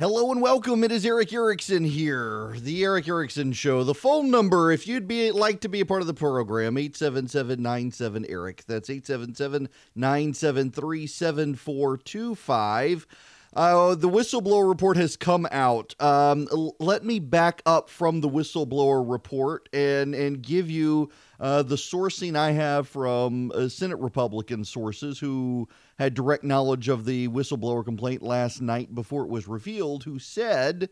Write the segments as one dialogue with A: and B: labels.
A: Hello and welcome. It is Erick Erickson here, the Erick Erickson Show. The phone number, if you'd be like to be a part of the program, 877 Eric. That's 877 973 7425. Uh, the whistleblower report has come out. Um, let me back up from the whistleblower report and and give you uh, the sourcing I have from uh, Senate Republican sources who had direct knowledge of the whistleblower complaint last night before it was revealed, who said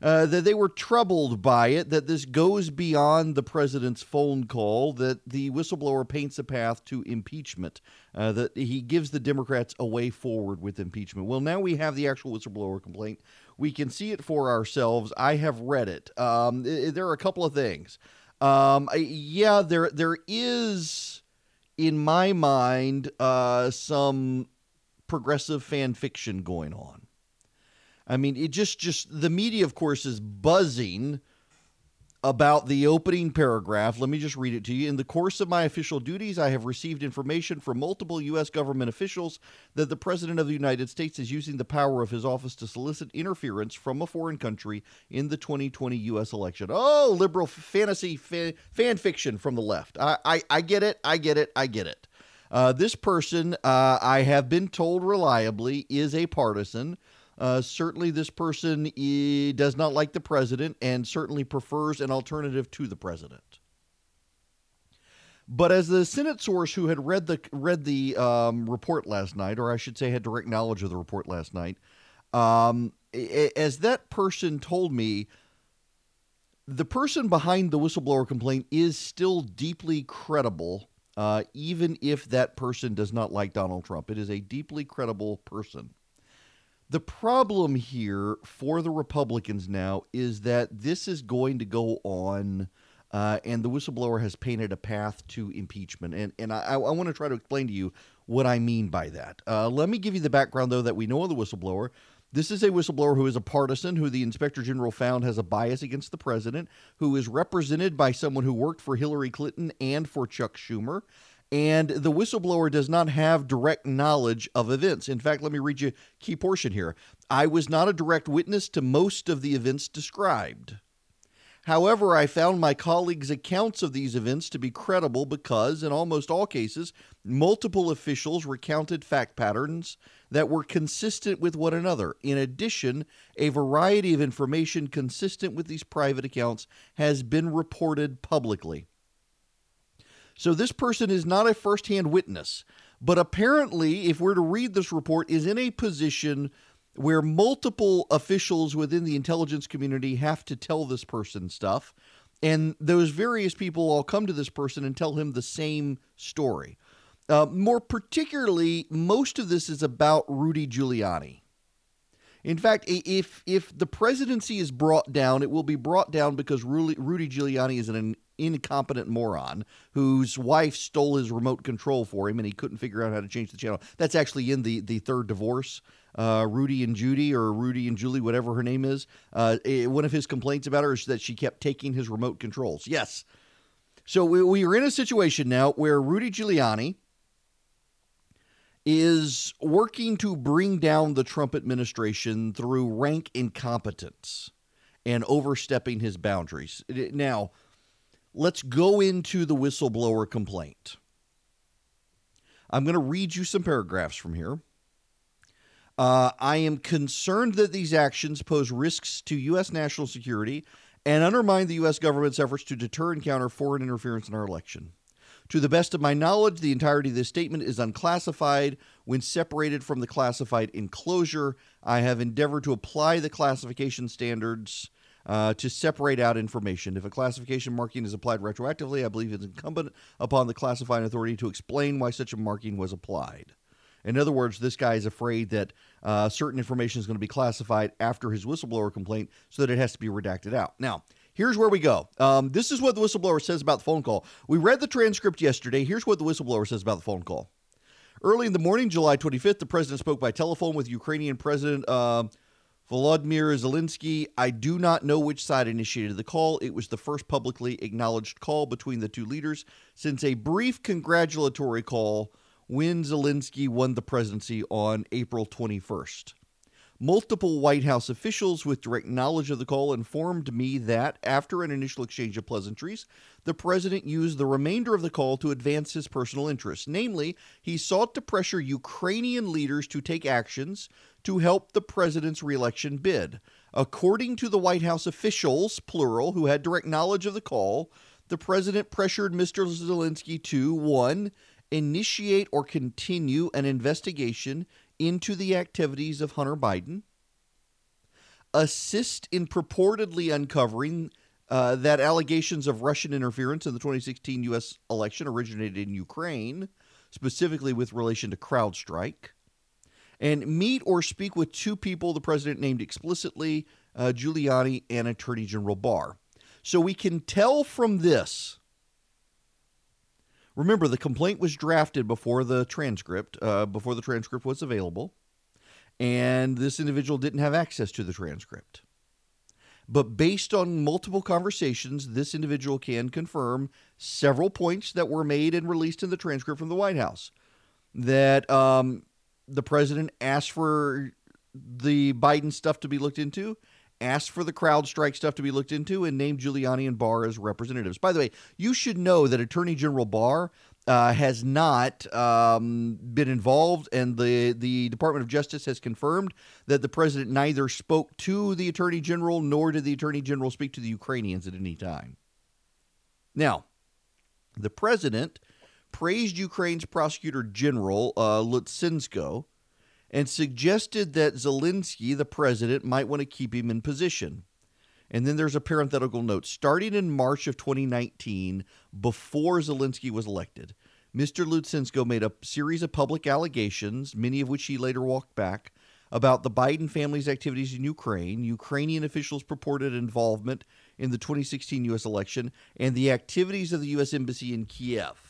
A: uh, that they were troubled by it, that this goes beyond the president's phone call, that the whistleblower paints a path to impeachment, uh, that he gives the Democrats a way forward with impeachment. Well, now we have the actual whistleblower complaint. We can see it for ourselves. I have read it. Um, there are a couple of things. Um, yeah, there there is, in my mind, uh, some progressive fan fiction going on. I mean, it just just the media, of course, is buzzing about the opening paragraph. Let me just read it to you. In the course of my official duties, I have received information from multiple U.S. government officials that the President of the United States is using the power of his office to solicit interference from a foreign country in the 2020 U.S. election. Oh, liberal fantasy fan, fan fiction from the left. I, I, I get it. I get it. I get it. Uh, this person, uh, I have been told reliably, is a partisan. Uh, certainly, this person e- does not like the president and certainly prefers an alternative to the president. But as the Senate source who had read the read the um, report last night, or I should say, had direct knowledge of the report last night, um, as that person told me, the person behind the whistleblower complaint is still deeply credible, uh, even if that person does not like Donald Trump. It is a deeply credible person. The problem here for the Republicans now is that this is going to go on, uh, and the whistleblower has painted a path to impeachment. And, and I, I want to try to explain to you what I mean by that. Uh, let me give you the background, though, that we know of the whistleblower. This is a whistleblower who is a partisan, who the inspector general found has a bias against the president, who is represented by someone who worked for Hillary Clinton and for Chuck Schumer and the whistleblower does not have direct knowledge of events. In fact, let me read you a key portion here. I was not a direct witness to most of the events described. However, I found my colleagues' accounts of these events to be credible because, in almost all cases, multiple officials recounted fact patterns that were consistent with one another. In addition, a variety of information consistent with these private accounts has been reported publicly. So this person is not a firsthand witness, but apparently, if we're to read this report, is in a position where multiple officials within the intelligence community have to tell this person stuff. And those various people all come to this person and tell him the same story. Uh, more particularly, most of this is about Rudy Giuliani. In fact, if if the presidency is brought down, it will be brought down because Rudy, Giuliani is an incompetent moron whose wife stole his remote control for him and he couldn't figure out how to change the channel. That's actually in the, the third divorce. Uh, Rudy and Judy, or Rudy and Julie, whatever her name is. Uh, eh, one of his complaints about her is that she kept taking his remote controls. Yes. So we, we are in a situation now where Rudy Giuliani is working to bring down the Trump administration through rank incompetence and overstepping his boundaries. Now, let's go into the whistleblower complaint. I'm going to read you some paragraphs from here. Uh, I am concerned that these actions pose risks to U.S. national security and undermine the U.S. government's efforts to deter and counter foreign interference in our election. To the best of my knowledge, the entirety of this statement is unclassified. When separated from the classified enclosure, I have endeavored to apply the classification standards uh, to separate out information. If a classification marking is applied retroactively, I believe it's incumbent upon the classifying authority to explain why such a marking was applied. In other words, this guy is afraid that uh, certain information is going to be classified after his whistleblower complaint so that it has to be redacted out. Now, here's where we go. Um, this is what the whistleblower says about the phone call. We read the transcript yesterday. Here's what the whistleblower says about the phone call. Early in the morning, July 25th, the president spoke by telephone with Ukrainian President. Uh, Volodymyr Zelensky, I do not know which side initiated the call. It was the first publicly acknowledged call between the two leaders since a brief congratulatory call when Zelensky won the presidency on April 21st. Multiple White House officials with direct knowledge of the call informed me that, after an initial exchange of pleasantries, the president used the remainder of the call to advance his personal interests. Namely, he sought to pressure Ukrainian leaders to take actions to help the president's reelection bid. According to the White House officials, plural, who had direct knowledge of the call, the president pressured Mr. Zelensky to 1. Initiate or continue an investigation into the activities of Hunter Biden, assist in purportedly uncovering uh, that allegations of Russian interference in the 2016 U.S. election originated in Ukraine, specifically with relation to CrowdStrike, and meet or speak with two people the president named explicitly uh, Giuliani and Attorney General Barr. So we can tell from this. Remember, the complaint was drafted before the transcript, uh, before the transcript was available, and this individual didn't have access to the transcript. But based on multiple conversations, this individual can confirm several points that were made and released in the transcript from the White House. That um, the president asked for the Biden stuff to be looked into, asked for the CrowdStrike stuff to be looked into, and named Giuliani and Barr as representatives. By the way, you should know that Attorney General Barr uh, has not um, been involved, and the the Department of Justice has confirmed that the president neither spoke to the Attorney General nor did the Attorney General speak to the Ukrainians at any time. Now, the president praised Ukraine's prosecutor general uh, Lutsenko and suggested that Zelensky, the president, might want to keep him in position. And then there's a parenthetical note. Starting in March of 2019, before Zelensky was elected, Mr. Lutsenko made a series of public allegations, many of which he later walked back, about the Biden family's activities in Ukraine, Ukrainian officials' purported involvement in the 2016 U.S. election, and the activities of the U.S. Embassy in Kiev.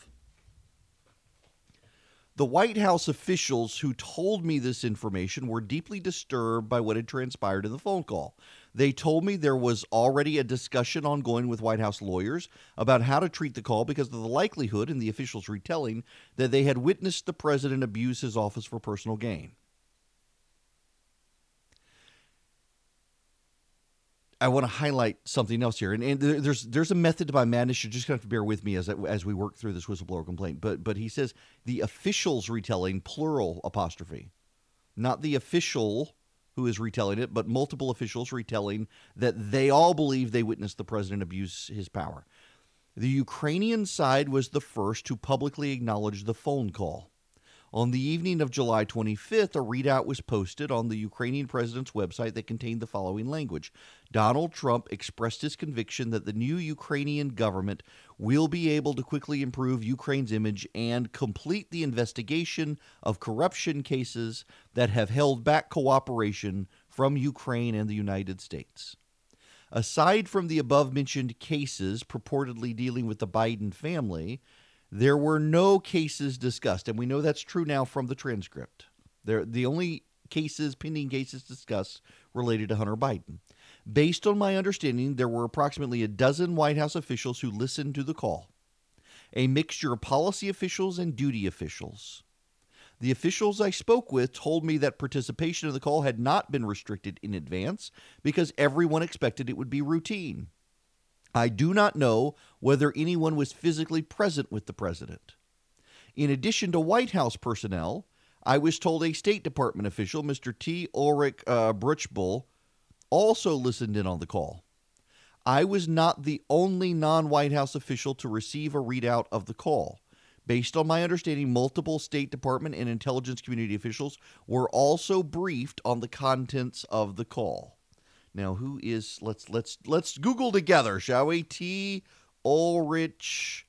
A: The White House officials who told me this information were deeply disturbed by what had transpired in the phone call. They told me there was already a discussion ongoing with White House lawyers about how to treat the call because of the likelihood, in the officials' retelling, that they had witnessed the president abuse his office for personal gain. I want to highlight something else here, and, and there's there's a method to my madness. You're just going to have to bear with me as as we work through this whistleblower complaint. But but he says the officials retelling plural apostrophe, not the official who is retelling it, but multiple officials retelling that they all believe they witnessed the president abuse his power. The Ukrainian side was the first to publicly acknowledge the phone call. On the evening of July 25th, a readout was posted on the Ukrainian president's website that contained the following language Donald Trump expressed his conviction that the new Ukrainian government will be able to quickly improve Ukraine's image and complete the investigation of corruption cases that have held back cooperation from Ukraine and the United States. Aside from the above mentioned cases purportedly dealing with the Biden family, there were no cases discussed, and we know that's true now from the transcript. There, the only cases, pending cases discussed, related to Hunter Biden. Based on my understanding, there were approximately a dozen White House officials who listened to the call, a mixture of policy officials and duty officials. The officials I spoke with told me that participation in the call had not been restricted in advance because everyone expected it would be routine. I do not know whether anyone was physically present with the president. In addition to White House personnel, I was told a State Department official, Mr. T. Ulrich uh, Brechbuhl, also listened in on the call. I was not the only non White House official to receive a readout of the call. Based on my understanding, multiple State Department and intelligence community officials were also briefed on the contents of the call. Now, who is let's let's let's Google together, shall we? T. Ulrich.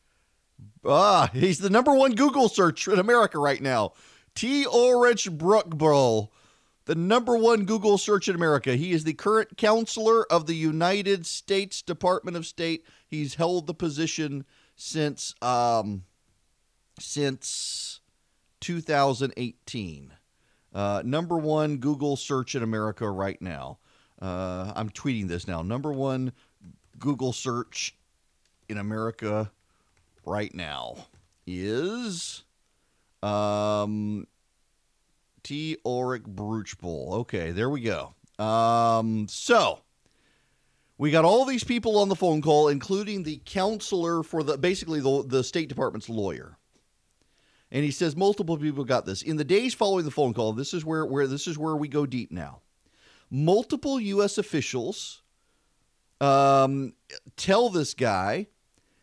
A: Ah, he's the number one Google search in America right now. T. Ulrich Brechbuhl, the number one Google search in America. He is the current counselor of the United States Department of State. He's held the position since um, since 2018. Uh, number one Google search in America right now. Uh, I'm tweeting this now. Number one Google search in America right now is um, T. Ulrich Brechbuhl. Okay, there we go. Um, so we got all these people on the phone call, including the counselor for the basically the, the State Department's lawyer. And he says multiple people got this. In the days following the phone call, this is where, where this is where we go deep now. Multiple U.S. officials um, tell this guy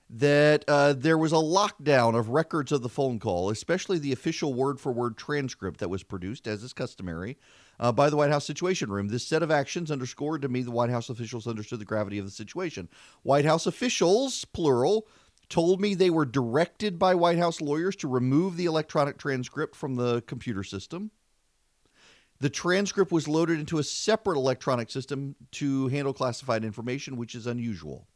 A: that uh, there was a lockdown of records of the phone call, especially the official word for word transcript that was produced, as is customary, uh, by the White House Situation Room. This set of actions underscored to me the White House officials understood the gravity of the situation. White House officials, plural, told me they were directed by White House lawyers to remove the electronic transcript from the computer system. The transcript was loaded into a separate electronic system to handle classified information, which is unusual.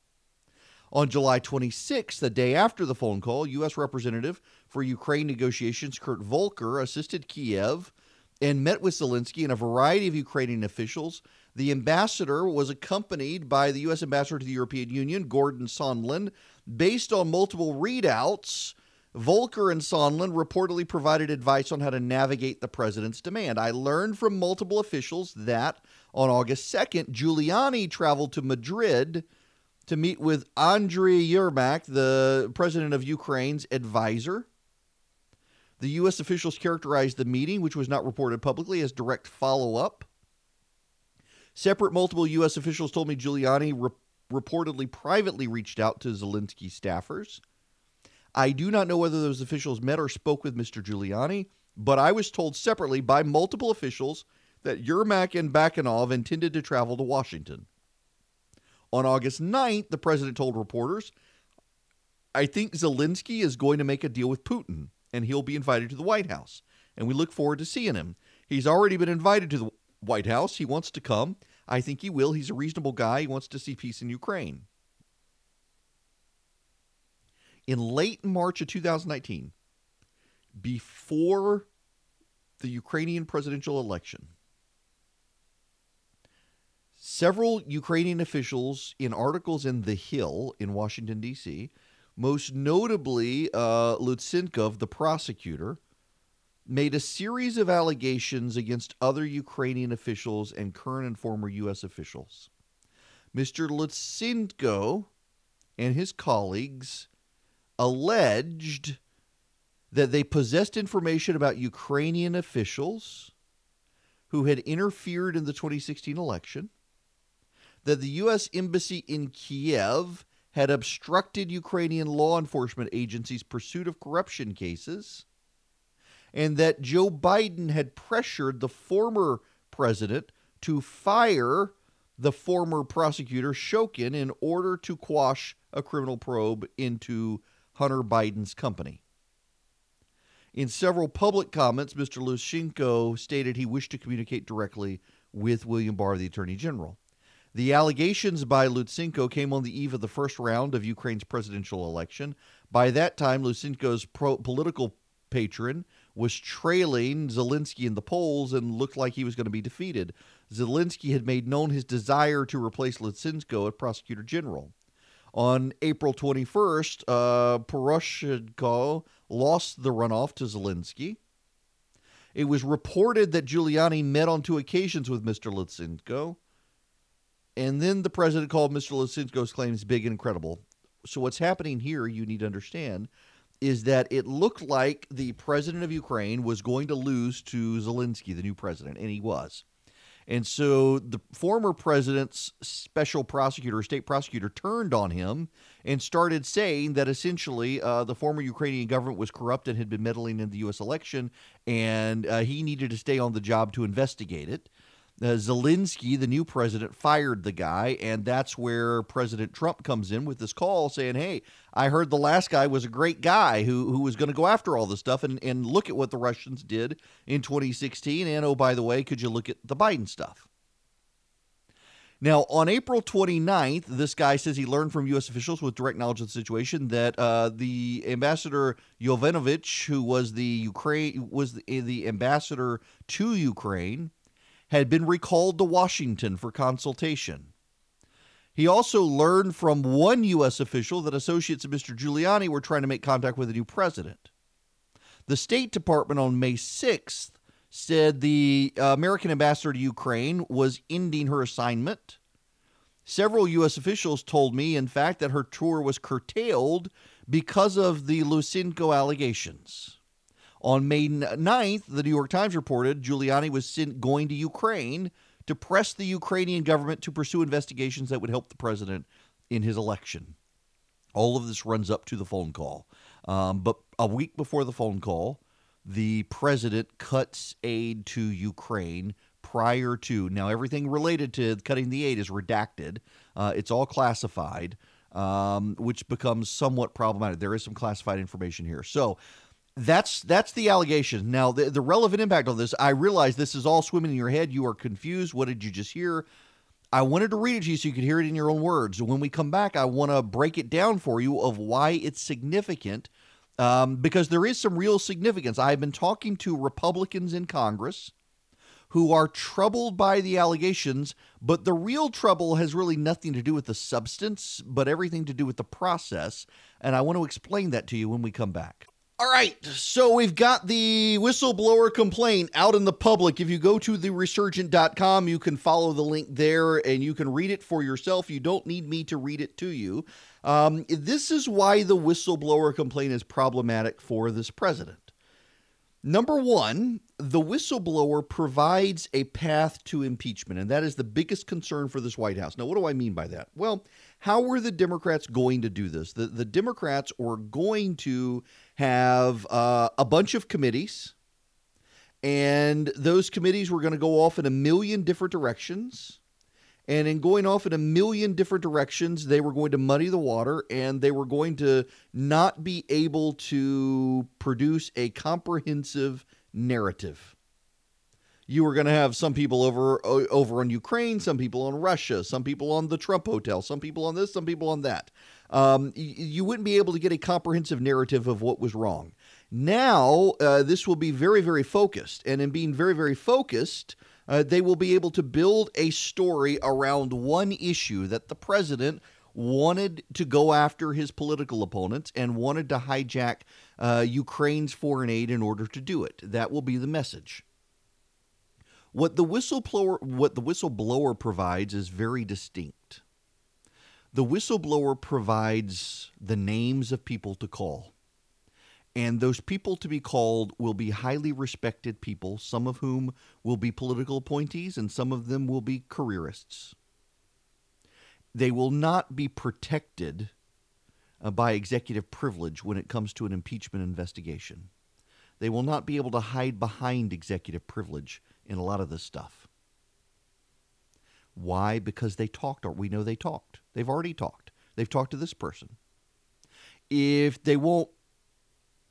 A: On July 26, the day after the phone call, U.S. Representative for Ukraine negotiations Kurt Volker assisted Kiev and met with Zelensky and a variety of Ukrainian officials. The ambassador was accompanied by the U.S. ambassador to the European Union, Gordon Sondland. Based on multiple readouts, Volker and Sondland reportedly provided advice on how to navigate the president's demand. I learned from multiple officials that on August 2nd, Giuliani traveled to Madrid to meet with Andriy Yermak, the president of Ukraine's advisor. The U.S. officials characterized the meeting, which was not reported publicly, as direct follow up. Separate multiple U.S. officials told me Giuliani re- reportedly privately reached out to Zelensky staffers. I do not know whether those officials met or spoke with Mr. Giuliani, but I was told separately by multiple officials that Yermak and Bakanov intended to travel to Washington. On August 9th, the president told reporters, I think Zelensky is going to make a deal with Putin, and he'll be invited to the White House. And we look forward to seeing him. He's already been invited to the White House. He wants to come. I think he will. He's a reasonable guy. He wants to see peace in Ukraine. In late March of 2019, before the Ukrainian presidential election, Several Ukrainian officials in articles in The Hill in Washington, D.C., most notably uh, Lutsenko, the prosecutor, made a series of allegations against other Ukrainian officials and current and former U.S. officials. Mr. Lutsenko and his colleagues alleged that they possessed information about Ukrainian officials who had interfered in the 2016 election that the U.S. Embassy in Kiev had obstructed Ukrainian law enforcement agencies' pursuit of corruption cases, and that Joe Biden had pressured the former president to fire the former prosecutor Shokin in order to quash a criminal probe into Hunter Biden's company. In several public comments, Mr. Lutsenko stated he wished to communicate directly with William Barr, the Attorney General. The allegations by Lutsenko came on the eve of the first round of Ukraine's presidential election. By that time, Lutsenko's pro- political patron was trailing Zelensky in the polls and looked like he was going to be defeated. Zelensky had made known his desire to replace Lutsenko as prosecutor general. On April 21st, uh, Poroshenko lost the runoff to Zelensky. It was reported that Giuliani met on two occasions with Mr. Lutsenko. And then the president called Mr. Lutsenko's claims big and credible. So what's happening here, you need to understand, is that it looked like the president of Ukraine was going to lose to Zelensky, the new president, and he was. And so the former president's special prosecutor, state prosecutor, turned on him and started saying that essentially uh, the former Ukrainian government was corrupt and had been meddling in the U.S. election, and uh, he needed to stay on the job to investigate it uh, Zelensky, the new president, fired the guy, and that's where President Trump comes in with this call saying, "Hey, I heard the last guy was a great guy who who was going to go after all this stuff, and and look at what the Russians did in 2016, and oh by the way, could you look at the Biden stuff?" Now, on April 29th, this guy says he learned from U.S. officials with direct knowledge of the situation that uh, the ambassador Yovanovitch, who was the Ukraine was the, the ambassador to Ukraine, had been recalled to Washington for consultation. He also learned from one U.S. official that associates of Mr. Giuliani were trying to make contact with the new president. The State Department on May 6th said the uh, American ambassador to Ukraine was ending her assignment. Several U.S. officials told me, in fact, that her tour was curtailed because of the Lutsenko allegations. On May 9th, the New York Times reported Giuliani was going to Ukraine to press the Ukrainian government to pursue investigations that would help the president in his election. All of this runs up to the phone call. Um, but a week before the phone call, the president cuts aid to Ukraine prior to. Now, everything related to cutting the aid is redacted, uh, it's all classified, um, which becomes somewhat problematic. There is some classified information here. So, that's that's the allegation. Now, the, the relevant impact on this, I realize this is all swimming in your head. You are confused. What did you just hear? I wanted to read it to you so you could hear it in your own words. When we come back, I want to break it down for you of why it's significant, um, because there is some real significance. I've been talking to Republicans in Congress who are troubled by the allegations, but the real trouble has really nothing to do with the substance, but everything to do with the process. And I want to explain that to you when we come back. All right, so we've got the whistleblower complaint out in the public. If you go to theresurgent.com, you can follow the link there and you can read it for yourself. You don't need me to read it to you. Um, this is why the whistleblower complaint is problematic for this president. Number one, the whistleblower provides a path to impeachment, and that is the biggest concern for this White House. Now, what do I mean by that? Well, how were the Democrats going to do this? The, the Democrats were going to have uh, a bunch of committees, and those committees were going to go off in a million different directions. And in going off in a million different directions, they were going to muddy the water and they were going to not be able to produce a comprehensive narrative. You were going to have some people over over on Ukraine, some people on Russia, some people on the Trump hotel, some people on this, some people on that. Um, you wouldn't be able to get a comprehensive narrative of what was wrong. Now, uh, this will be very, very focused. And in being very, very focused, uh, they will be able to build a story around one issue that the president wanted to go after his political opponents and wanted to hijack uh, Ukraine's foreign aid in order to do it. That will be the message. What the whistleblower what the whistleblower provides is very distinct. The whistleblower provides the names of people to call. And those people to be called will be highly respected people, some of whom will be political appointees and some of them will be careerists. They will not be protected uh, by executive privilege when it comes to an impeachment investigation. They will not be able to hide behind executive privilege in a lot of this stuff. Why? Because they talked, or we know they talked. They've already talked. They've talked to this person. If they won't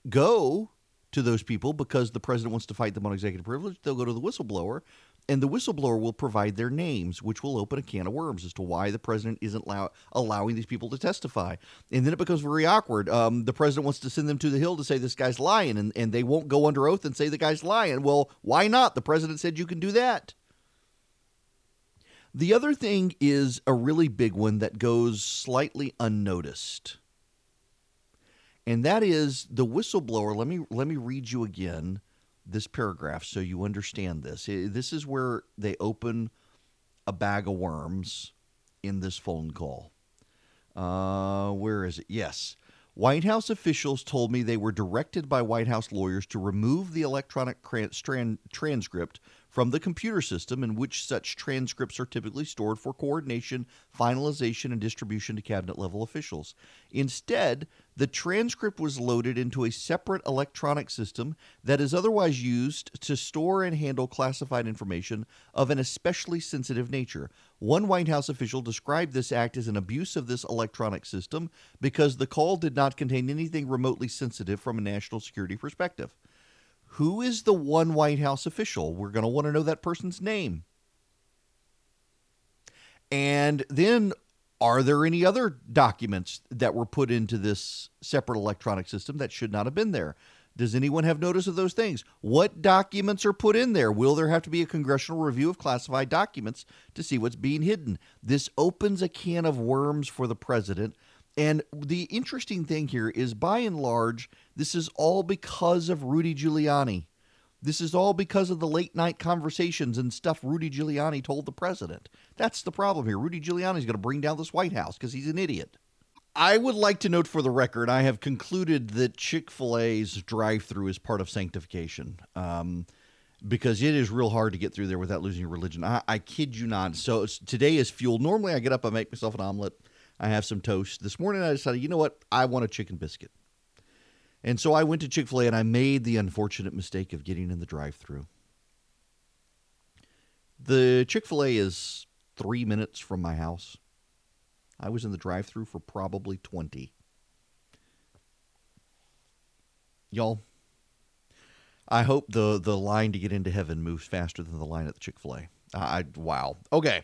A: go to those people because the president wants to fight them on executive privilege, they'll go to the whistleblower, and the whistleblower will provide their names, which will open a can of worms as to why the president isn't allow- allowing these people to testify. And then it becomes very awkward. Um, the president wants to send them to the hill to say this guy's lying, and, and they won't go under oath and say the guy's lying. Well, why not? The president said you can do that. The other thing is a really big one that goes slightly unnoticed. And that is the whistleblower. Let me let me read you again this paragraph so you understand this. This is where they open a bag of worms in this phone call. Uh, where is it? Yes. White House officials told me they were directed by White House lawyers to remove the electronic transcript from the computer system in which such transcripts are typically stored for coordination, finalization, and distribution to cabinet level officials. Instead, the transcript was loaded into a separate electronic system that is otherwise used to store and handle classified information of an especially sensitive nature. One White House official described this act as an abuse of this electronic system because the call did not contain anything remotely sensitive from a national security perspective. Who is the one White House official? We're going to want to know that person's name. And then, are there any other documents that were put into this separate electronic system that should not have been there? Does anyone have notice of those things? What documents are put in there? Will there have to be a congressional review of classified documents to see what's being hidden? This opens a can of worms for the president and the interesting thing here is by and large, this is all because of Rudy Giuliani. This is all because of the late night conversations and stuff Rudy Giuliani told the president. That's the problem here. Rudy Giuliani is going to bring down this White House because he's an idiot. I would like to note for the record, I have concluded that Chick fil A's drive through is part of sanctification. Um, because it is real hard to get through there without losing your religion. I, I kid you not. So today is fuel. Normally, I get up, I make myself an omelet, I have some toast. This morning, I decided, you know what? I want a chicken biscuit. And so I went to Chick fil A and I made the unfortunate mistake of getting in the drive through. The Chick fil A is three minutes from my house. I was in the drive through for probably 20. Y'all, I hope the, the line to get into heaven moves faster than the line at the Chick fil A. I, wow. Okay.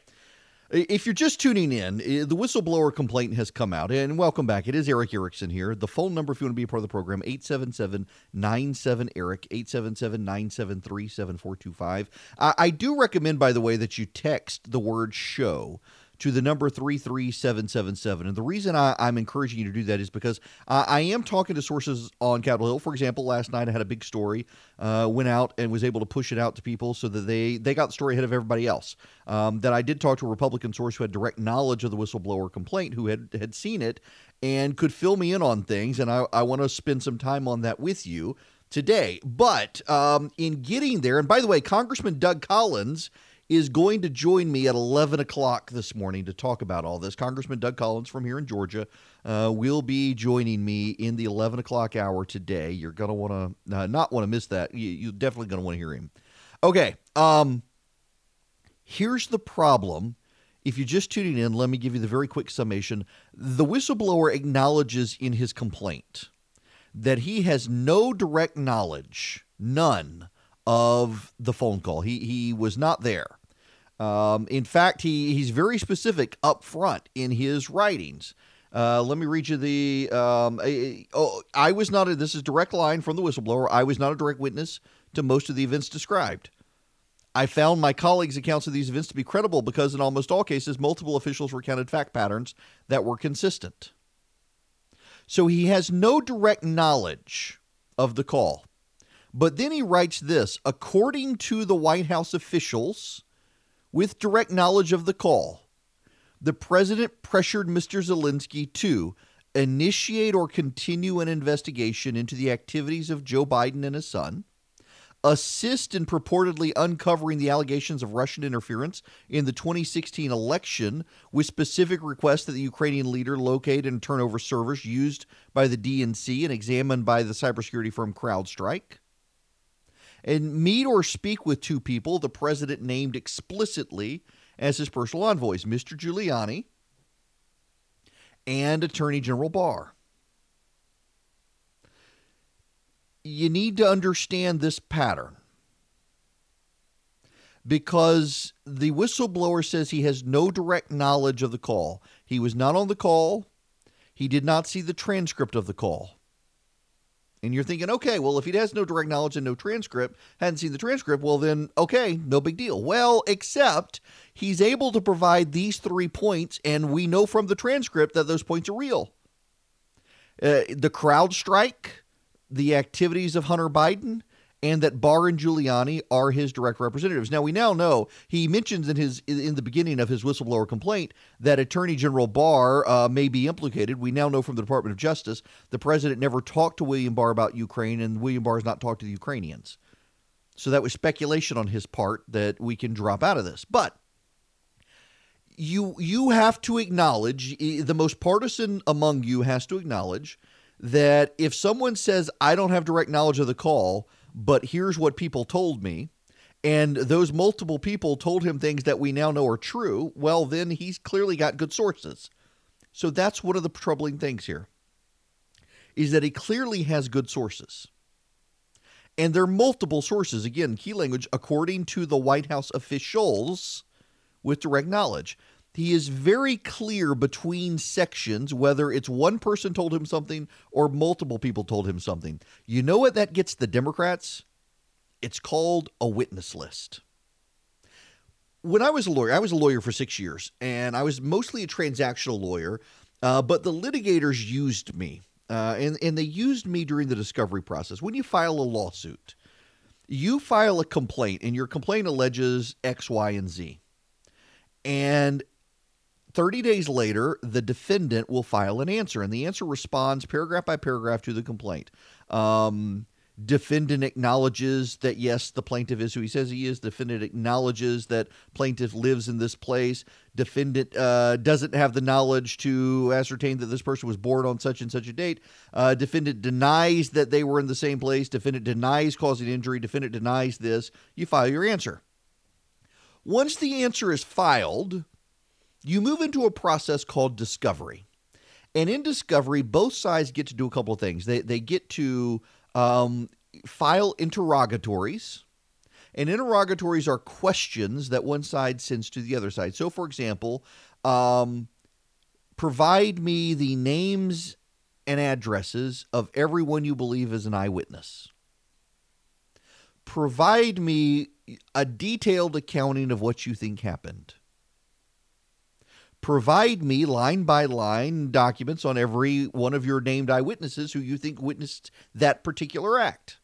A: If you're just tuning in, the whistleblower complaint has come out. And welcome back. It is Erick Erickson here. The phone number, if you want to be a part of the program, 877 97 Eric, 877 973 7425. I do recommend, by the way, that you text the word show to the number 33777. And the reason I, am encouraging you to do that is because I, I, am talking to sources on Capitol Hill. For example, last night I had a big story, uh, went out and was able to push it out to people so that they, they got the story ahead of everybody else. Um, that I did talk to a Republican source who had direct knowledge of the whistleblower complaint, who had, had seen it and could fill me in on things. And I, I want to spend some time on that with you today. But um, in getting there, and by the way, Congressman Doug Collins is going to join me at 11 o'clock this morning to talk about all this. Congressman Doug Collins from here in Georgia uh, will be joining me in the 11 o'clock hour today. You're going to want to uh, not want to miss that. You, are definitely going to want to hear him. Okay. Um, here's the problem. If you're just tuning in, let me give you the very quick summation. The whistleblower acknowledges in his complaint that he has no direct knowledge, none, of the phone call. He he was not there. Um, in fact, he he's very specific up front in his writings. Uh, let me read you the. Um, oh, I was not a. This is direct line from the whistleblower. I was not a direct witness to most of the events described. I found my colleagues' accounts of these events to be credible because, in almost all cases, multiple officials recounted fact patterns that were consistent. So he has no direct knowledge of the call. But then he writes this according to the White House officials, with direct knowledge of the call, the president pressured Mr. Zelensky to initiate or continue an investigation into the activities of Joe Biden and his son, assist in purportedly uncovering the allegations of Russian interference in the 2016 election with specific requests that the Ukrainian leader locate and turn over servers used by the DNC and examined by the cybersecurity firm CrowdStrike and meet or speak with two people the president named explicitly as his personal envoys, Mr. Giuliani and Attorney General Barr. You need to understand this pattern because the whistleblower says he has no direct knowledge of the call. He was not on the call. He did not see the transcript of the call. And you're thinking, okay, well, if he has no direct knowledge and no transcript, hadn't seen the transcript, well, then, okay, no big deal. Well, except he's able to provide these three points, and we know from the transcript that those points are real. Uh, the CrowdStrike, the activities of Hunter Biden, and that Barr and Giuliani are his direct representatives. Now we now know he mentions in his in the beginning of his whistleblower complaint that Attorney General Barr uh, may be implicated. We now know from the Department of Justice the president never talked to William Barr about Ukraine, and William Barr has not talked to the Ukrainians. So that was speculation on his part that we can drop out of this, but. You you have to acknowledge the most partisan among you has to acknowledge that if someone says I don't have direct knowledge of the call, but here's what people told me. And those multiple people told him things that we now know are true. Well, then he's clearly got good sources. So that's one of the troubling things here is that he clearly has good sources. And there are multiple sources. Again, key language, according to the White House officials with direct knowledge he is very clear between sections whether it's one person told him something or multiple people told him something. You know what that gets the Democrats? It's called a witness list. When I was a lawyer, I was a lawyer for six years, and I was mostly a transactional lawyer, uh, but the litigators used me, uh, and, and they used me during the discovery process. When you file a lawsuit, you file a complaint, and your complaint alleges X, Y, and Z. And 30 days later, the defendant will file an answer, and the answer responds paragraph by paragraph to the complaint. Um, defendant acknowledges that yes the plaintiff is who he says he is. Defendant acknowledges that plaintiff lives in this place. Defendant uh, doesn't have the knowledge to ascertain that this person was born on such and such a date. Uh, defendant denies that they were in the same place. Defendant denies causing injury. Defendant denies this. You file your answer. Once the answer is filed you move into a process called discovery and in discovery both sides get to do a couple of things they, they get to um, file interrogatories. And interrogatories are questions that one side sends to the other side. So, for example, um, provide me the names and addresses of everyone you believe is an eyewitness. Provide me a detailed accounting of what you think happened provide me line by line documents on every one of your named eyewitnesses who you think witnessed that particular act.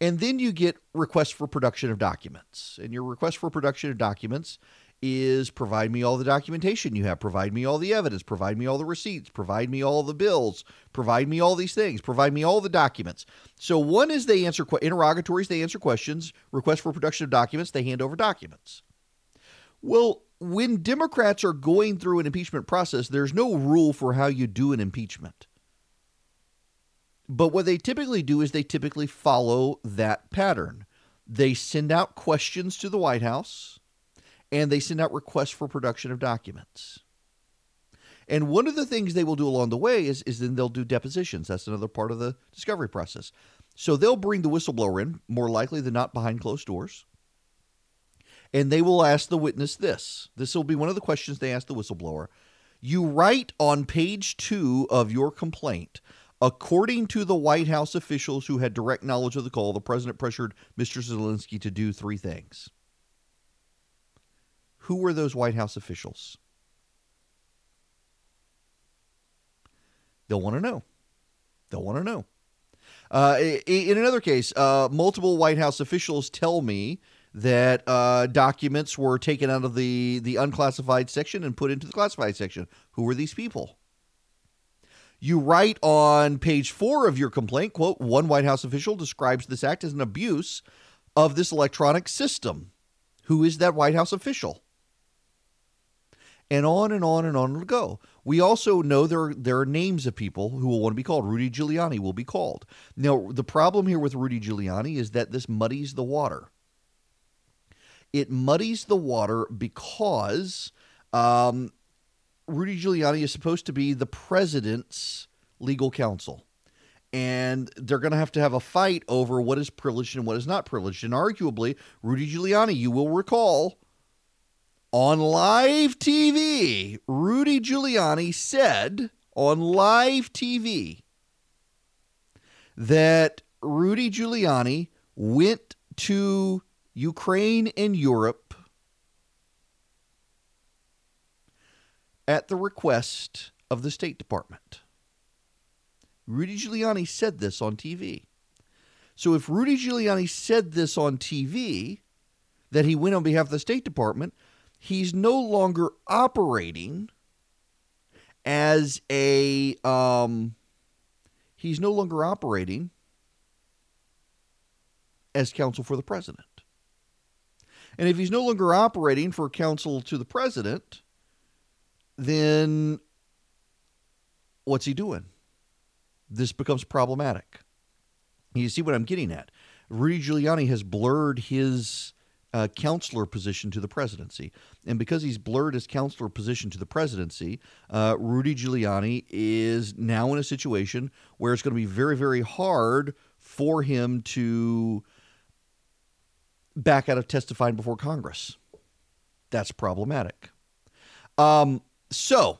A: And then you get requests for production of documents. And your request for production of documents is provide me all the documentation you have, provide me all the evidence, provide me all the receipts, provide me all the bills, provide me all these things, provide me all the documents. So one is they answer interrogatories, they answer questions, request for production of documents, they hand over documents. Well, when Democrats are going through an impeachment process, there's no rule for how you do an impeachment. But what they typically do is they typically follow that pattern. They send out questions to the White House and they send out requests for production of documents. And one of the things they will do along the way is, is then they'll do depositions. That's another part of the discovery process. So they'll bring the whistleblower in, more likely than not behind closed doors and they will ask the witness this. This will be one of the questions they ask the whistleblower. You write on page two of your complaint According to the White House officials who had direct knowledge of the call, the president pressured Mr. Zelensky to do three things. Who were those White House officials? They'll want to know. They'll want to know. Uh, in another case, uh, multiple White House officials tell me that uh, documents were taken out of the, the unclassified section and put into the classified section. Who were these people? You write on page four of your complaint, quote, one White House official describes this act as an abuse of this electronic system. Who is that White House official? And on and on and on it'll go. We also know there, there are names of people who will want to be called. Rudy Giuliani will be called. Now, the problem here with Rudy Giuliani is that this muddies the water it muddies the water because um, Rudy Giuliani is supposed to be the president's legal counsel. And they're going to have to have a fight over what is privileged and what is not privileged. And arguably, Rudy Giuliani, you will recall, on live TV, Rudy Giuliani said on live TV that Rudy Giuliani went to Ukraine and Europe at the request of the State Department. Rudy Giuliani said this on TV. So if Rudy Giuliani said this on TV, that he went on behalf of the State Department, he's no longer operating as a um, he's no longer operating as counsel for the president. And if he's no longer operating for counsel to the president, then what's he doing? This becomes problematic. You see what I'm getting at? Rudy Giuliani has blurred his uh, counselor position to the presidency. And because he's blurred his counselor position to the presidency, uh, Rudy Giuliani is now in a situation where it's going to be very, very hard for him to back out of testifying before Congress. That's problematic. Um, so,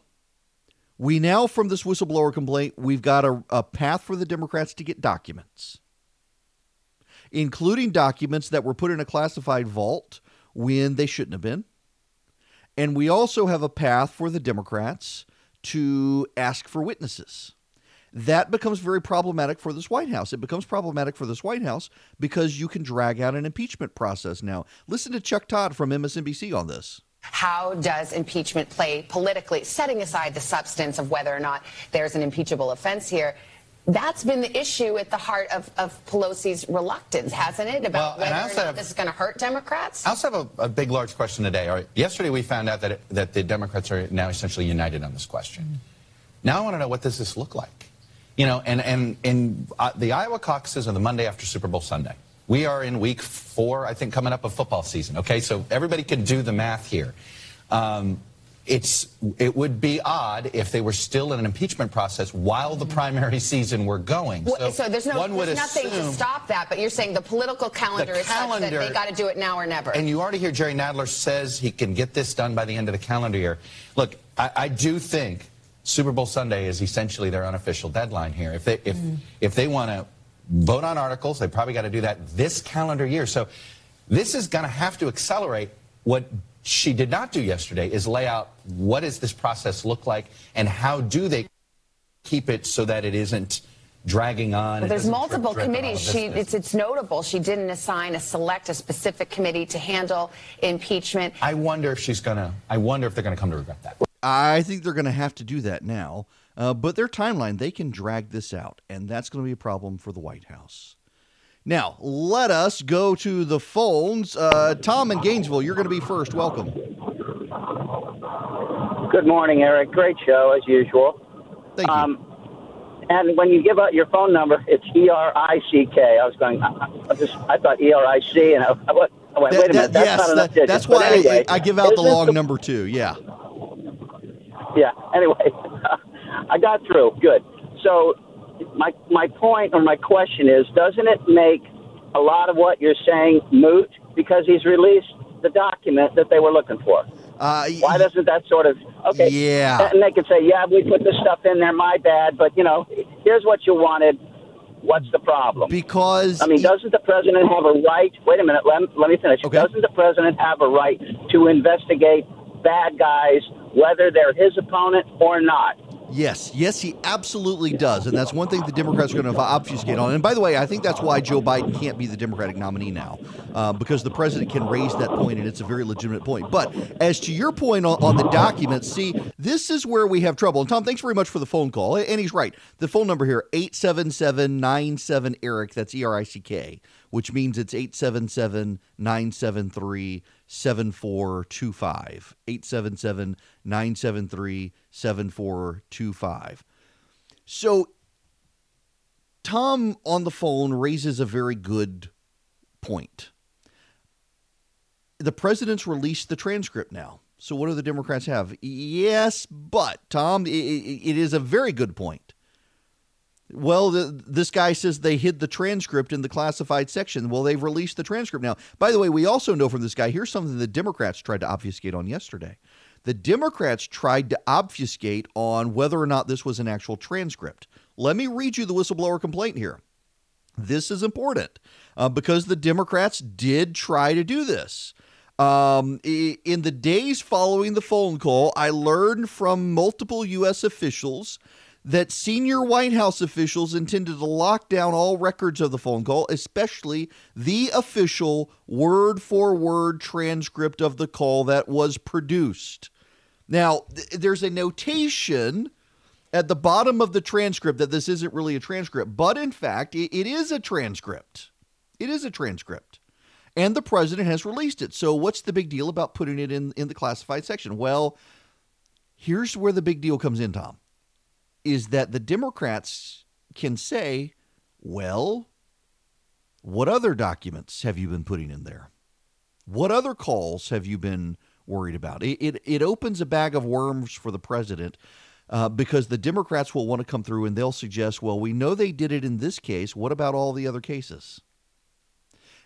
A: we now, from this whistleblower complaint, we've got a, a path for the Democrats to get documents, including documents that were put in a classified vault when they shouldn't have been. And we also have a path for the Democrats to ask for witnesses. That becomes very problematic for this White House. It becomes problematic for this White House because you can drag out an impeachment process now. Listen to Chuck Todd from MSNBC on this.
B: How does impeachment play politically, setting aside the substance of whether or not there's an impeachable offense here? That's been the issue at the heart of, of Pelosi's reluctance, hasn't it, about well, whether or not have, this is going to hurt Democrats?
C: I also have a, a, big, large question today. All right, yesterday we found out that, it, that the Democrats are now essentially united on this question. Mm. Now I want to know what does this look like? You know, and, and, and uh, the Iowa caucuses are the Monday after Super Bowl Sunday. We are in week four, I think, coming up of football season. Okay, so everybody can do the math here. Um, it's it would be odd if they were still in an impeachment process while the primary season were going.
B: So, well, so there's no there's nothing to stop that, but you're saying the political calendar the is calendar, such that they got to do it now or never.
C: And you already hear Jerry Nadler says he can get this done by the end of the calendar year. Look, I, I do think Super Bowl Sunday is essentially their unofficial deadline here. If they if mm. if they want to vote on articles, they probably got to do that this calendar year. So this is going to have to accelerate what she did not do yesterday is lay out what does this process look like and how do they keep it so that it isn't dragging on.
B: Well, there's multiple committees. She, it's, it's notable she didn't assign a select, a specific committee to handle impeachment.
C: I wonder if she's gonna. I wonder if they're gonna come to regret that.
A: I think they're going to have to do that now. Uh, but their timeline, they can drag this out, and that's going to be a problem for the White House. Now, let us go to the phones. Uh, Tom in Gainesville, you're going to be first. Welcome.
D: Good morning, Erick. Great show, as usual.
A: Thank you. Um,
D: and when you give out your phone number, it's E R I C K. I was going, I, just, I thought E R I C, and I, I went, wait that, a minute, that's yes, not that,
A: That's why anyway, I, I, give out the long the, number too. Yeah
D: yeah. Anyway, I got through. Good. So my my point or my question is, doesn't it make a lot of what you're saying moot because he's released the document that they were looking for? Uh, Why doesn't that sort of okay?
A: Yeah.
D: And they could say, yeah, we put this stuff in there, my bad. But you know, here's what you wanted. What's the problem?
A: Because
D: I mean, doesn't the president have a right? Wait a minute. Let, let me finish. Okay. Doesn't the president have a right to investigate bad guys, whether they're his opponent or not.
A: Yes, yes, he absolutely does. And that's one thing the Democrats are going to obfuscate on. And by the way, I think that's why Joe Biden can't be the Democratic nominee now, uh, because the president can raise that point, and it's a very legitimate point. But as to your point on, on the documents, see, this is where we have trouble. And Tom, thanks very much for the phone call. And he's right. The phone number here, 877 97 Erick, that's E R I C K, which means it's 877 973 7425. 877 973 7425. So, Tom on the phone raises a very good point. The president's released the transcript now. So, what do the Democrats have? Yes, but, Tom, it, it is a very good point. Well, the, this guy says they hid the transcript in the classified section. Well, they've released the transcript now. By the way, we also know from this guy here's something the Democrats tried to obfuscate on yesterday. The Democrats tried to obfuscate on whether or not this was an actual transcript. Let me read you the whistleblower complaint here. This is important uh, because the Democrats did try to do this. Um, in the days following the phone call, I learned from multiple U.S. officials that senior White House officials intended to lock down all records of the phone call, especially the official word for word transcript of the call that was produced. Now, th- there's a notation at the bottom of the transcript that this isn't really a transcript, but in fact, it, it is a transcript. It is a transcript. And the president has released it. So, what's the big deal about putting it in, in the classified section? Well, here's where the big deal comes in, Tom is that the Democrats can say, well, what other documents have you been putting in there? What other calls have you been worried about? It, it, it opens a bag of worms for the president uh, because the Democrats will want to come through and they'll suggest, well, we know they did it in this case. What about all the other cases?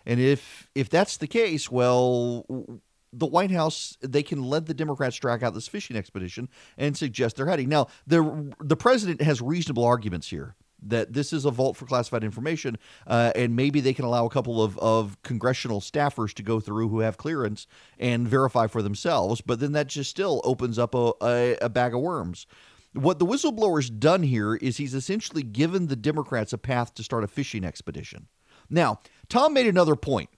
A: And if if that's the case, well, the White House they can let the Democrats drag out this fishing expedition and suggest they're heading. Now, the the president has reasonable arguments here that this is a vault for classified information, uh, and maybe they can allow a couple of, of congressional staffers to go through who have clearance and verify for themselves. But then that just still opens up a, a, a bag of worms. What the whistleblower's done here is he's essentially given the Democrats a path to start a fishing expedition. Now, Tom made another point,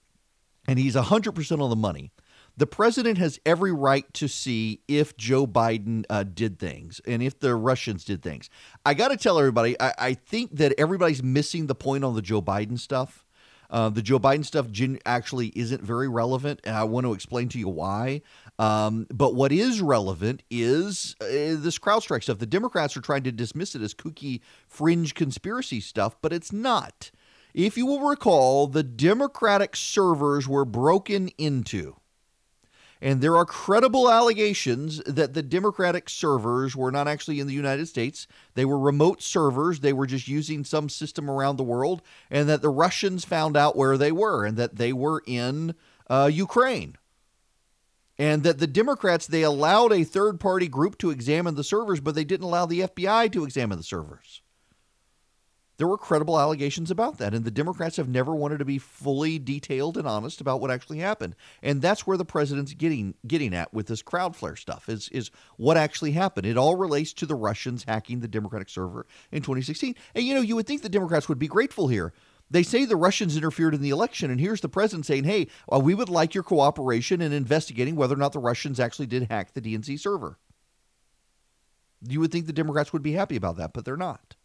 A: and he's 100% on the money. The president has every right to see if Joe Biden uh, did things and if the Russians did things. I got to tell everybody, I, I think that everybody's missing the point on the Joe Biden stuff. Uh, the Joe Biden stuff actually isn't very relevant, and I want to explain to you why. Um, but what is relevant is uh, this CrowdStrike stuff. The Democrats are trying to dismiss it as kooky, fringe conspiracy stuff, but it's not. If you will recall, the Democratic servers were broken into. And there are credible allegations that the Democratic servers were not actually in the United States. They were remote servers. They were just using some system around the world, and that the Russians found out where they were and that they were in uh, Ukraine. And that the Democrats, they allowed a third party group to examine the servers, but they didn't allow the FBI to examine the servers there were credible allegations about that. And the Democrats have never wanted to be fully detailed and honest about what actually happened. And that's where the president's getting getting at with this Cloudflare stuff is, is what actually happened. It all relates to the Russians hacking the Democratic server in 2016. And you know, you would think the Democrats would be grateful here. They say the Russians interfered in the election, and here's the president saying, hey, well, we would like your cooperation in investigating whether or not the Russians actually did hack the DNC server. You would think the Democrats would be happy about that, but they're not.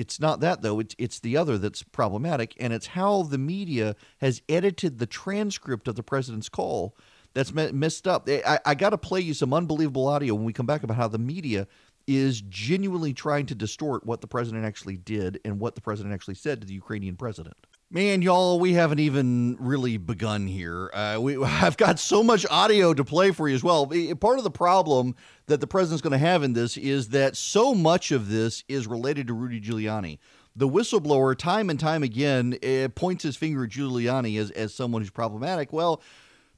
A: It's not that though. It's it's the other that's problematic, and it's how the media has edited the transcript of the president's call that's messed up. I, I got to play you some unbelievable audio when we come back about how the media is genuinely trying to distort what the president actually did and what the president actually said to the Ukrainian president. Man, y'all, we haven't even really begun here. Uh, we, I've got so much audio to play for you as well. Part of the problem that the president's going to have in this is that so much of this is related to Rudy Giuliani. The whistleblower, time and time again, uh, points his finger at Giuliani as, as someone who's problematic. Well,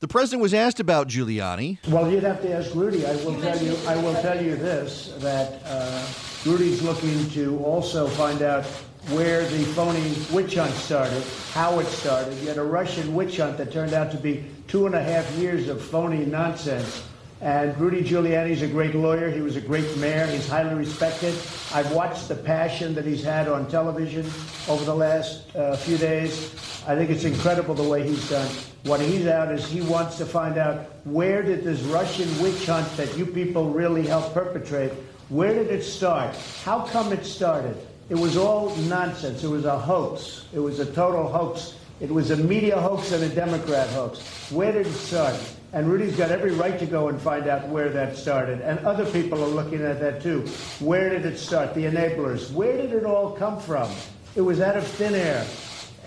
A: the president was asked about Giuliani.
E: Well, you'd have to ask Rudy. I will tell you. I will tell you this: that uh, Rudy's looking to also find out where the phony witch hunt started, how it started. You had a Russian witch hunt that turned out to be two and a half years of phony nonsense. And Rudy Giuliani's a great lawyer. He was a great mayor. He's highly respected. I've watched the passion that he's had on television over the last uh, few days. I think it's incredible the way he's done. What he's out is he wants to find out where did this Russian witch hunt that you people really helped perpetrate, where did it start? How come it started? It was all nonsense. It was a hoax. It was a total hoax. It was a media hoax and a Democrat hoax. Where did it start? And Rudy's got every right to go and find out where that started. And other people are looking at that too. Where did it start? The enablers. Where did it all come from? It was out of thin air.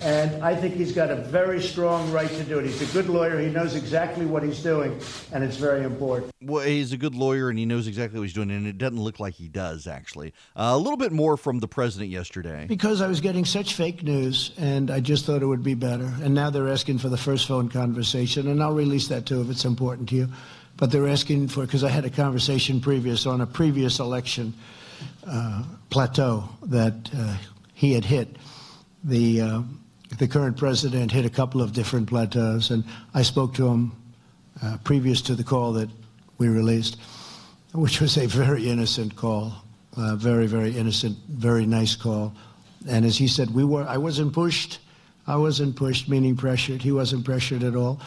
E: And I think he's got a very strong right to do it. He's a good lawyer. He knows exactly what he's doing, and it's very important.
A: Well, he's a good lawyer, and he knows exactly what he's doing, and it doesn't look like he does, actually. Uh, a little bit more from the president yesterday.
E: Because I was getting such fake news, and I just thought it would be better. And now they're asking for the first phone conversation, and I'll release that too if it's important to you. But they're asking for, because I had a conversation previous on a previous election uh, plateau that uh, he had hit. The uh, the current president hit a couple of different plateaus, and I spoke to him uh, previous to the call that we released, which was a very innocent call, very, very innocent, very nice call. And as he said, we were, I wasn't pushed. I wasn't pushed, meaning pressured. He wasn't pressured at all.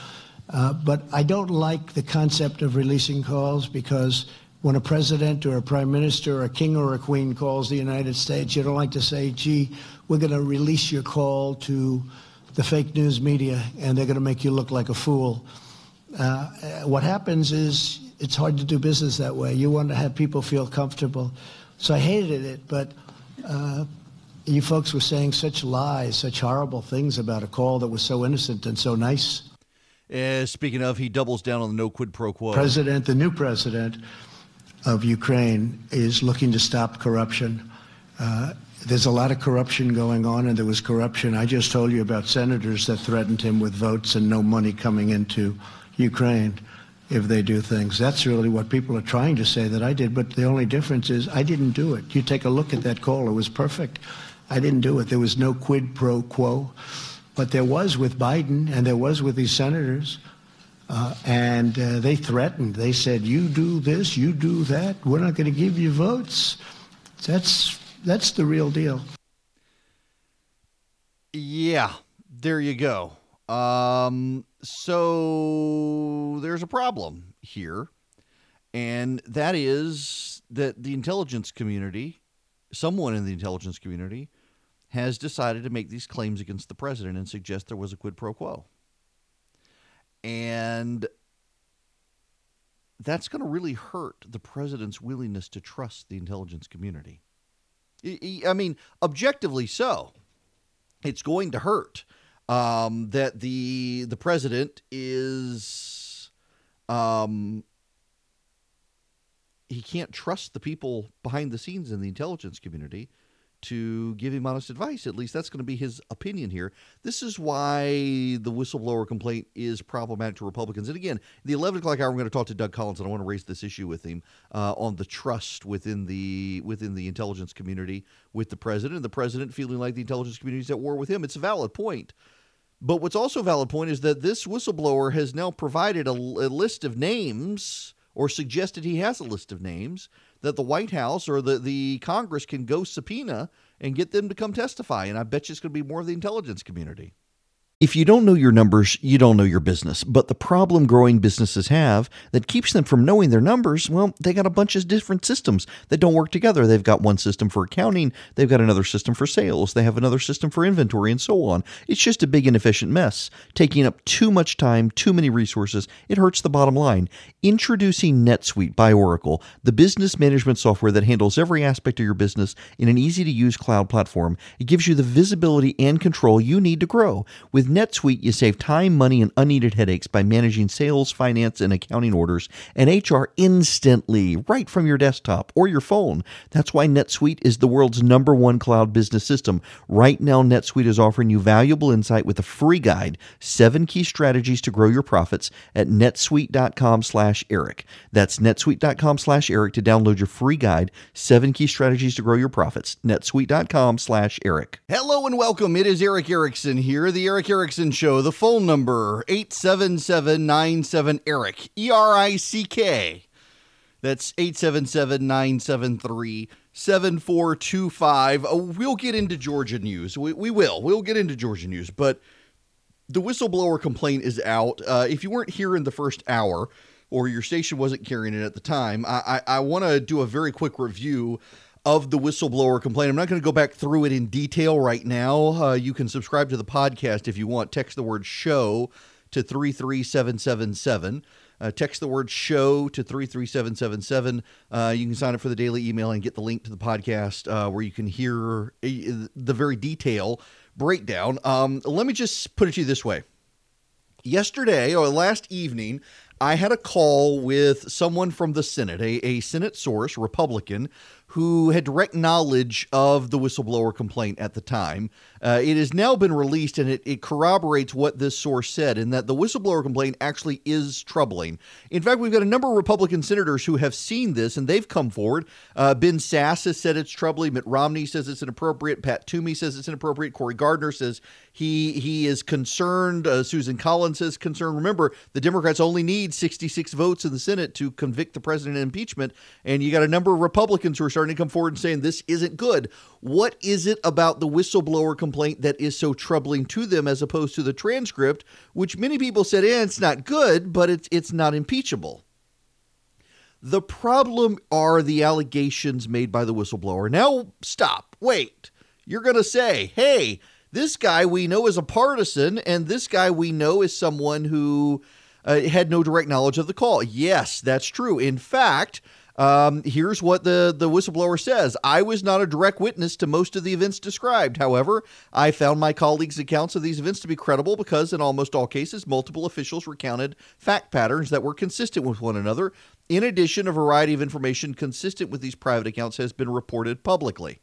E: Uh, but I don't like the concept of releasing calls because when a president or a prime minister or a king or a queen calls the United States, you don't like to say, gee, we're going to release your call to the fake news media and they're going to make you look like a fool. Uh, what happens is it's hard to do business that way. You want to have people feel comfortable. So I hated it, but uh, you folks were saying such lies, such horrible things about a call that was so innocent and so nice.
A: Uh, speaking of, he doubles down on the no quid pro quo.
E: President, the new president, of Ukraine is looking to stop corruption. Uh, there's a lot of corruption going on, and there was corruption. I just told you about senators that threatened him with votes and no money coming into Ukraine if they do things. That's really what people are trying to say that I did, but the only difference is I didn't do it. You take a look at that call, it was perfect. I didn't do it. There was no quid pro quo, but there was with Biden and there was with these senators. Uh, and uh, they threatened. They said, "You do this, you do that. We're not going to give you votes." That's that's the real deal.
A: Yeah, there you go. Um, so there's a problem here, and that is that the intelligence community, someone in the intelligence community, has decided to make these claims against the president and suggest there was a quid pro quo. And that's going to really hurt the president's willingness to trust the intelligence community. I mean, objectively so. It's going to hurt um, that the the president is um, he can't trust the people behind the scenes in the intelligence community to give him honest advice. At least that's going to be his opinion here. This is why the whistleblower complaint is problematic to Republicans. And again, the 11 o'clock hour, I'm going to talk to Doug Collins, and I want to raise this issue with him uh, on the trust within the within the intelligence community with the president, and the president feeling like the intelligence community is at war with him. It's a valid point. But what's also a valid point is that this whistleblower has now provided a, a list of names or suggested he has a list of names that the White House or the, the Congress can go subpoena and get them to come testify. And I bet you it's going to be more of the intelligence community. If you don't know your numbers, you don't know your business. But the problem growing businesses have that keeps them from knowing their numbers, well, they got a bunch of different systems that don't work together. They've got one system for accounting, they've got another system for sales, they have another system for inventory, and so on. It's just a big inefficient mess, taking up too much time, too many resources. It hurts the bottom line. Introducing NetSuite by Oracle, the business management software that handles every aspect of your business in an easy to use cloud platform. It gives you the visibility and control you need to grow. With NetSuite, you save time, money, and unneeded headaches by managing sales, finance, and accounting orders and HR instantly right from your desktop or your phone. That's why NetSuite is the world's number one cloud business system. Right now, NetSuite is offering you valuable insight with a free guide, seven key strategies to grow your profits at netsuite.com slash Erick. That's netsuite.com slash Erick to download your free guide, seven key strategies to grow your profits. netsuite.com slash Erick. Hello and welcome. It is Erick Erickson here, the Erick Erickson Erickson show. The phone number, 877-97-ERICK, E-R-I-C-K. That's 877-973-7425. Uh, We'll get into Georgia news. We, we will. We'll get into Georgia news. But the whistleblower complaint is out. Uh, if you weren't here in the first hour or your station wasn't carrying it at the time, I, I, I want to do a very quick review of the whistleblower complaint. I'm not going to go back through it in detail right now. Uh, you can subscribe to the podcast if you want. Text the word show to 33777. Uh, text the word show to 33777. Uh, you can sign up for the daily email and get the link to the podcast uh, where you can hear uh, the very detail breakdown. Um, let me just put it to you this way. Yesterday or last evening, I had a call with someone from the Senate, a, a Senate source, Republican, who had direct knowledge of the whistleblower complaint at the time. Uh, it has now been released and it, it corroborates what this source said, in that the whistleblower complaint actually is troubling. In fact, we've got a number of Republican senators who have seen this and they've come forward. Uh, Ben Sasse has said it's troubling. Mitt Romney says it's inappropriate. Pat Toomey says it's inappropriate. Cory Gardner says he he is concerned. Uh, Susan Collins is concerned. Remember, the Democrats only need 66 votes in the Senate to convict the president in impeachment, and you got a number of Republicans who are starting to come forward and saying this isn't good. What is it about the whistleblower complaint that is so troubling to them as opposed to the transcript, which many people said, eh, it's not good, but it's it's not impeachable. The problem are the allegations made by the whistleblower. Now, stop. Wait. You're to say, hey, this guy we know is a partisan, and this guy we know is someone who uh, had no direct knowledge of the call. Yes, that's true. In fact, um, here's what the, the whistleblower says I was not a direct witness to most of the events described. However, I found my colleagues' accounts of these events to be credible because, in almost all cases, multiple officials recounted fact patterns that were consistent with one another. In addition, a variety of information consistent with these private accounts has been reported publicly.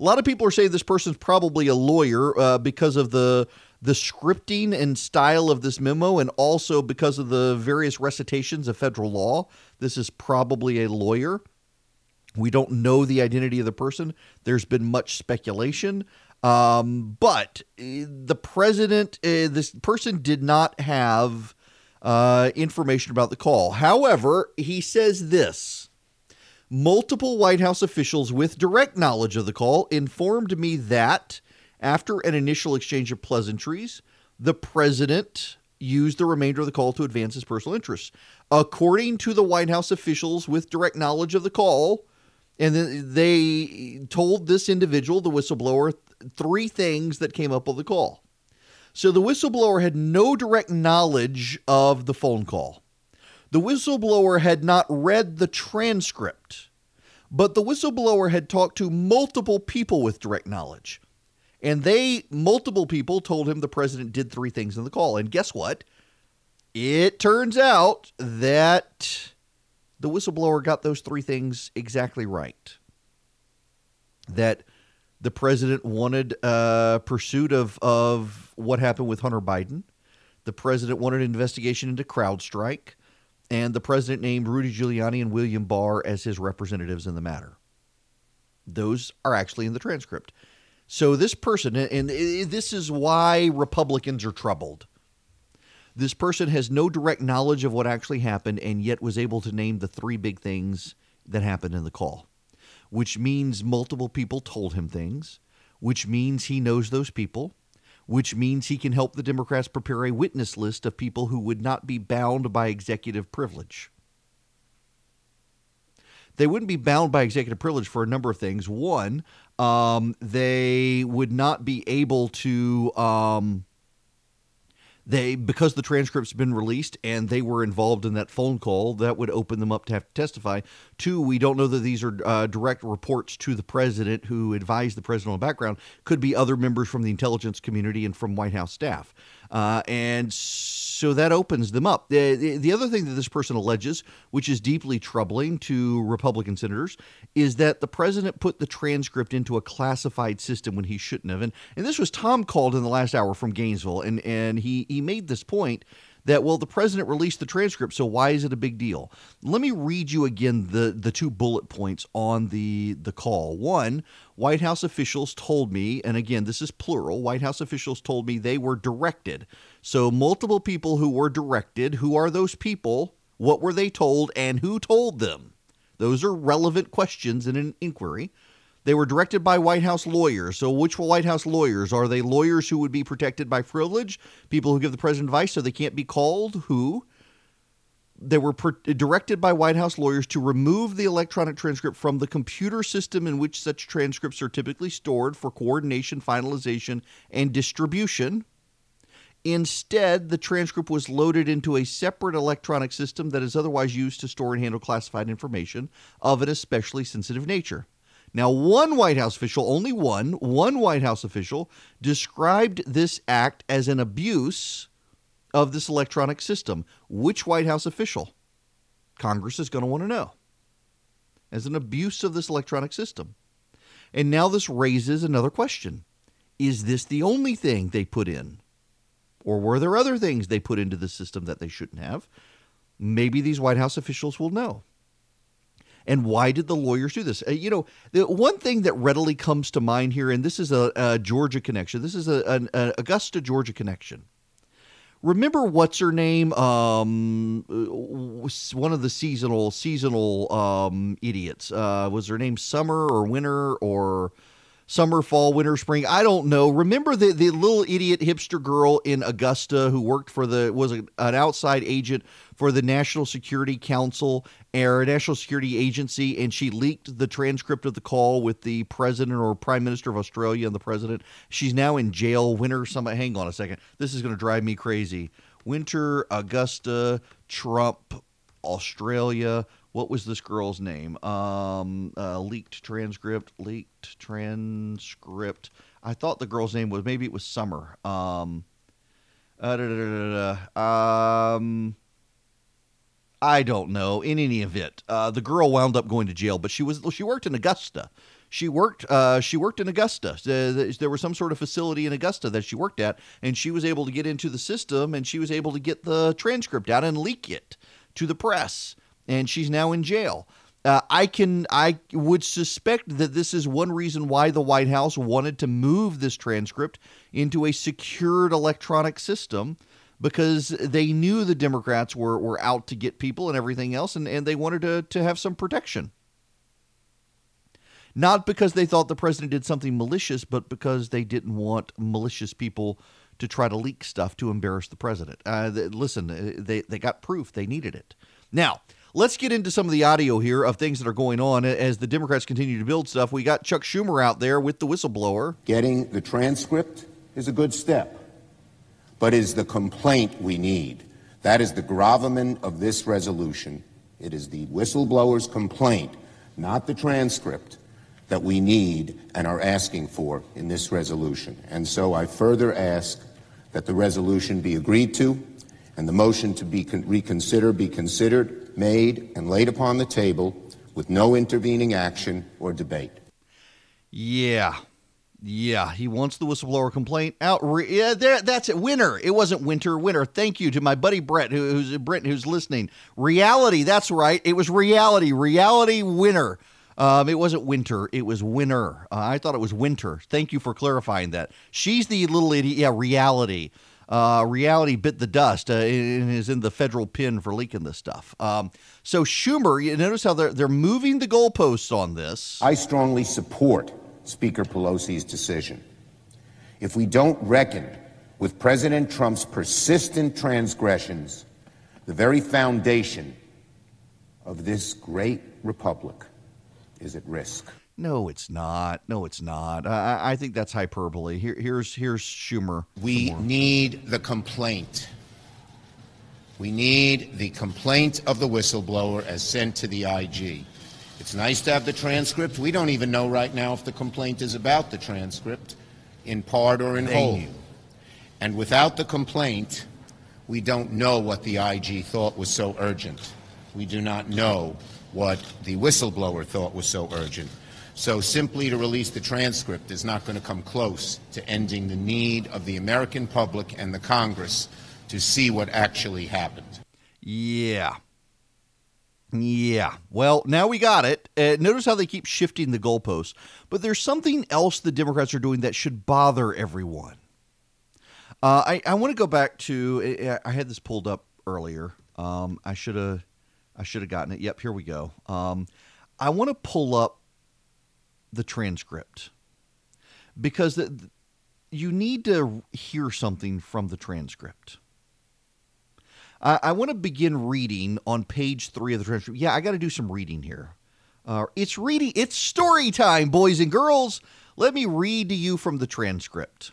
A: A lot of people are saying this person's probably a lawyer uh, because of the the scripting and style of this memo, and also because of the various recitations of federal law. This is probably a lawyer. We don't know the identity of the person. There's been much speculation. Um, but uh, the president, uh, this person did not have uh, information about the call. However, he says this multiple White House officials with direct knowledge of the call informed me that after an initial exchange of pleasantries, the president used the remainder of the call to advance his personal interests. According to the White House officials with direct knowledge of the call, and they told this individual, the whistleblower, three things that came up on the call. So the whistleblower had no direct knowledge of the phone call. The whistleblower had not read the transcript, but the whistleblower had talked to multiple people with direct knowledge. And they, multiple people, told him the president did three things in the call. And guess what? It turns out that the whistleblower got those three things exactly right. That the president wanted uh, pursuit of, of what happened with Hunter Biden. The president wanted an investigation into CrowdStrike. And the president named Rudy Giuliani and William Barr as his representatives in the matter. Those are actually in the transcript. So this person, and this is why Republicans are troubled. This person has no direct knowledge of what actually happened and yet was able to name the three big things that happened in the call, which means multiple people told him things, which means he knows those people, which means he can help the Democrats prepare a witness list of people who would not be bound by executive privilege. They wouldn't be bound by executive privilege for a number of things. One, um, they would not be able to. Um, they because the transcript's been released and they were involved in that phone call that would open them up to have to testify two we don't know that these are uh, direct reports to the president who advised the president on background could be other members from the intelligence community and from white house staff uh, and so that opens them up. The, the, the, other thing that this person alleges, which is deeply troubling to Republican senators, is that the president put the transcript into a classified system when he shouldn't have. And, and this was Tom called in the last hour from Gainesville, and, and he, he made this point that well the president released the transcript so why is it a big deal? Let me read you again the the two bullet points on the the call. One white house officials told me and again this is plural white house officials told me they were directed. So multiple people who were directed who are those people? What were they told and who told them? Those are relevant questions in an inquiry they were directed by White House lawyers. So, which White House lawyers? Are they lawyers who would be protected by privilege? People who give the president advice so they can't be called? Who? They were per- directed by White House lawyers to remove the electronic transcript from the computer system in which such transcripts are typically stored for coordination, finalization, and distribution. Instead, the transcript was loaded into a separate electronic system that is otherwise used to store and handle classified information of an especially sensitive nature. Now, one White House official, only one, one White House official described this act as an abuse of this electronic system. Which White House official? Congress is going to want to know. As an abuse of this electronic system. And now this raises another question Is this the only thing they put in? Or were there other things they put into the system that they shouldn't have? Maybe these White House officials will know. And why did the lawyers do this? Uh, you know, the one thing that readily comes to mind here, and this is a, a Georgia connection. This is a, an, Augusta, Georgia connection. Remember what's her name? Um, one of the seasonal seasonal um, idiots. Uh, was her name Summer or Winter or summer, fall, winter, spring. I don't know. Remember the the little idiot hipster girl in Augusta who worked for the was an outside agent for the National Security Council or National Security Agency, and she leaked the transcript of the call with the president or prime minister of Australia and the president. She's now in jail. Winter, some. Hang on a second. This is going to drive me crazy. Winter, Augusta, Trump, Australia what was this girl's name? Um, uh, leaked transcript, leaked transcript. I thought the girl's name was maybe it was Summer. Um, uh, da, da, da, um, I don't know. In any event, uh, the girl wound up going to jail, but she was she worked in Augusta. She worked uh, she worked in Augusta. There was some sort of facility in Augusta that she worked at, and she was able to get into the system, and she was able to get the transcript out and leak it to the press and she's now in jail. Uh, I can I would suspect that this is one reason why the White House wanted to move this transcript into a secured electronic system because they knew the Democrats were, were out to get people and everything else, and, and they wanted to, to have some protection. Not because they thought the president did something malicious, but because they didn't want malicious people to try to leak stuff to embarrass the president. Uh, listen, uh, they, they got proof, they needed it. Now, let's get into some of the audio here of things that are going on as the Democrats continue to build stuff. We got Chuck Schumer out there with the whistleblower.
F: Getting the transcript is a good step but is the complaint we need. That is the gravamen of this resolution. It is the whistleblower's complaint, not the transcript, that we need and are asking for in this resolution. And so I further ask that the resolution be agreed to and the motion to be con- reconsidered be considered, made, and laid upon the table with no intervening action or debate.
A: Yeah, yeah, he wants the whistleblower complaint out. Yeah, there, that's it. Winter. It wasn't winter. Winter. Thank you to my buddy Brett, who, who's Brent, who's listening. Reality. That's right. It was reality. Reality. Winter. Um, it wasn't winter. It was winter. Uh, I thought it was winter. Thank you for clarifying that. She's the little idiot. Yeah, reality. Uh, reality bit the dust uh, and is in the federal pen for leaking this stuff. Um, so Schumer, you notice how they're they're moving the goalposts on this.
F: I strongly support Speaker Pelosi's decision. If we don't reckon with President Trump's persistent transgressions, the very foundation of this great republic is at risk.
A: No, it's not. No, it's not. I, I think that's hyperbole. Here, here's here's Schumer.
F: We need the complaint. We need the complaint of the whistleblower as sent to the IG. It's nice to have the transcript. We don't even know right now if the complaint is about the transcript, in part or in whole. And without the complaint, we don't know what the IG thought was so urgent. We do not know what the whistleblower thought was so urgent. So simply to release the transcript is not going to come close to ending the need of the American public and the Congress to see what actually happened.
A: Yeah. Yeah. Well, now we got it. Uh, notice how they keep shifting the goalposts. But there's something else the Democrats are doing that should bother everyone. Uh, I, I want to go back to I had this pulled up earlier. Um, I should have I should have gotten it. Yep, here we go. Um, I want to pull up the transcript because the, you need to hear something from the transcript. I, I want to begin reading on page three of the transcript. Yeah, I got to do some reading here. Uh, it's reading. It's story time, boys and girls. Let me read to you from the transcript.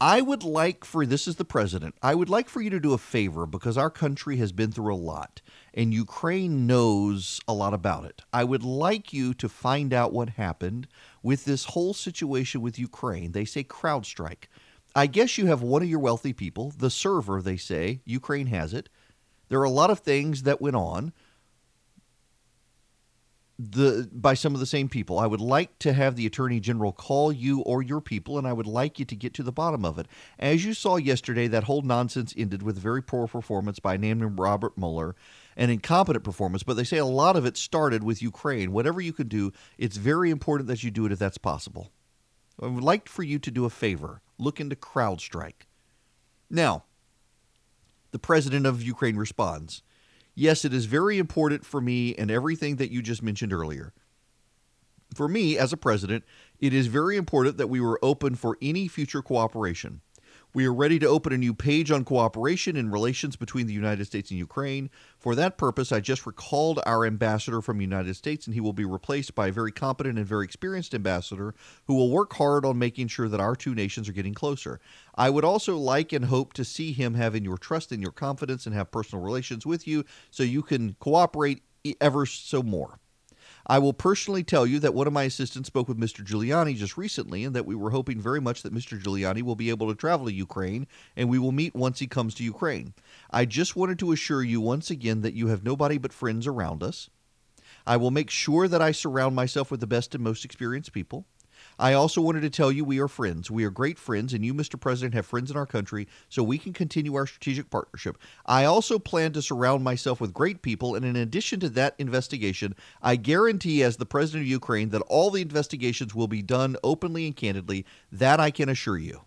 A: I would like for this is the president. I would like for you to do a favor because our country has been through a lot and Ukraine knows a lot about it. I would like you to find out what happened with this whole situation with Ukraine. They say CrowdStrike. I guess you have one of your wealthy people, the server, they say. Ukraine has it. There are a lot of things that went on the by some of the same people. I would like to have the attorney general call you or your people and I would like you to get to the bottom of it. As you saw yesterday, that whole nonsense ended with very poor performance by a name named Robert Mueller, an incompetent performance, but they say a lot of it started with Ukraine. Whatever you can do, it's very important that you do it if that's possible. I would like for you to do a favor look into CrowdStrike. Now, the president of Ukraine responds Yes, it is very important for me and everything that you just mentioned earlier. For me, as a president, it is very important that we were open for any future cooperation. We are ready to open a new page on cooperation in relations between the United States and Ukraine. For that purpose, I just recalled our ambassador from the United States, and he will be replaced by a very competent and very experienced ambassador who will work hard on making sure that our two nations are getting closer. I would also like and hope to see him having your trust and your confidence and have personal relations with you so you can cooperate ever so more. I will personally tell you that one of my assistants spoke with Mr. Giuliani just recently and that we were hoping very much that Mr. Giuliani will be able to travel to Ukraine and we will meet once he comes to Ukraine. I just wanted to assure you once again that you have nobody but friends around us. I will make sure that I surround myself with the best and most experienced people. I also wanted to tell you we are friends. We are great friends, and you, Mr. President, have friends in our country, so we can continue our strategic partnership. I also plan to surround myself with great people, and in addition to that investigation, I guarantee, as the President of Ukraine, that all the investigations will be done openly and candidly. That I can assure you.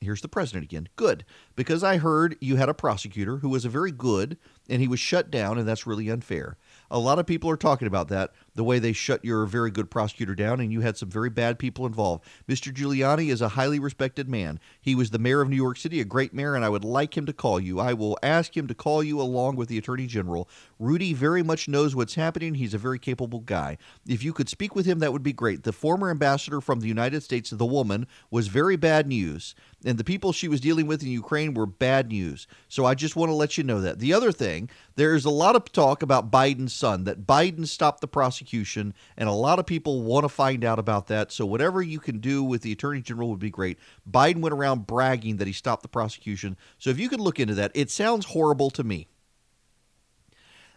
A: Here's the president again. Good, because I heard you had a prosecutor who was a very good and he was shut down, and that's really unfair. A lot of people are talking about that, the way they shut your very good prosecutor down, and you had some very bad people involved. Mr. Giuliani is a highly respected man. He was the mayor of New York City, a great mayor, and I would like him to call you. I will ask him to call you along with the attorney general. Rudy very much knows what's happening. He's a very capable guy. If you could speak with him, that would be great. The former ambassador from the United States, the woman, was very bad news, and the people she was dealing with in Ukraine were bad news. So I just want to let you know that. The other thing, there's a lot of talk about Biden's son, that Biden stopped the prosecution, and a lot of people want to find out about that. So whatever you can do with the attorney general would be great. Biden went around bragging that he stopped the prosecution. So if you could look into that, it sounds horrible to me.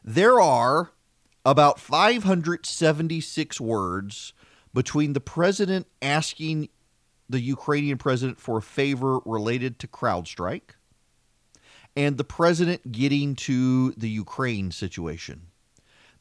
A: There are about 576 words between the president asking the Ukrainian president for a favor related to CrowdStrike and the president getting to the Ukraine situation.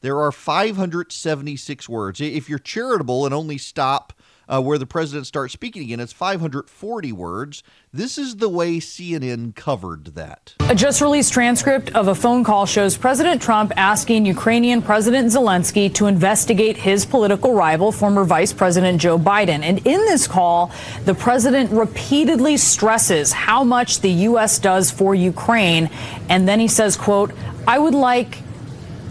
A: There are 576 words. If you're charitable and only stop uh, where the president starts speaking again, it's 540 words. This is the way CNN covered that.
G: A just released transcript of a phone call shows President Trump asking Ukrainian President Zelensky to investigate his political rival, former Vice President Joe Biden. And in this call, the president repeatedly stresses how much the U.S. does for Ukraine. And then he says, quote, I would like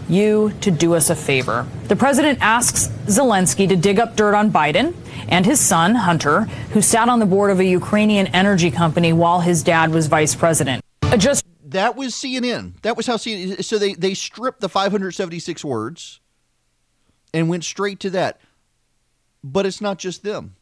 G: you to do us a favor. The president asks Zelensky to dig up dirt on Biden and his son, Hunter, who sat on the board of a Ukrainian energy company while his dad was vice president. Uh, just
A: that was CNN. That was how CNN. So they they stripped the 576 words and went straight to that. But it's not just them.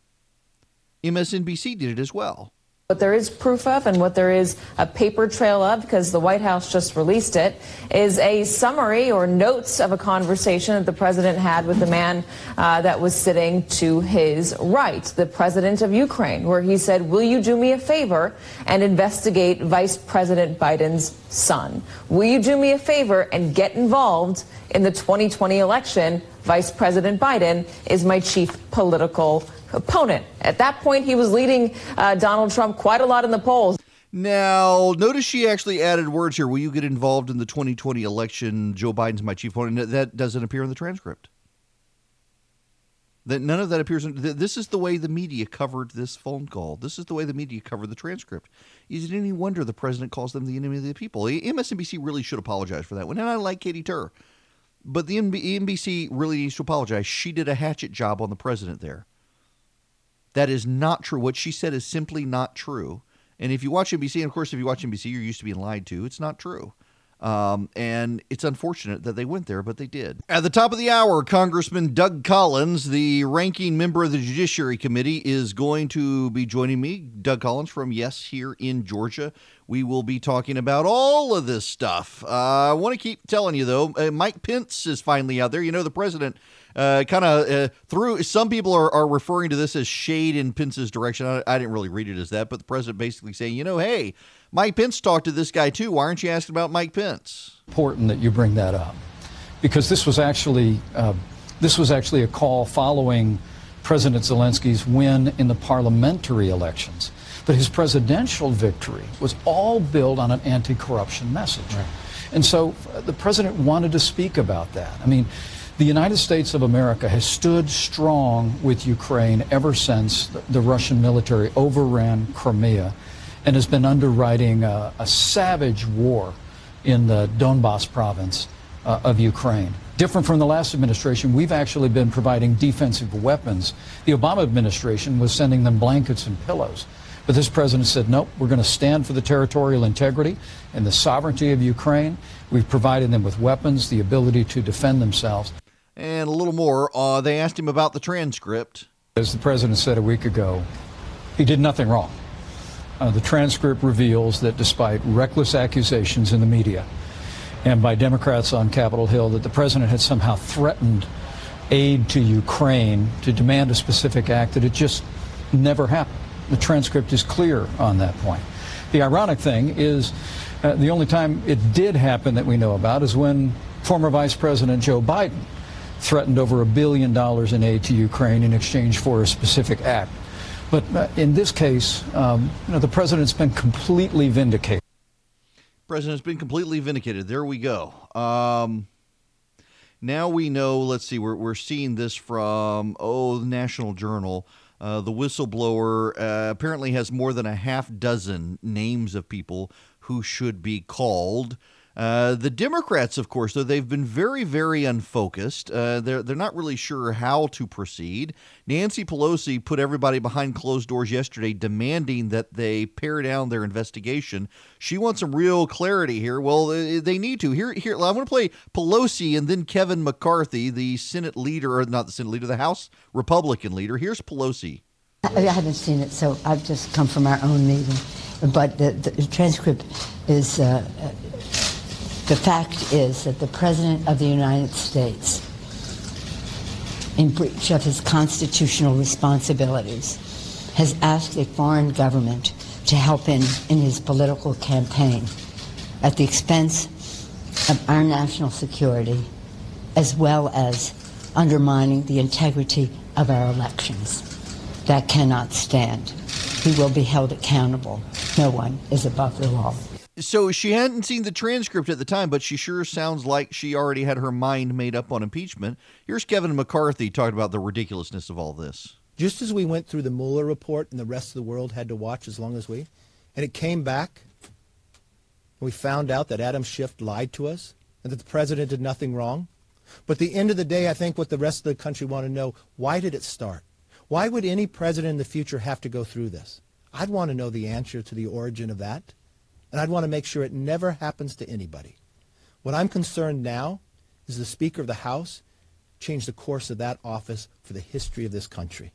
A: MSNBC did it as well.
H: What there is proof of and what there is a paper trail of, because the White House just released it, is a summary or notes of a conversation that the president had with the man uh, that was sitting to his right, the president of Ukraine, where he said, Will you do me a favor and investigate Vice President Biden's son? Will you do me a favor and get involved in the 2020 election? Vice President Biden is my chief political opponent. At that point, he was leading uh, Donald Trump quite a lot in the polls.
A: Now, notice she actually added words here. Will you get involved in the 2020 election? Joe Biden's my chief opponent. That doesn't appear in the transcript. That none of that appears. In, this is the way the media covered this phone call. This is the way the media covered the transcript. Is it any wonder the president calls them the enemy of the people? MSNBC really should apologize for that one. And I like Katie Tur, but the NBC really needs to apologize. She did a hatchet job on the president there. That is not true. What she said is simply not true. And if you watch NBC, and of course, if you watch NBC, you're used to being lied to. It's not true. Um, and it's unfortunate that they went there, but they did. At the top of the hour, Congressman Doug Collins, the ranking member of the Judiciary Committee, is going to be joining me. Doug Collins from Yes here in Georgia. We will be talking about all of this stuff. Uh, I want to keep telling you, though, uh, Mike Pence is finally out there. You know, the president uh, kind of uh, through. Some people are, are referring to this as shade in Pence's direction. I, I, didn't really read it as that, but the president basically saying, you know, hey, Mike Pence talked to this guy too. Why aren't you asking about Mike Pence?
I: Important that you bring that up because this was actually uh, this was actually a call following President Zelensky's win in the parliamentary elections. But his presidential victory was all built on an anti-corruption message. Right. And so uh, the president wanted to speak about that. I mean, the United States of America has stood strong with Ukraine ever since the, Russian military overran Crimea and has been underwriting a, a savage war in the Donbass province uh, of Ukraine. Different from the last administration, we've actually been providing defensive weapons. The Obama administration was sending them blankets and pillows. But this president said, nope, we're going to stand for the territorial integrity and the sovereignty of Ukraine. We've provided them with weapons, the ability to defend themselves.
A: And a little more, uh, they asked him about the transcript.
I: As the president said a week ago, he did nothing wrong. Uh, the transcript reveals that despite reckless accusations in the media and by Democrats on Capitol Hill that the president had somehow threatened aid to Ukraine to demand a specific act, that it just never happened. The transcript is clear on that point. The ironic thing is uh, the only time it did happen that we know about is when former Vice President Joe Biden threatened over a billion dollars in aid to Ukraine in exchange for a specific act. But uh, in this case, um, you know, the president's been completely vindicated.
A: President's been completely vindicated. There we go. Um, now we know. Let's see. We're we're seeing this from oh the National Journal. Uh, the whistleblower uh, apparently has more than a half dozen names of people who should be called. Uh, the Democrats, of course, though they've been very, very unfocused. Uh, they're they're not really sure how to proceed. Nancy Pelosi put everybody behind closed doors yesterday, demanding that they pare down their investigation. She wants some real clarity here. Well, they need to. Here, here. I'm going to play Pelosi and then Kevin McCarthy, the Senate leader, or not the Senate leader, the House Republican leader. Here's Pelosi.
J: I haven't seen it, so I've just come from our own meeting. But the, the transcript is. Uh, the fact is that the President of the United States, in breach of his constitutional responsibilities, has asked a foreign government to help him in his political campaign at the expense of our national security, as well as undermining the integrity of our elections. That cannot stand. He will be held accountable. No one is above the law.
A: So she hadn't seen the transcript at the time, but she sure sounds like she already had her mind made up on impeachment. Here's Kevin McCarthy talking about the ridiculousness of all this.
K: Just as we went through the Mueller report and the rest of the world had to watch as long as we, and it came back, we found out that Adam Schiff lied to us and that the president did nothing wrong. But at the end of the day, I think what the rest of the country want to know, why did it start? Why would any president in the future have to go through this? I'd want to know the answer to the origin of that. And I'd want to make sure it never happens to anybody. What I'm concerned now is the Speaker of the House change the course of that office for the history of this country.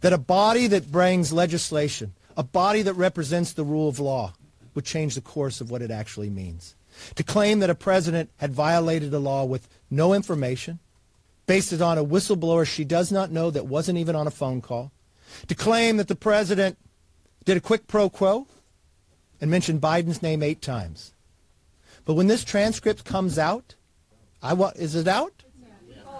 K: That a body that brings legislation, a body that represents the rule of law, would change the course of what it actually means. To claim that a president had violated the law with no information, based it on a whistleblower she does not know that wasn't even on a phone call. To claim that the president did a quid pro quo and mentioned Biden's name eight times. But when this transcript comes out, I want is it out?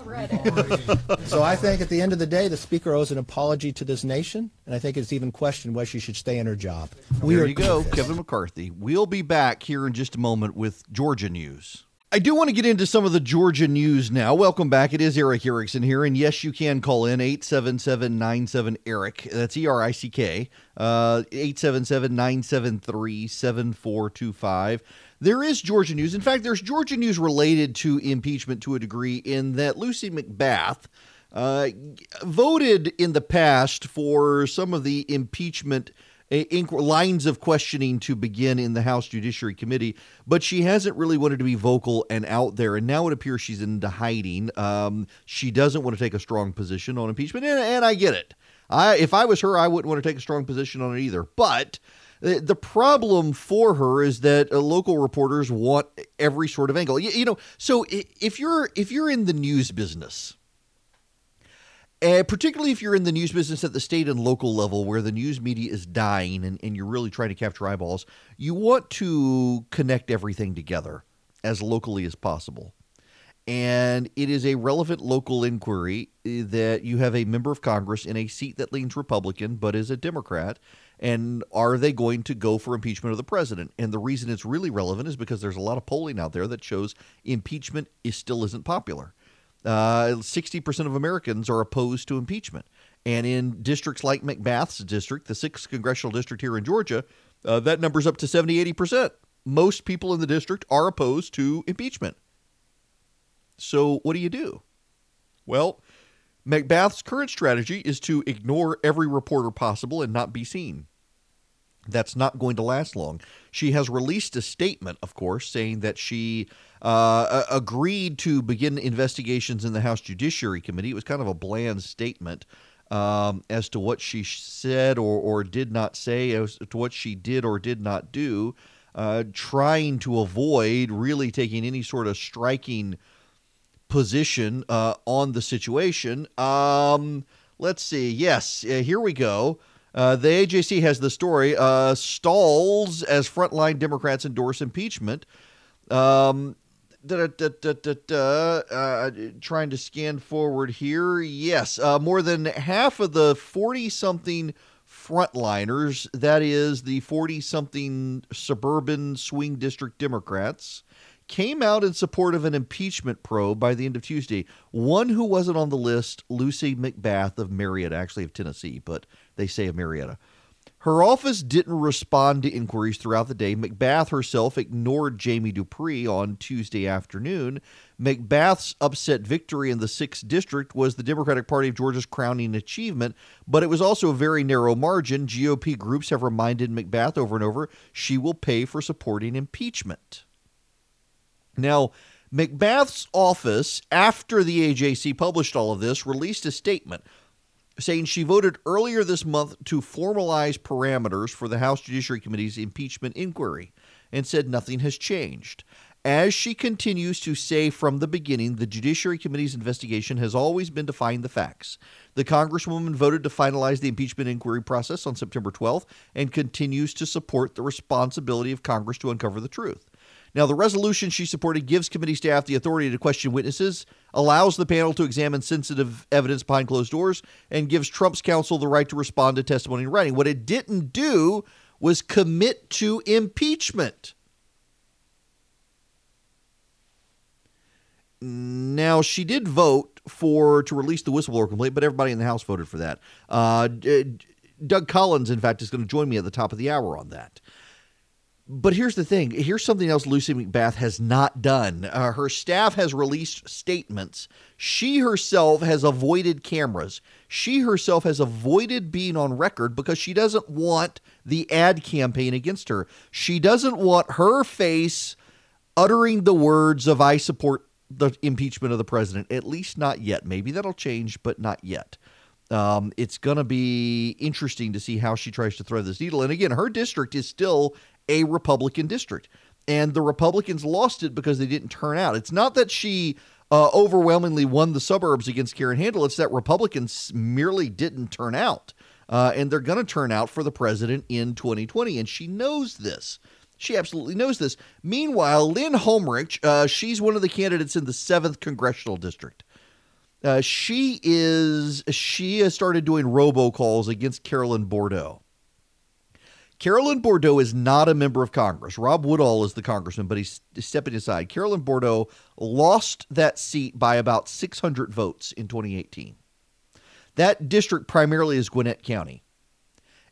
K: so I think at the end of the day, the speaker owes an apology to this nation, and I think it's even questioned whether she should stay in her job.
A: We there you go, Kevin McCarthy. We'll be back here in just a moment with Georgia news. I do want to get into some of the Georgia news now. Welcome back. It is Erick Erickson here. And yes, you can call in 877 97 Erick. That's E R I C K. Uh, 877 973 7425. There is Georgia news. In fact, there's Georgia news related to impeachment to a degree in that Lucy McBath uh, voted in the past for some of the impeachment lines of questioning to begin in the House Judiciary Committee, but she hasn't really wanted to be vocal and out there. And now it appears she's into hiding. Um, she doesn't want to take a strong position on impeachment, and, and I get it. I, if I was her, I wouldn't want to take a strong position on it either. But the problem for her is that uh, local reporters want every sort of angle. You, you know, so if you're if you're in the news business and particularly if you're in the news business at the state and local level where the news media is dying and, and you're really trying to capture eyeballs, you want to connect everything together as locally as possible. And it is a relevant local inquiry eh, that you have a member of Congress in a seat that leans Republican but is a Democrat. And are they going to go for impeachment of the president? And the reason it's really relevant is because there's a lot of polling out there that shows impeachment is still isn't popular. Uh, 60% of Americans are opposed to impeachment. And in districts like McBath's district, the 6th congressional district here in Georgia, uh, that number's up to 70, 80%. Most people in the district are opposed to impeachment. So, what do you do? Well, McBath's current strategy is to ignore every reporter possible and not be seen. That's not going to last long. She has released a statement, of course, saying that she uh, agreed to begin investigations in the House Judiciary Committee. It was kind of a bland statement um, as to what she said or, or did not say, as to what she did or did not do, uh, trying to avoid really taking any sort of striking position uh, on the situation. Um, let's see. Yes, uh, here we go. Uh, the AJC has the story. Uh, stalls as frontline Democrats endorse impeachment. Um, da, da, da, uh, trying to scan forward here. Yes, uh, more than half of the 40 something frontliners, that is, the 40 something suburban swing district Democrats, came out in support of an impeachment probe by the end of Tuesday. One who wasn't on the list, Lucy McBath of Marietta, actually of Tennessee, but they say of Marietta. Her office didn't respond to inquiries throughout the day. McBath herself ignored Jamie Dupree on Tuesday afternoon. McBath's upset victory in the 6th district was the Democratic Party of Georgia's crowning achievement, but it was also a very narrow margin. GOP groups have reminded McBath over and over she will pay for supporting impeachment. Now, McBath's office, after the AJC published all of this, released a statement saying she voted earlier this month to formalize parameters for the House Judiciary Committee's impeachment inquiry and said nothing has changed. As she continues to say from the beginning, the Judiciary Committee's investigation has always been to find the facts. The Congresswoman voted to finalize the impeachment inquiry process on September 12th and continues to support the responsibility of Congress to uncover the truth. Now, the resolution she supported gives committee staff the authority to question witnesses, allows the panel to examine sensitive evidence behind closed doors, and gives Trump's counsel the right to respond to testimony in writing. What it didn't do was commit to impeachment. Now, she did vote for to release the whistleblower complaint, but everybody in the House voted for that. Uh, Doug Collins, in fact, is going to join me at the top of the hour on that. But here's the thing. Here's something else Lucy McBath has not done. Uh, her staff has released statements. She herself has avoided cameras. She herself has avoided being on record because she doesn't want the ad campaign against her. She doesn't want her face uttering the words of I support the impeachment of the president, at least not yet. Maybe that'll change, but not yet. Um, it's going to be interesting to see how she tries to thread this needle. And again, her district is still a Republican district. And the Republicans lost it because they didn't turn out. It's not that she uh, overwhelmingly won the suburbs against Karen Handel, it's that Republicans merely didn't turn out. Uh, and they're going to turn out for the president in 2020. And she knows this. She absolutely knows this. Meanwhile, Lynn Homrich, uh, she's one of the candidates in the 7th congressional district. Uh, she is she has started doing robocalls against Carolyn Bourdeaux. Carolyn Bourdeaux is not a member of Congress. Rob Woodall is the congressman, but he's stepping aside. Carolyn Bourdeaux lost that seat by about 600 votes in 2018. That district primarily is Gwinnett County.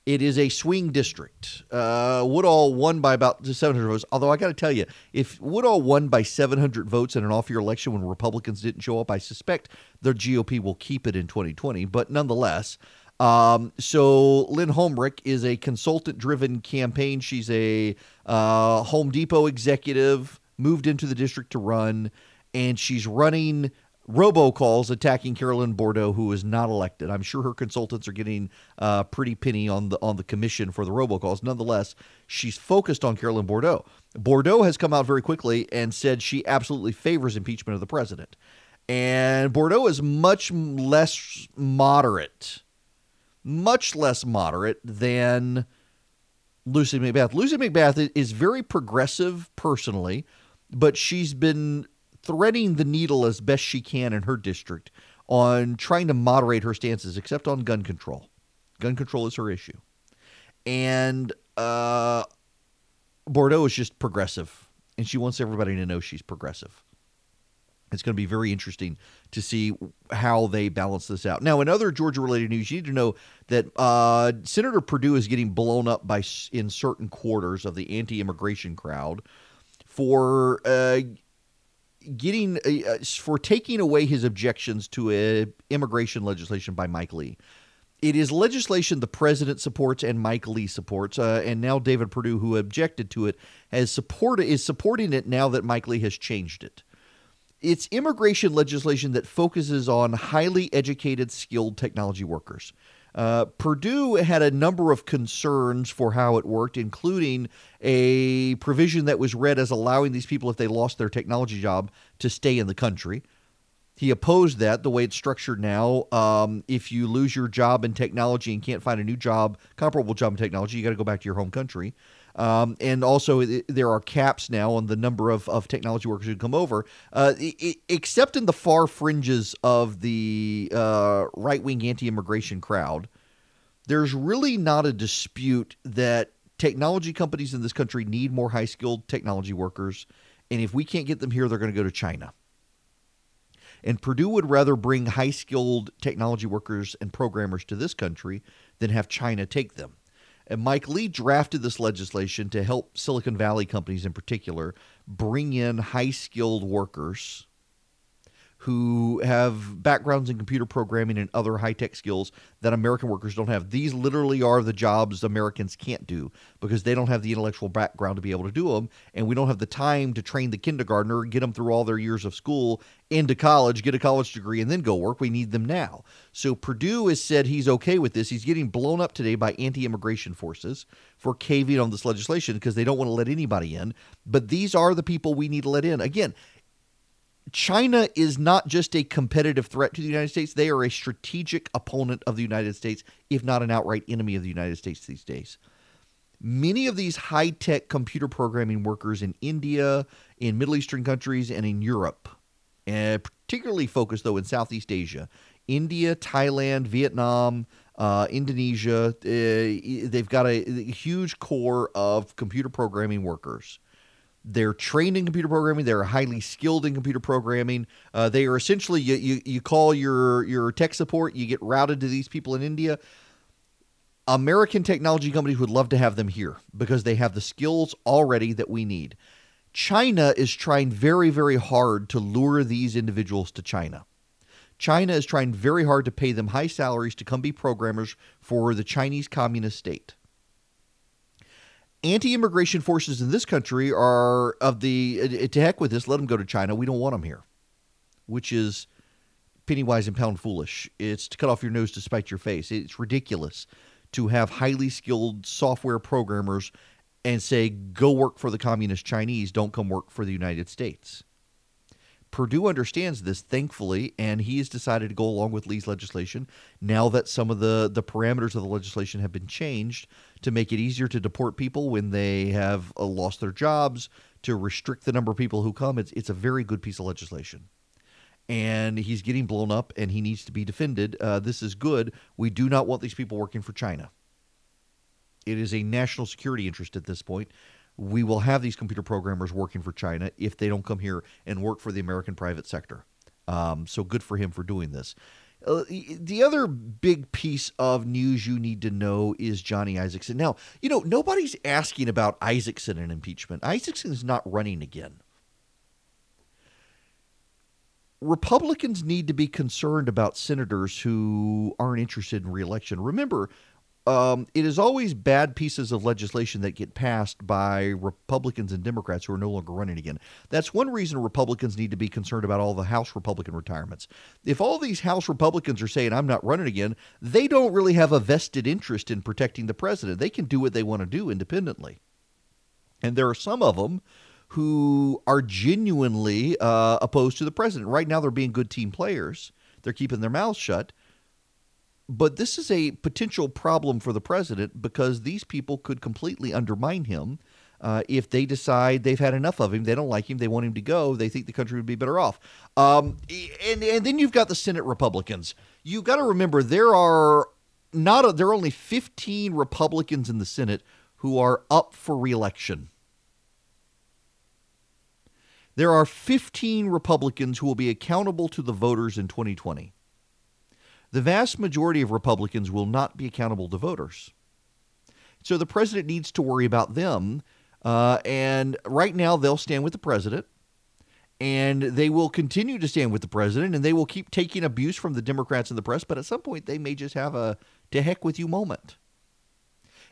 A: It is a swing district. Uh, Woodall won by about 700 votes. Although I got to tell you, if Woodall won by 700 votes in an off-year election when Republicans didn't show up, I suspect the GOP will keep it in 2020. But nonetheless, um, so Lynn Homrich is a consultant-driven campaign. She's a uh, Home Depot executive, moved into the district to run, and she's running robocalls attacking Carolyn Bourdeaux, who is not elected. I'm sure her consultants are getting uh, pretty penny on the on the commission for the robocalls. Nonetheless, she's focused on Carolyn Bourdeaux. Bourdeaux has come out very quickly and said she absolutely favors impeachment of the president. And Bourdeaux is much less moderate, much less moderate than Lucy McBath. Lucy McBath is very progressive personally, but she's been threading the needle as best she can in her district on trying to moderate her stances, except on gun control. Gun control is her issue. And uh, Bourdeaux is just progressive, and she wants everybody to know she's progressive. It's going to be very interesting to see how they balance this out. Now, in other Georgia-related news, you need to know that uh, Senator Perdue is getting blown up by in certain quarters of the anti-immigration crowd for uh, getting uh, for taking away his objections to a immigration legislation by Mike Lee. It is legislation the president supports and Mike Lee supports, uh, and now David Perdue, who objected to it, has supported is supporting it now that Mike Lee has changed it. It's immigration legislation that focuses on highly educated, skilled technology workers. Uh, Perdue had a number of concerns for how it worked, including a provision that was read as allowing these people, if they lost their technology job, to stay in the country. He opposed that the way it's structured now. Um, if you lose your job in technology and can't find a new job, comparable job in technology, you got to go back to your home country. Um, and also, there are caps now on the number of, of technology workers who come over, uh, except in the far fringes of the uh, right wing anti immigration crowd. there's really not a dispute that technology companies in this country need more high skilled technology workers. And if we can't get them here, they're going to go to China. And Perdue would rather bring high skilled technology workers and programmers to this country than have China take them. And Mike Lee drafted this legislation to help Silicon Valley companies in particular bring in high skilled workers who have backgrounds in computer programming and other high tech skills that American workers don't have. These literally are the jobs Americans can't do because they don't have the intellectual background to be able to do them. And we don't have the time to train the kindergartner, get them through all their years of school, into college, get a college degree, and then go work. We need them now. So Perdue has said he's okay with this. He's getting blown up today by anti immigration forces for caving on this legislation because they don't want to let anybody in. But these are the people we need to let in. Again, China is not just a competitive threat to the United States, they are a strategic opponent of the United States, if not an outright enemy of the United States these days. Many of these high tech computer programming workers in India, in Middle Eastern countries, and in Europe, and particularly focused though in Southeast Asia, India, Thailand, Vietnam, uh, Indonesia, uh, they've got a, a huge core of computer programming workers they're trained in computer programming. They're highly skilled in computer programming. Uh, they are essentially you, you you call your your tech support. You get routed to these people in India. American technology companies would love to have them here because they have the skills already that we need. China is trying very very hard to lure these individuals to China. China is trying very hard to pay them high salaries to come be programmers for the Chinese Communist state anti-immigration forces in this country are of the eh, to heck with this. Let them go to China. We don't want them here, which is penny wise and pound foolish. It's to cut off your nose to spite your face. It's ridiculous to have highly skilled software programmers and say go work for the communist Chinese. Don't come work for the United States. Perdue understands this, thankfully, and he has decided to go along with Lee's legislation now that some of the, the parameters of the legislation have been changed to make it easier to deport people when they have uh, lost their jobs, to restrict the number of people who come. It's, it's a very good piece of legislation. And he's getting blown up and he needs to be defended. Uh, this is good. We do not want these people working for China. It is a national security interest at this point we will have these computer programmers working for China if they don't come here and work for the American private sector. Um, so good for him for doing this. Uh, the other big piece of news you need to know is Johnny Isakson. Now, you know, nobody's asking about Isakson and impeachment. Isakson is not running again. Republicans need to be concerned about senators who aren't interested in reelection. Remember, um, it is always bad pieces of legislation that get passed by Republicans and Democrats who are no longer running again. That's one reason Republicans need to be concerned about all the House Republican retirements. If all these House Republicans are saying, I'm not running again, they don't really have a vested interest in protecting the president. They can do what they want to do independently. And there are some of them who are genuinely uh, opposed to the president. Right now, they're being good team players, they're keeping their mouths shut but this is a potential problem for the president because these people could completely undermine him uh, if they decide they've had enough of him. They don't like him. They want him to go. They think the country would be better off. Um, and and then you've got the Senate Republicans. You've got to remember there are not a, there are only 15 Republicans in the Senate who are up for reelection. There are 15 Republicans who will be accountable to the voters in 2020 the vast majority of Republicans will not be accountable to voters. So the president needs to worry about them. Uh, and right now, they'll stand with the president. And they will continue to stand with the president and they will keep taking abuse from the Democrats and the press. But at some point, they may just have a to heck with you moment.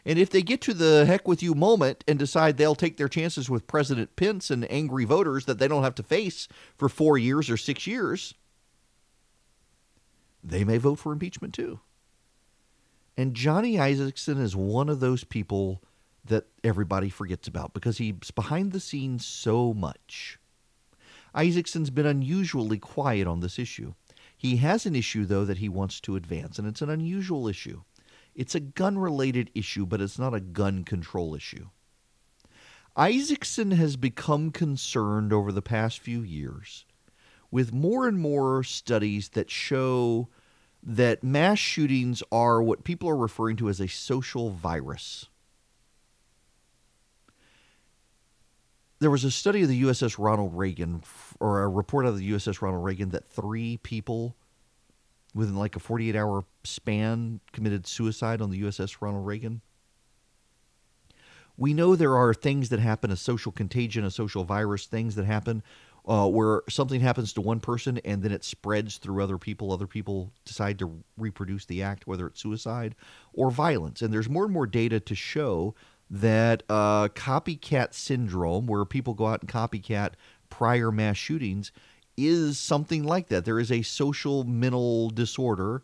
A: And if they get to the heck with you moment and decide they'll take their chances with President Pence and angry voters that they don't have to face for four years or six years, they may vote for impeachment too. And Johnny Isakson is one of those people that everybody forgets about because he's behind the scenes so much. Isakson's been unusually quiet on this issue. He has an issue, though, that he wants to advance, and it's an unusual issue. It's a gun related issue, but it's not a gun control issue. Isakson has become concerned over the past few years with more and more studies that show that mass shootings are what people are referring to as a social virus. There was a study of the USS Ronald Reagan, or a report out of the USS Ronald Reagan, that three people within like a 48 hour span committed suicide on the USS Ronald Reagan. We know there are things that happen, a social contagion, a social virus, things that happen uh, where something happens to one person and then it spreads through other people. Other people decide to reproduce the act, whether it's suicide or violence. And there's more and more data to show that uh, copycat syndrome, where people go out and copycat prior mass shootings, is something like that. There is a social mental disorder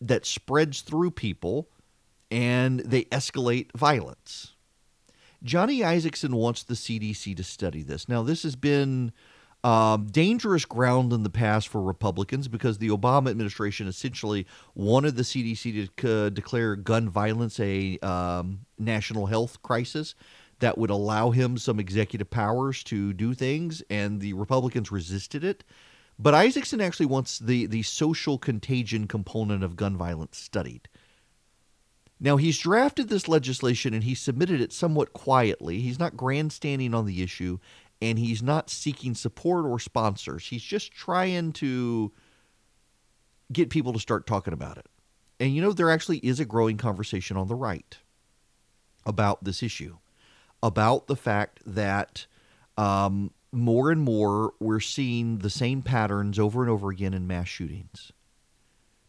A: that spreads through people and they escalate violence. Johnny Isakson wants the CDC to study this. Now, this has been um, dangerous ground in the past for Republicans because the Obama administration essentially wanted the CDC to uh, declare gun violence a um, national health crisis that would allow him some executive powers to do things, and the Republicans resisted it. But Isakson actually wants the, the social contagion component of gun violence studied. Now, he's drafted this legislation and he submitted it somewhat quietly. He's not grandstanding on the issue and he's not seeking support or sponsors. He's just trying to get people to start talking about it. And you know, there actually is a growing conversation on the right about this issue, about the fact that um, more and more we're seeing the same patterns over and over again in mass shootings.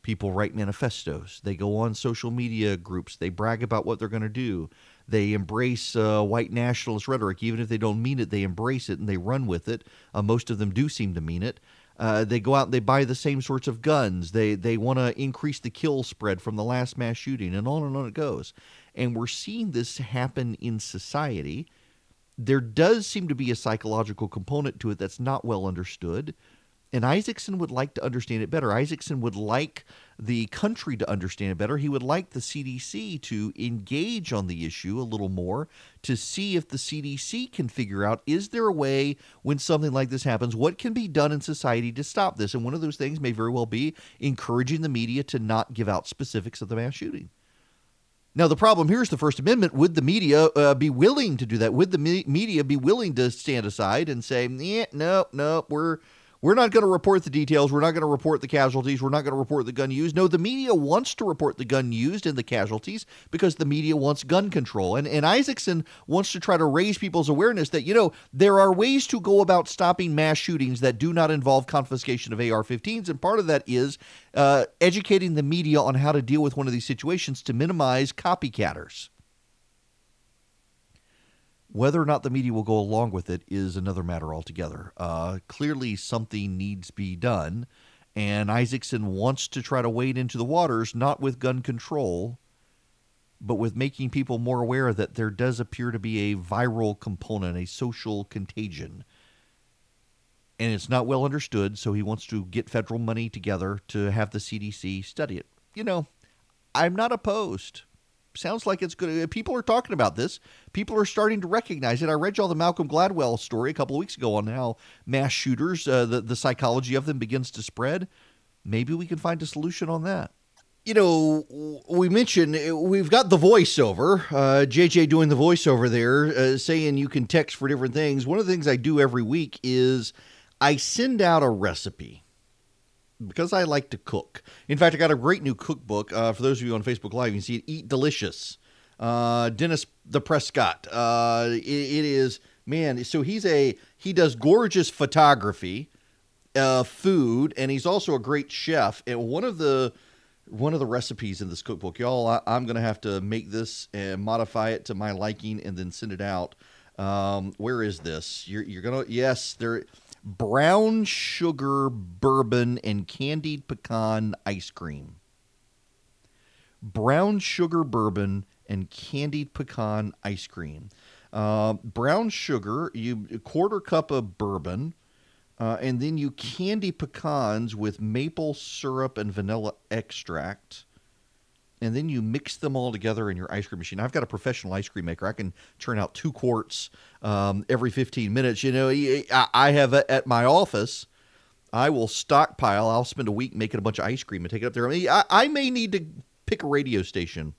A: People write manifestos. They go on social media groups. They brag about what they're going to do. They embrace uh, white nationalist rhetoric. Even if they don't mean it, they embrace it and they run with it. Uh, most of them do seem to mean it. Uh, they go out and they buy the same sorts of guns. They they want to increase the kill spread from the last mass shooting, and on and on it goes. And we're seeing this happen in society. There does seem to be a psychological component to it that's not well understood. And Isakson would like to understand it better. Isakson would like the country to understand it better. He would like the CDC to engage on the issue a little more to see if the CDC can figure out is there a way when something like this happens, what can be done in society to stop this? And one of those things may very well be encouraging the media to not give out specifics of the mass shooting. Now, the problem here is the First Amendment. Would the media uh, be willing to do that? Would the me- media be willing to stand aside and say, yeah, no, no, we're we're not going to report the details. We're not going to report the casualties. We're not going to report the gun used. No, the media wants to report the gun used and the casualties because the media wants gun control. And, and Isakson wants to try to raise people's awareness that, you know, there are ways to go about stopping mass shootings that do not involve confiscation of AR 15s. And part of that is uh, educating the media on how to deal with one of these situations to minimize copycatters. Whether or not the media will go along with it is another matter altogether. Uh, clearly, something needs to be done, and Isakson wants to try to wade into the waters, not with gun control, but with making people more aware that there does appear to be a viral component, a social contagion. And it's not well understood, so he wants to get federal money together to have the CDC study it. You know, I'm not opposed sounds like it's good. People are talking about this. People are starting to recognize it. I read y'all the Malcolm Gladwell story a couple of weeks ago on how mass shooters, uh, the the psychology of them begins to spread. Maybe we can find a solution on that. You know, we mentioned we've got the voiceover. Uh, JJ doing the voiceover there, uh, saying you can text for different things. One of the things I do every week is I send out a recipe because I like to cook. In fact, I got a great new cookbook. Uh, for those of you on Facebook Live, you can see it. Eat Delicious. Uh, Dennis the Prescott. Uh, it, it is man. So he's a he does gorgeous photography, uh, food, and he's also a great chef. And one of the one of the recipes in this cookbook, y'all, I, am gonna have to make this and modify it to my liking, and then send it out. Um, where is this? You're, you're gonna yes, there brown sugar bourbon and candied pecan ice cream. Brown sugar bourbon and candied pecan ice cream. Uh, brown sugar, you a quarter cup of bourbon, uh, and then you candy pecans with maple syrup and vanilla extract and then you mix them all together in your ice cream machine. I've got a professional ice cream maker. I can churn out two quarts um, every 15 minutes. You know, I have at my office, I will stockpile. I'll spend a week making a bunch of ice cream and take it up there. I, mean, I, I may need to pick a radio station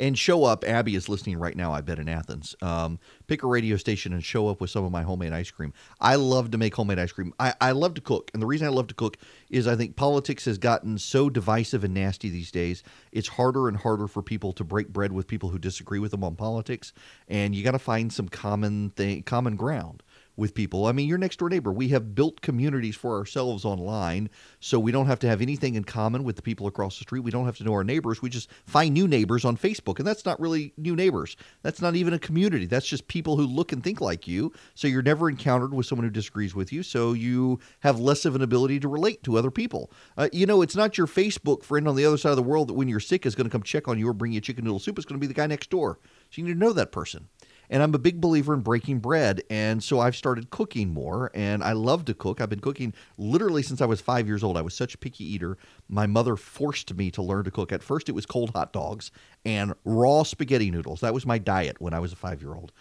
A: and show up. Abby is listening right now, I bet, in Athens. Um, pick a radio station and show up with some of my homemade ice cream. I love to make homemade ice cream. I, I love to cook. And the reason I love to cook is I think politics has gotten so divisive and nasty these days. It's harder and harder for people to break bread with people who disagree with them on politics. And you got to find some common thing, common ground with people. I mean, your next door neighbor. We have built communities for ourselves online, so we don't have to have anything in common with the people across the street. We don't have to know our neighbors. We just find new neighbors on Facebook, and that's not really new neighbors. That's not even a community. That's just people who look and think like you. So you're never encountered with someone who disagrees with you, so you have less of an ability to relate to other people. Uh, you know, it's not your Facebook friend on the other side of the world that when you're sick is going to come check on you or bring you chicken noodle soup. It's going to be the guy next door. So you need to know that person. And I'm a big believer in breaking bread. And so I've started cooking more. And I love to cook. I've been cooking literally since I was five years old. I was such a picky eater. My mother forced me to learn to cook. At first, it was cold hot dogs and raw spaghetti noodles. That was my diet when I was a five year old.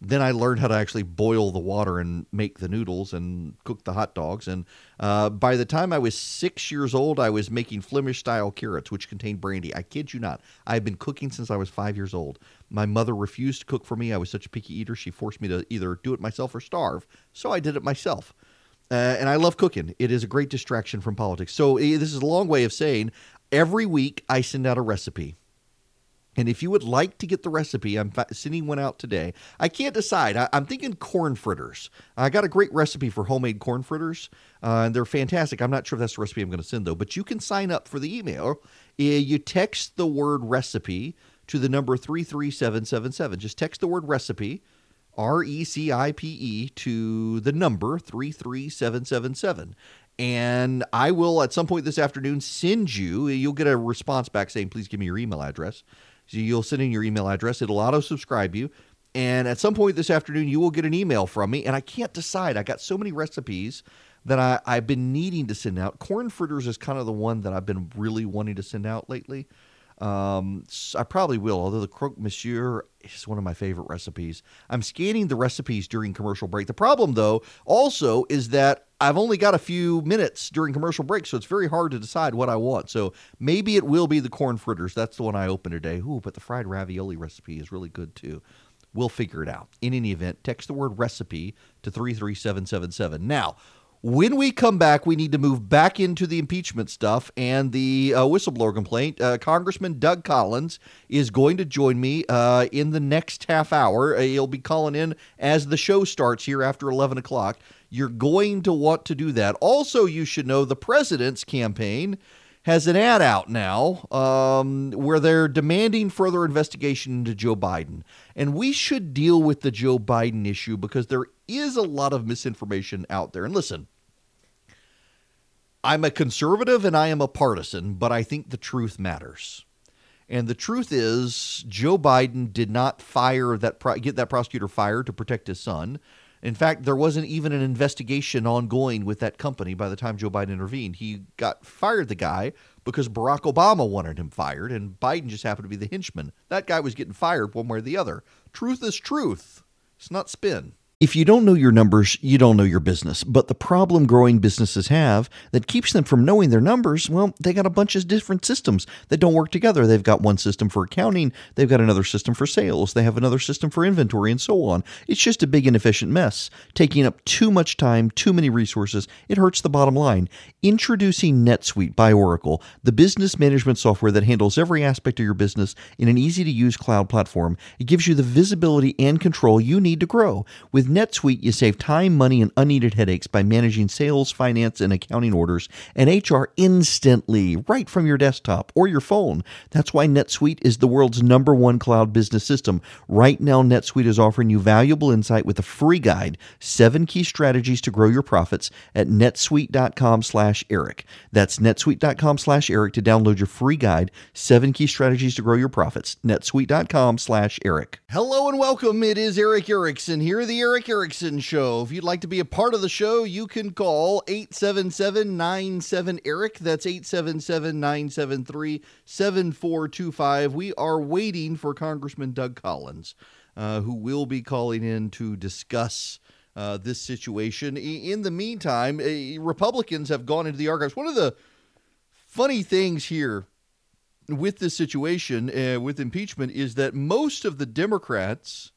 A: Then I learned how to actually boil the water and make the noodles and cook the hot dogs. And uh, by the time I was six years old, I was making Flemish style carrots, which contained brandy. I kid you not. I've been cooking since I was five years old. My mother refused to cook for me. I was such a picky eater. She forced me to either do it myself or starve. So I did it myself. Uh, and I love cooking. It is a great distraction from politics. So eh, this is a long way of saying every week I send out a recipe. And if you would like to get the recipe, I'm sending one out today. I can't decide. I, am thinking corn fritters. I got a great recipe for homemade corn fritters, uh, and they're fantastic. I'm not sure if that's the recipe I'm going to send, though, but you can sign up for the email. You text the word recipe to the number 33777. Just text the word recipe, R E C I P E, to the number 33777 and I will at some point this afternoon send you. You'll get a response back saying, "Please give me your email address." You'll send in your email address. It'll auto subscribe you. And at some point this afternoon, you will get an email from me. And I can't decide. I got so many recipes that I, I've been needing to send out. Corn fritters is kind of the one that I've been really wanting to send out lately. Um, I probably will, although the croque monsieur is one of my favorite recipes. I'm scanning the recipes during commercial break. The problem, though, also is that I've only got a few minutes during commercial break, so it's very hard to decide what I want. So maybe it will be the corn fritters. That's the one I opened today. Ooh, but the fried ravioli recipe is really good too. We'll figure it out. In any event, text the word recipe to 33777. Now, when we come back, we need to move back into the impeachment stuff and the uh, whistleblower complaint. Uh, Congressman Doug Collins is going to join me uh, in the next half hour. Uh, he'll be calling in as the show starts here after 11 o'clock. You're going to want to do that. Also, you should know the president's campaign has an ad out now um, where they're demanding further investigation into Joe Biden. And we should deal with the Joe Biden issue because there is a lot of misinformation out there. And listen, I'm a conservative and I am a partisan, but I think the truth matters. And the truth is, Joe Biden did not fire that get that prosecutor fired to protect his son. In fact, there wasn't even an investigation ongoing with that company by the time Joe Biden intervened. He got fired the guy because Barack Obama wanted him fired, and Biden just happened to be the henchman. That guy was getting fired one way or the other. Truth is truth. It's not spin. If you don't know your numbers, you don't know your business. But the problem growing businesses have that keeps them from knowing their numbers, well, they got a bunch of different systems that don't work together. They've got one system for accounting, they've got another system for sales, they have another system for inventory, and so on. It's just a big, inefficient mess, taking up too much time, too many resources. It hurts the bottom line. Introducing NetSuite by Oracle, the business management software that handles every aspect of your business in an easy to use cloud platform. It gives you the visibility and control you need to grow. With NetSuite, you save time, money, and unneeded headaches by managing sales, finance, and accounting orders and HR instantly right from your desktop or your phone. That's why NetSuite is the world's number one cloud business system. Right now, NetSuite is offering you valuable insight with a free guide, seven key strategies to grow your profits at netsuite.com slash Erick. That's netsuite.com slash Erick to download your free guide, seven key strategies to grow your profits. netsuite.com slash Erick. Hello and welcome. It is Erick Erickson here, the Erick Erickson Show. If you'd like to be a part of the show, you can call 877 97 Erick. That's 877 973 7425. We are waiting for Congressman Doug Collins, uh, who will be calling in to discuss uh, this situation. In the meantime, uh, Republicans have gone into the archives. One of the funny things here with this situation uh, with impeachment is that most of the Democrats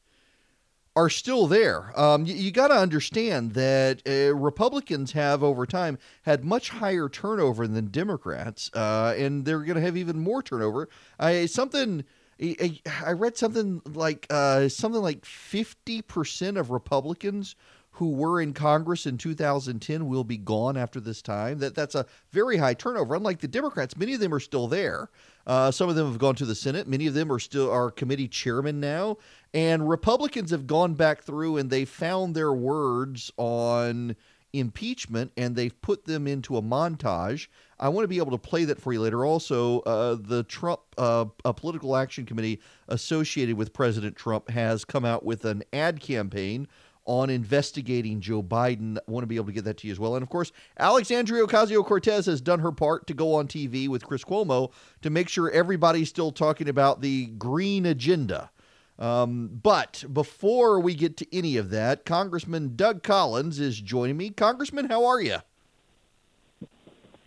A: are still there. Um, you, you got to understand that uh, Republicans have over time had much higher turnover than Democrats, uh, and they're going to have even more turnover. I something. I read something like uh, something like fifty percent of Republicans who were in Congress in 2010 will be gone after this time. That that's a very high turnover. Unlike the Democrats, many of them are still there. Uh, some of them have gone to the Senate. Many of them are still are committee chairmen now. And Republicans have gone back through and they found their words on impeachment and they've put them into a montage. I want to be able to play that for you later. Also, uh, the Trump uh, a political action committee associated with President Trump has come out with an ad campaign on investigating Joe Biden. I want to be able to get that to you as well. And of course, Alexandria Ocasio Cortez has done her part to go on TV with Chris Cuomo to make sure everybody's still talking about the green agenda. Um, but before we get to any of that, Congressman Doug Collins is joining me. Congressman, how are you?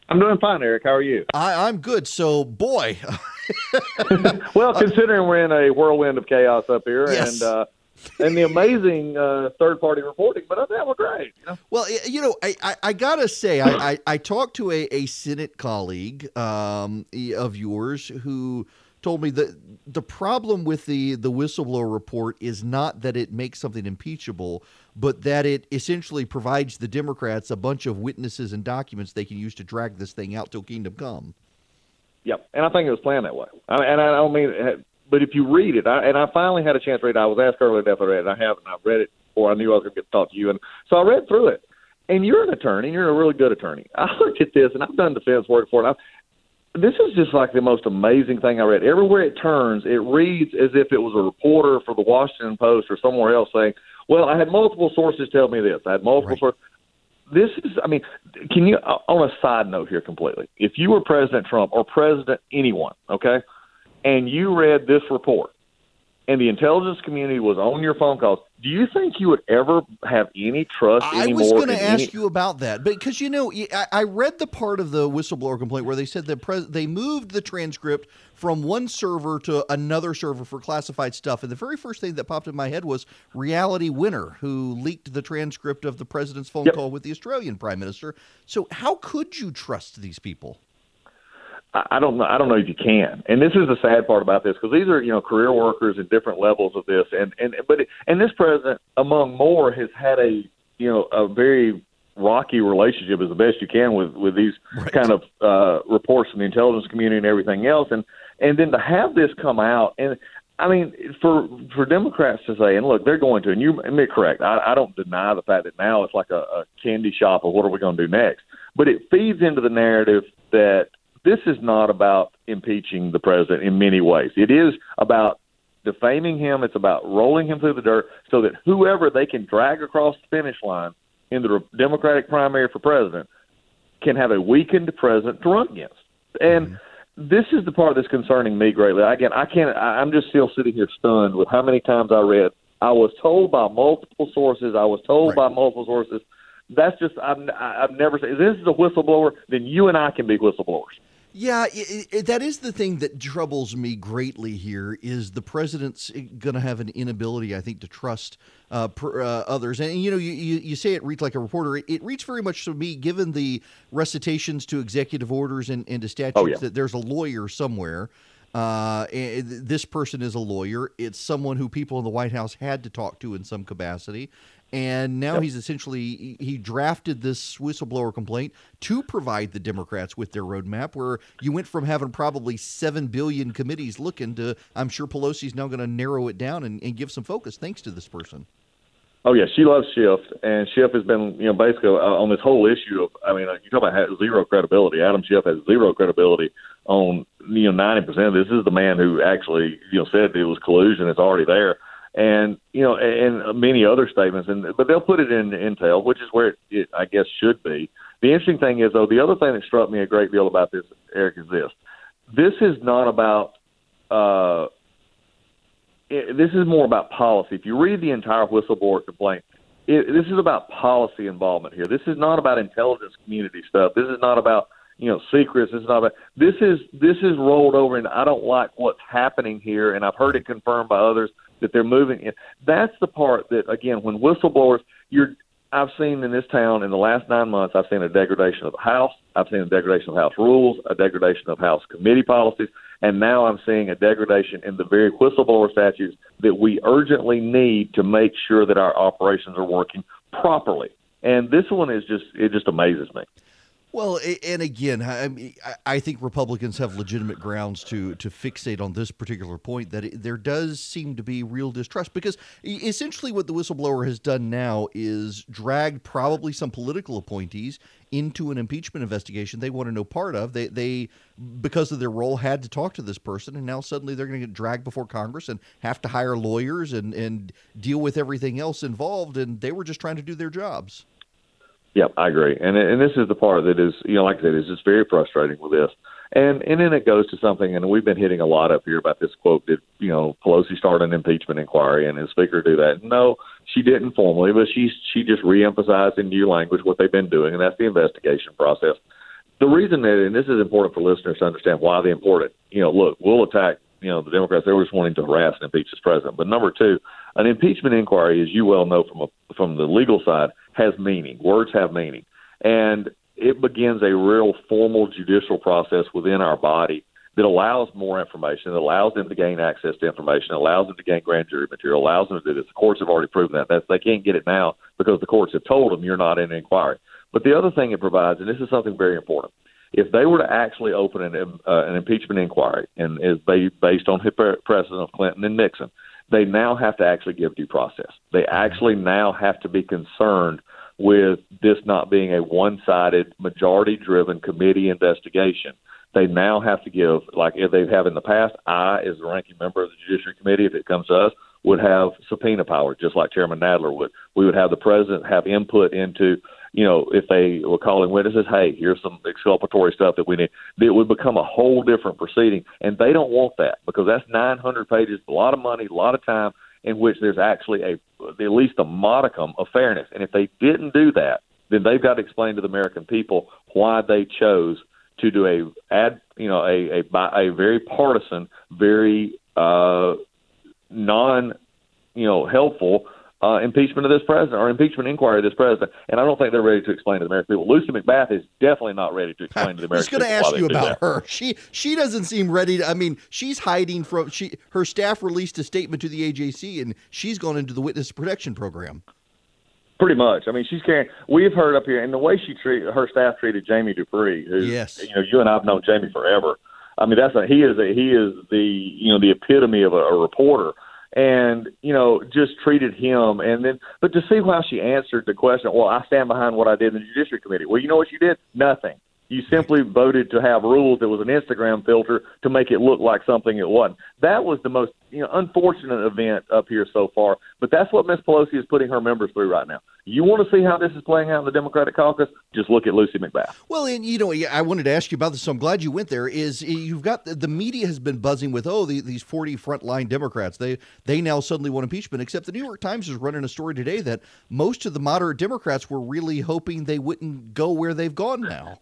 L: I'm doing fine, Erick. How are you?
A: I, I'm good. So, boy.
L: well, considering we're in a whirlwind of chaos up here, yes. and uh, and the amazing uh, third party reporting, but I think we're great. You know?
A: Well, you know, I, I, I gotta say, I, I, I, talked to a, a Senate colleague um, of yours who told me that the problem with the the whistleblower report is not that it makes something impeachable, but that it essentially provides the Democrats a bunch of witnesses and documents they can use to drag this thing out till kingdom come.
L: Yep, and I think it was planned that way. I and I don't mean eh, but if you read it, I, and I finally had a chance to read it. I was asked earlier if I read it, I haven't. I've read it before. I knew I was going to get to talk to you, and so I read through it. And you're an attorney. and You're a really good attorney. I looked at this, and I've done defense work for it. This is just like the most amazing thing I read. Everywhere it turns, it reads as if it was a reporter for the Washington Post or somewhere else saying, "Well, I had multiple sources tell me this. I had multiple right. sources." This is, I mean, can you, on a side note here completely, if you were President Trump or President anyone, okay, and you read this report and the intelligence community was on your phone calls, do you think you would ever have any trust
A: I
L: anymore?
A: I was going to ask
L: any...
A: you about that because you know I, read the part of the whistleblower complaint where they said that pres- they moved the transcript from one server to another server for classified stuff, and the very first thing that popped in my head was Reality Winner, who leaked the transcript of the president's phone yep. call with the Australian prime minister. So how could you trust these people?
L: I don't know. I don't know if you can. And this is the sad part about this because these are you know career workers at different levels of this, and and but and this president, among more, has had a you know a very rocky relationship as the best you can with with these right. kind of uh, reports from the intelligence community and everything else, and and then to have this come out and. I mean, for for Democrats to say, and look, they're going to, and you and they're correct. I, I don't deny the fact that now it's like a, a candy shop of what are we going to do next. But it feeds into the narrative that this is not about impeaching the president in many ways. It is about defaming him. It's about rolling him through the dirt so that whoever they can drag across the finish line in the Democratic primary for president can have a weakened president to run against. And mm-hmm. this is the part that's concerning me greatly. Again, I can't. I'm just still sitting here stunned with how many times I read. I was told by multiple sources. I was told right. by multiple sources. That's just I've I've never said. If this is a whistleblower, then you and I can be whistleblowers.
A: Yeah, it, it, that is the thing that troubles me greatly here is the president's going to have an inability, I think, to trust uh, per, uh, others. And, you know, you, you, you, say it reads like a reporter. It, it, reads very much to me, given the recitations to executive orders and, and to statutes, oh, yeah. that there's a lawyer somewhere. Uh, this person is a lawyer. It's someone who people in the White House had to talk to in some capacity and now yep. he's essentially he drafted this whistleblower complaint to provide the Democrats with their roadmap, where you went from having probably seven billion committees looking to. I'm sure Pelosi's now going to narrow it down and, and give some focus thanks to this person.
L: Oh yeah, she loves Schiff, and Schiff has been, you know, basically uh, on this whole issue of. I mean, you talk about zero credibility. Adam Schiff has zero credibility on, you know, ninety percent. This is the man who actually, you know, said it was collusion. It's already there and you know, and many other statements. And but they'll put it in Intel, which is where it, it I guess should be. The interesting thing is, though, the other thing that struck me a great deal about this, Erick, is this: this is not about. Uh, it, this is more about policy. If you read the entire whistleblower complaint, it, this is about policy involvement here. This is not about intelligence community stuff. This is not about you know secrets. This is not about this is this is rolled over, and I don't like what's happening here. And I've heard it confirmed by others that they're moving. In. That's the part that again, when whistleblowers, you're I've seen in this town in the last nine months, I've seen a degradation of the House. I've seen a degradation of House rules, a degradation of House committee policies, and now I'm seeing a degradation in the very whistleblower statutes that we urgently need to make sure that our operations are working properly. And this one is just it just amazes me.
A: Well, and again, I, mean, I think Republicans have legitimate grounds to to fixate on this particular point that it, there does seem to be real distrust because essentially what the whistleblower has done now is dragged probably some political appointees into an impeachment investigation they want to know part of. They they because of their role had to talk to this person, and now suddenly they're going to get dragged before Congress and have to hire lawyers and and deal with everything else involved. And they were just trying to do their jobs.
L: Yep, I agree, and and this is the part that is you know like I said is just very frustrating with this, and and then it goes to something, and we've been hitting a lot up here about this quote. Did you know Pelosi start an impeachment inquiry, and the Speaker do that? No, she didn't formally, but she she just reemphasized in new language what they've been doing, and that's the investigation process. The reason that, and this is important for listeners to understand why they're important. You know, look, we'll attack you know the Democrats. They were just wanting to harass and impeach this president, but number two, an impeachment inquiry, as you well know from a, from the legal side has meaning. Words have meaning. And it begins a real formal judicial process within our body that allows more information, that allows them to gain access to information, allows them to gain grand jury material, allows them to do this. The courts have already proven that. That's, they can't get it now because the courts have told them you're not in an inquiry. But the other thing it provides, and this is something very important, if they were to actually open an, uh, an impeachment inquiry and is based on precedent of Clinton and Nixon, they now have to actually give due process. They actually now have to be concerned with this not being a one sided, majority driven committee investigation. They now have to give, like if they have in the past, I, as the ranking member of the Judiciary Committee, if it comes to us, would have subpoena power, just like Chairman Nadler would. We would have the president have input into you know, if they were calling witnesses, hey, here's some exculpatory stuff that we need, it would become a whole different proceeding. And they don't want that because that's 900 pages, a lot of money, a lot of time, in which there's actually a at least a modicum of fairness. And if they didn't do that, then they've got to explain to the American people why they chose to do a ad, you know, a a, a very partisan, very uh, non, you know, helpful uh, impeachment of this president or impeachment inquiry of this president. And I don't think they're ready to explain to the American people. Lucy McBath is definitely not ready to explain to the American
A: people. I was going to ask you about her. She she doesn't seem ready. To, I mean, she's hiding from. She her staff released a statement to the AJC, and she's gone into the witness protection program.
L: Pretty much. I mean, she's carrying. We've heard up here, and the way she treated her staff treated Jamie Dupree, who
A: yes,
L: you know, you and I've known Jamie forever. I mean, that's a he is a he is the you know the epitome of a, a reporter and you know just treated him. And then but to see how she answered the question well i stand behind what i did in the judiciary committee. Well you know what you did? Nothing you simply voted to have rules that was an Instagram filter to make it look like something it wasn't. That was the most you know unfortunate event up here so far. But that's what Miss Pelosi is putting her members through right now. You want to see how this is playing out in the Democratic caucus? Just look at Lucy McBath.
A: Well, and you know, I wanted to ask you about this, so I'm glad you went there. Is you've got the media has been buzzing with oh the, these 40 frontline Democrats they they now suddenly want impeachment. Except the New York Times is running a story today that most of the moderate Democrats were really hoping they wouldn't go where they've gone now.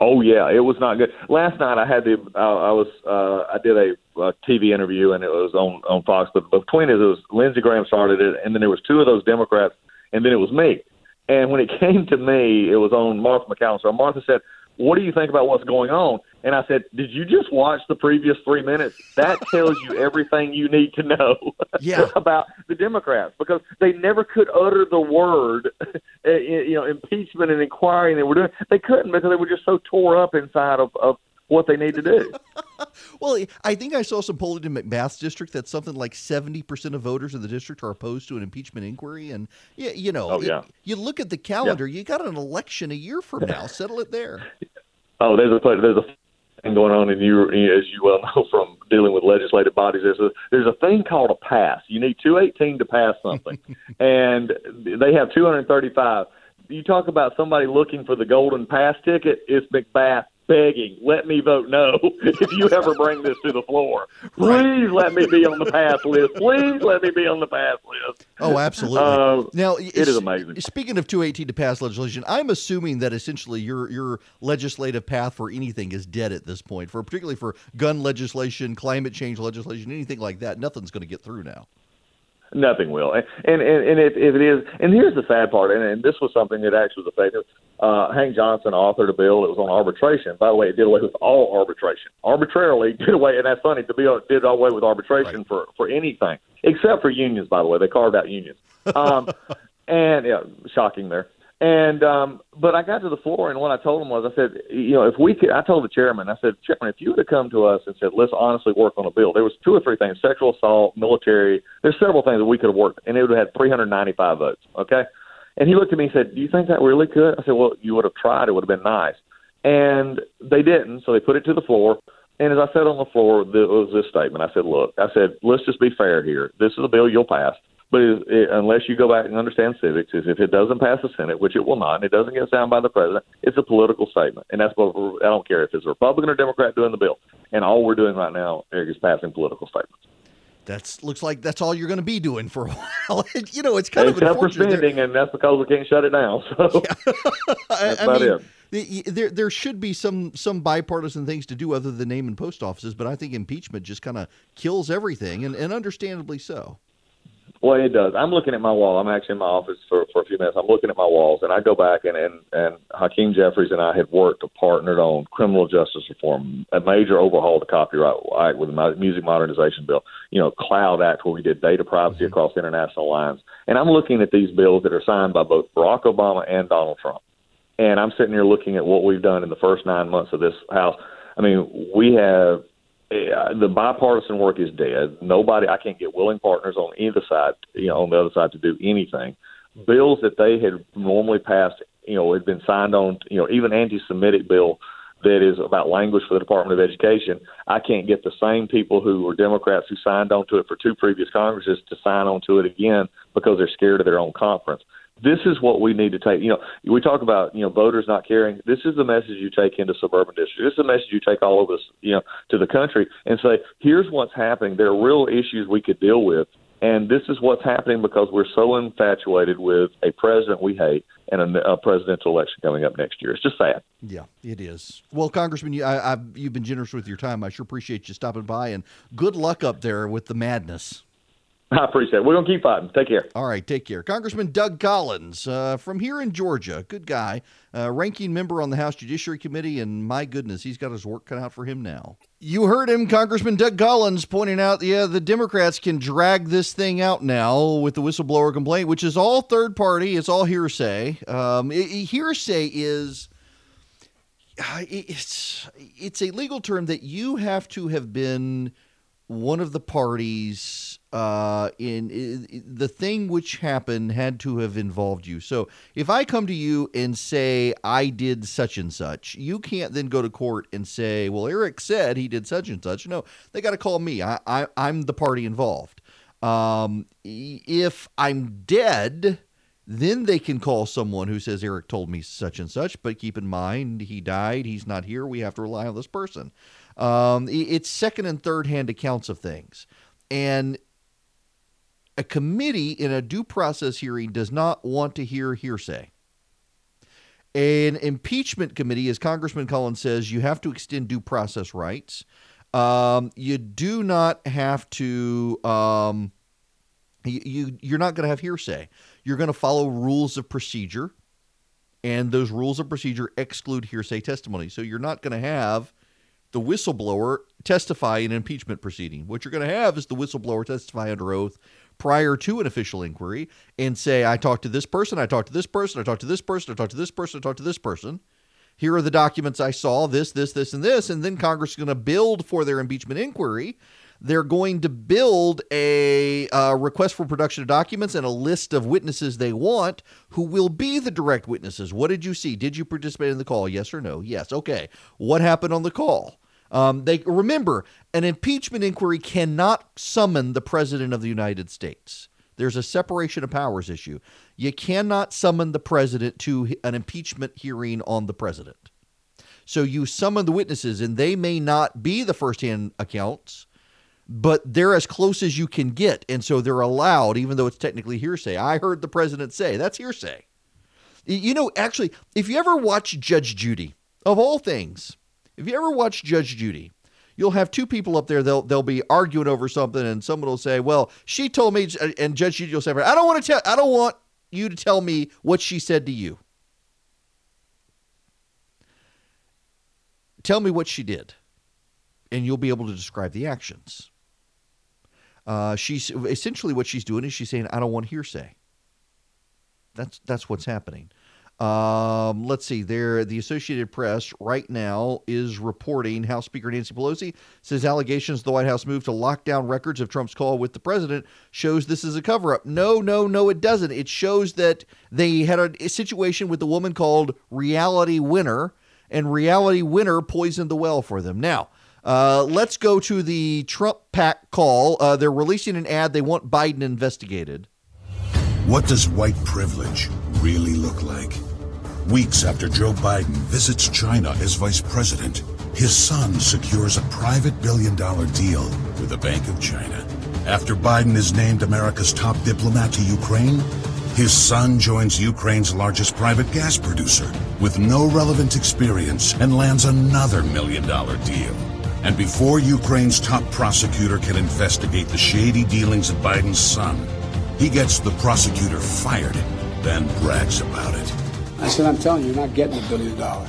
L: Oh yeah, it was not good. Last night I had the uh, I was uh, I did a, a TV interview and it was on on Fox. But between it, it was Lindsey Graham started it, and then there was two of those Democrats, and then it was me. And when it came to me, it was on Martha MacCallum. So Martha said, "What do you think about what's going on?" And I said, "Did you just watch the previous three minutes? That tells you everything you need to know
A: yeah.
L: about the Democrats because they never could utter the word, eh, you know, impeachment and inquiry. And they were doing they couldn't because they were just so tore up inside of, of what they need to do.
A: well, I think I saw some polling in McBath's district that something like seventy percent of voters in the district are opposed to an impeachment inquiry, and yeah, you know,
L: oh, yeah.
A: you look at the calendar, yeah. you got an election a year from now. Settle it there.
L: Oh, there's a there's a thing going on, and you, as you well know from dealing with legislative bodies, there's a there's a thing called a pass. You need 218 to pass something, and they have 235. You talk about somebody looking for the golden pass ticket. It's McBath begging, let me vote no if you ever bring this to the floor. Please let me be on the pass list. Please let me be on the pass list.
A: Oh, absolutely.
L: Uh,
A: now
L: it is amazing.
A: Speaking of 218 to pass legislation, I'm assuming that essentially your your legislative path for anything is dead at this point. For particularly for gun legislation, climate change legislation, anything like that, nothing's going to get through now.
L: Nothing will. And and, and if, if it is, and here's the sad part, and, and this was something that actually was effective. Uh, Hank Johnson authored a bill that was on arbitration. By the way, it did away with all arbitration. Arbitrarily did away, and that's funny. The bill did away with arbitration right. for for anything except for unions. By the way, they carved out unions. Um, and yeah, shocking there. And um, but I got to the floor, and what I told him was, I said, you know, if we could, I told the chairman, I said, chairman, if you would have come to us and said, let's honestly work on a bill, there was two or three things: sexual assault, military. There's several things that we could have worked, and it would have had 395 votes. Okay. And he looked at me and said, "Do you think that really could?" I said, "Well, you would have tried. It would have been nice." And they didn't, so they put it to the floor. And as I said on the floor, there was this statement. I said, "Look, I said, let's just be fair here. This is a bill you'll pass. But it, it, unless you go back and understand civics, is if it doesn't pass the Senate, which it will not, and it doesn't get signed by the president, it's a political statement, and that's what I don't care if it's a Republican or Democrat doing the bill. And all we're doing right now, Erick, is passing political statements.
A: That's looks like that's all you're going to be doing for a while. you know, it's kind
L: Except
A: of
L: unfortunate. for spending, and that's because we can't shut it down. So yeah. that's I, about
A: mean, it. there there should be some some bipartisan things to do other than name and post offices, but I think impeachment just kind of kills everything, and, and understandably so.
L: Well, it does. I'm looking at my wall. I'm actually in my office for, for a few minutes. I'm looking at my walls, and I go back and, and and Hakeem Jeffries and I had worked, partnered on criminal justice reform, a major overhaul of the Copyright Act with the Music Modernization Bill, you know, Cloud Act where we did data privacy mm-hmm. across international lines. And I'm looking at these bills that are signed by both Barack Obama and Donald Trump, and I'm sitting here looking at what we've done in the first nine months of this House. I mean, we have the bipartisan work is dead. Nobody, I can't get willing partners on either side, you know, on the other side to do anything. Bills that they had normally passed, you know, had been signed on, you know, even anti-Semitic bill that is about language for the Department of Education. I can't get the same people who were Democrats who signed on to it for two previous Congresses to sign on to it again because they're scared of their own conference this is what we need to take. You know, we talk about you know voters not caring. This is the message you take into suburban districts. This is the message you take all of us, you know, to the country and say, here's what's happening. There are real issues we could deal with, and this is what's happening because we're so infatuated with a president we hate and a, a presidential election coming up next year. It's just sad.
A: Yeah, it is. Well, Congressman, you, I, I've, you've been generous with your time. I sure appreciate you stopping by, and good luck up there with the madness.
L: I appreciate it. We're going to keep fighting. Take care.
A: All right, take care. Congressman Doug Collins uh, from here in Georgia, good guy, uh, ranking member on the House Judiciary Committee, and my goodness, he's got his work cut out for him now. You heard him, Congressman Doug Collins, pointing out, yeah, the Democrats can drag this thing out now with the whistleblower complaint, which is all third party, it's all hearsay. Um, it, it, hearsay is it's it's a legal term that you have to have been one of the parties uh, in, in, the thing which happened had to have involved you. So if I come to you and say I did such and such, you can't then go to court and say, "Well, Erick said he did such and such." No, they got to call me. I, I I'm the party involved. Um, if I'm dead, then they can call someone who says Erick told me such and such. But keep in mind, he died. He's not here. We have to rely on this person. Um, it's second and third hand accounts of things. And a committee in a due process hearing does not want to hear hearsay. An impeachment committee, as Congressman Collins says, you have to extend due process rights. Um, you do not have to. Um, you, you you're not going to have hearsay. You're going to follow rules of procedure, and those rules of procedure exclude hearsay testimony. So you're not going to have the whistleblower testify in an impeachment proceeding. What you're going to have is the whistleblower testify under oath prior to an official inquiry and say, I talked to this person, I talked to this person, I talked to this person, I talked to this person, I talked to this person. Here are the documents I saw, this, this, this, and this. And then Congress is going to build for their impeachment inquiry. They're going to build a uh, request for production of documents and a list of witnesses they want who will be the direct witnesses. What did you see? Did you participate in the call? Yes or no? Yes. Okay. What happened on the call? Um, they remember an impeachment inquiry cannot summon the president of the United States. There's a separation of powers issue. You cannot summon the president to an impeachment hearing on the president. So you summon the witnesses, and they may not be the firsthand accounts, but they're as close as you can get. And so they're allowed, even though it's technically hearsay. I heard the president say that's hearsay. You know, actually, if you ever watch Judge Judy, of all things, if you ever watch Judge Judy, you'll have two people up there. They'll they'll be arguing over something, and someone will say, "Well, she told me," and Judge Judy will say, "I don't want to tell. I don't want you to tell me what she said to you. Tell me what she did, and you'll be able to describe the actions." Uh, she's essentially what she's doing is she's saying, "I don't want hearsay." That's that's what's happening. Um, let's see. There, the Associated Press right now is reporting House Speaker Nancy Pelosi says allegations the White House moved to lock down records of Trump's call with the president shows this is a cover up. No, no, no, it doesn't. It shows that they had a, situation with a woman called Reality Winner, and Reality Winner poisoned the well for them. Now. Uh, let's go to the Trump PAC call. Uh, they're releasing an ad. They want Biden investigated.
M: What does white privilege really look like? Weeks after Joe Biden visits China as vice president, his son secures a private billion dollar deal with the Bank of China. After Biden is named America's top diplomat to Ukraine, his son joins Ukraine's largest private gas producer with no relevant experience and lands another million dollar deal. And before Ukraine's top prosecutor can investigate the shady dealings of Biden's son, he gets the prosecutor fired, then brags about it.
N: I said, I'm telling you, you're not getting a billion dollars.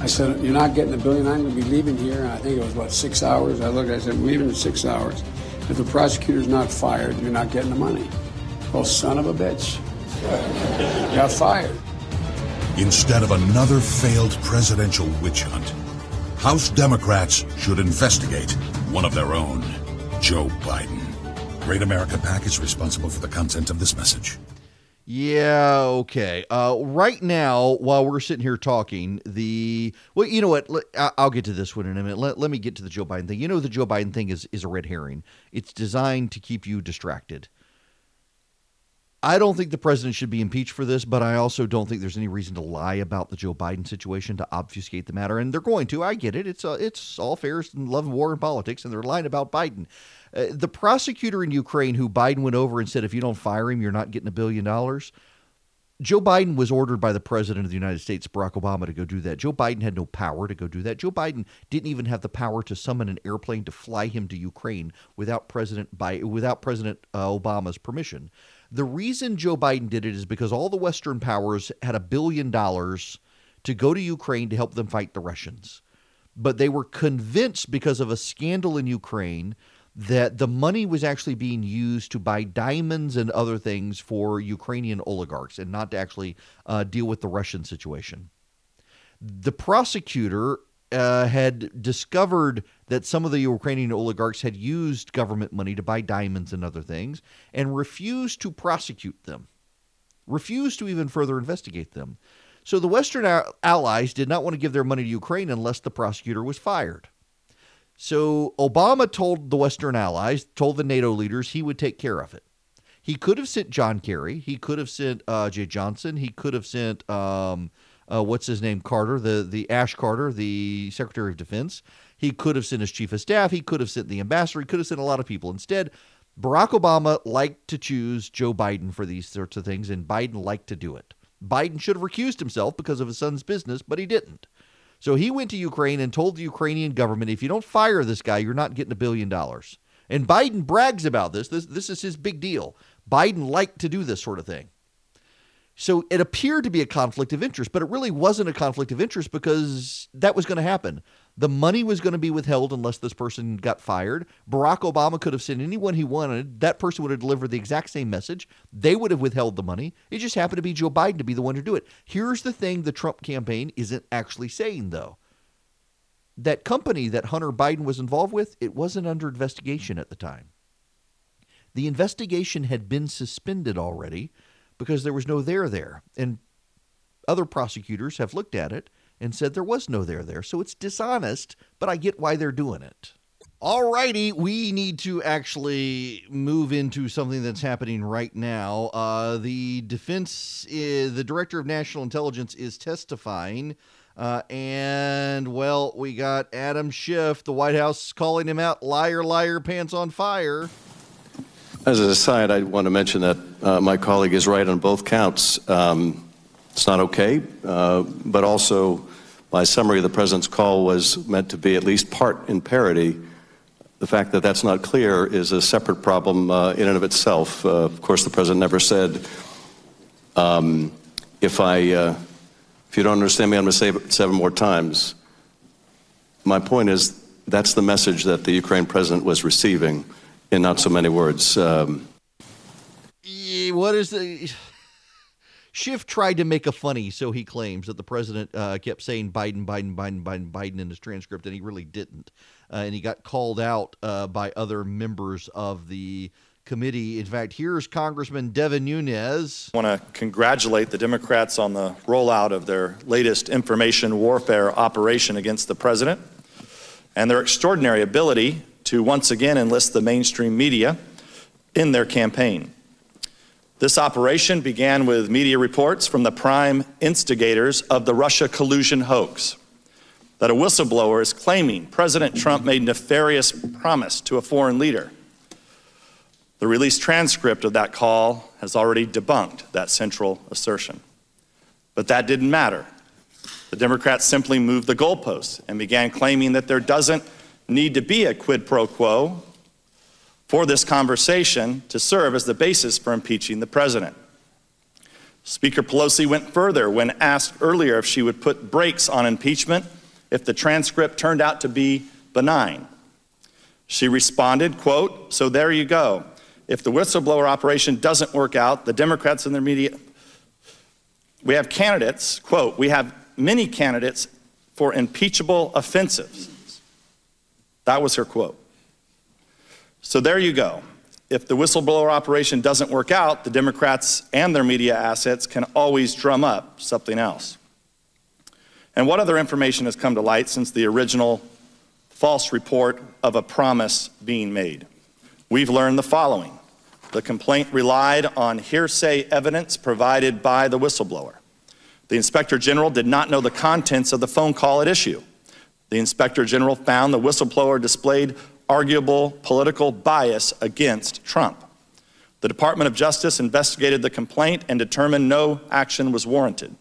N: I said, you're not getting a billion. I'm going to be leaving here. I think it was, what, six hours? I looked, I said, I'm leaving in six hours. If the prosecutor's not fired, you're not getting the money. Well, son of a bitch. Got fired.
M: Instead of another failed presidential witch hunt, House Democrats should investigate one of their own, Joe Biden. Great America PAC is responsible for the content of this message.
A: Yeah, okay. Uh, right now, while we're sitting here talking, the well, you know what? I'll get to this one in a minute. Let, let me get to the Joe Biden thing. You know, the Joe Biden thing is is a red herring. It's designed to keep you distracted. I don't think the president should be impeached for this, but I also don't think there's any reason to lie about the Joe Biden situation to obfuscate the matter. And they're going to. I get it. It's uh, it's all fair and love and war in politics, and they're lying about Biden. Uh, the prosecutor in Ukraine, who Biden went over and said, if you don't fire him, you're not getting a billion dollars. Joe Biden was ordered by the president of the United States, Barack Obama, to go do that. Joe Biden had no power to go do that. Joe Biden didn't even have the power to summon an airplane to fly him to Ukraine without President by without President uh, Obama's permission. The reason Joe Biden did it is because all the Western powers had a billion dollars to go to Ukraine to help them fight the Russians. But they were convinced because of a scandal in Ukraine that the money was actually being used to buy diamonds and other things for Ukrainian oligarchs and not to actually uh, deal with the Russian situation. The prosecutor uh, had discovered that some of the Ukrainian oligarchs had used government money to buy diamonds and other things and refused to prosecute them, refused to even further investigate them. So the Western allies did not want to give their money to Ukraine unless the prosecutor was fired. So Obama told the Western allies, told the NATO leaders he would take care of it. He could have sent John Kerry. He could have sent uh, Jeh Johnson. He could have sent um, uh, what's his name, Carter, the the Ash Carter, the Secretary of Defense. He could have sent his chief of staff. He could have sent the ambassador. He could have sent a lot of people. Instead, Barack Obama liked to choose Joe Biden for these sorts of things, and Biden liked to do it. Biden should have recused himself because of his son's business, but he didn't. So he went to Ukraine and told the Ukrainian government, if you don't fire this guy, you're not getting a billion dollars. And Biden brags about this. This this is his big deal. Biden liked to do this sort of thing. So it appeared to be a conflict of interest, but it really wasn't a conflict of interest because that was going to happen. The money was going to be withheld unless this person got fired. Barack Obama could have sent anyone he wanted. That person would have delivered the exact same message. They would have withheld the money. It just happened to be Joe Biden to be the one to do it. Here's the thing the Trump campaign isn't actually saying, though. That company that Hunter Biden was involved with, it wasn't under investigation at the time. The investigation had been suspended already because there was no there there. And other prosecutors have looked at it and said there was no there there. So it's dishonest, but I get why they're doing it. All righty, we need to actually move into something that's happening right now. Uh, the defense, is, the director of national intelligence is testifying Uh, and well, we got Adam Schiff, the White House, calling him out, liar, liar, pants on fire.
O: As an aside, I want to mention that uh, my colleague is right on both counts. Um, it's not okay, uh, but also my summary of the president's call was meant to be at least part in parity. The fact that that's not clear is a separate problem uh, in and of itself. Uh, of course, the president never said, um, if I, uh, if you don't understand me, I'm going to say it seven more times. My point is that's the message that the Ukraine president was receiving in not so many words. Um,
A: what is the Schiff tried to make a funny, so he claims that the president uh, kept saying Biden, Biden, Biden, Biden, Biden in his transcript, and he really didn't. Uh, and he got called out uh, by other members of the committee. In fact, here's Congressman Devin Nunes.
P: I want to congratulate the Democrats on the rollout of their latest information warfare operation against the president and their extraordinary ability to once again enlist the mainstream media in their campaign. This operation began with media reports from the prime instigators of the Russia collusion hoax that a whistleblower is claiming President Trump made nefarious promise to a foreign leader. The released transcript of that call has already debunked that central assertion. But that didn't matter. The Democrats simply moved the goalposts and began claiming that there doesn't need to be a quid pro quo for this conversation to serve as the basis for impeaching the president. Speaker Pelosi went further when asked earlier if she would put brakes on impeachment if the transcript turned out to be benign. She responded, quote, "So there you go. If the whistleblower operation doesn't work out, the Democrats and their media we have candidates, quote, we have many candidates for impeachable offenses that was her quote. So there you go. If the whistleblower operation doesn't work out, the Democrats and their media assets can always drum up something else. And what other information has come to light since the original false report of a promise being made? We've learned the following. The complaint relied on hearsay evidence provided by the whistleblower. The inspector general did not know the contents of the phone call at issue. The inspector general found the whistleblower displayed arguable political bias against Trump. The Department of Justice investigated the complaint and determined no action was warranted.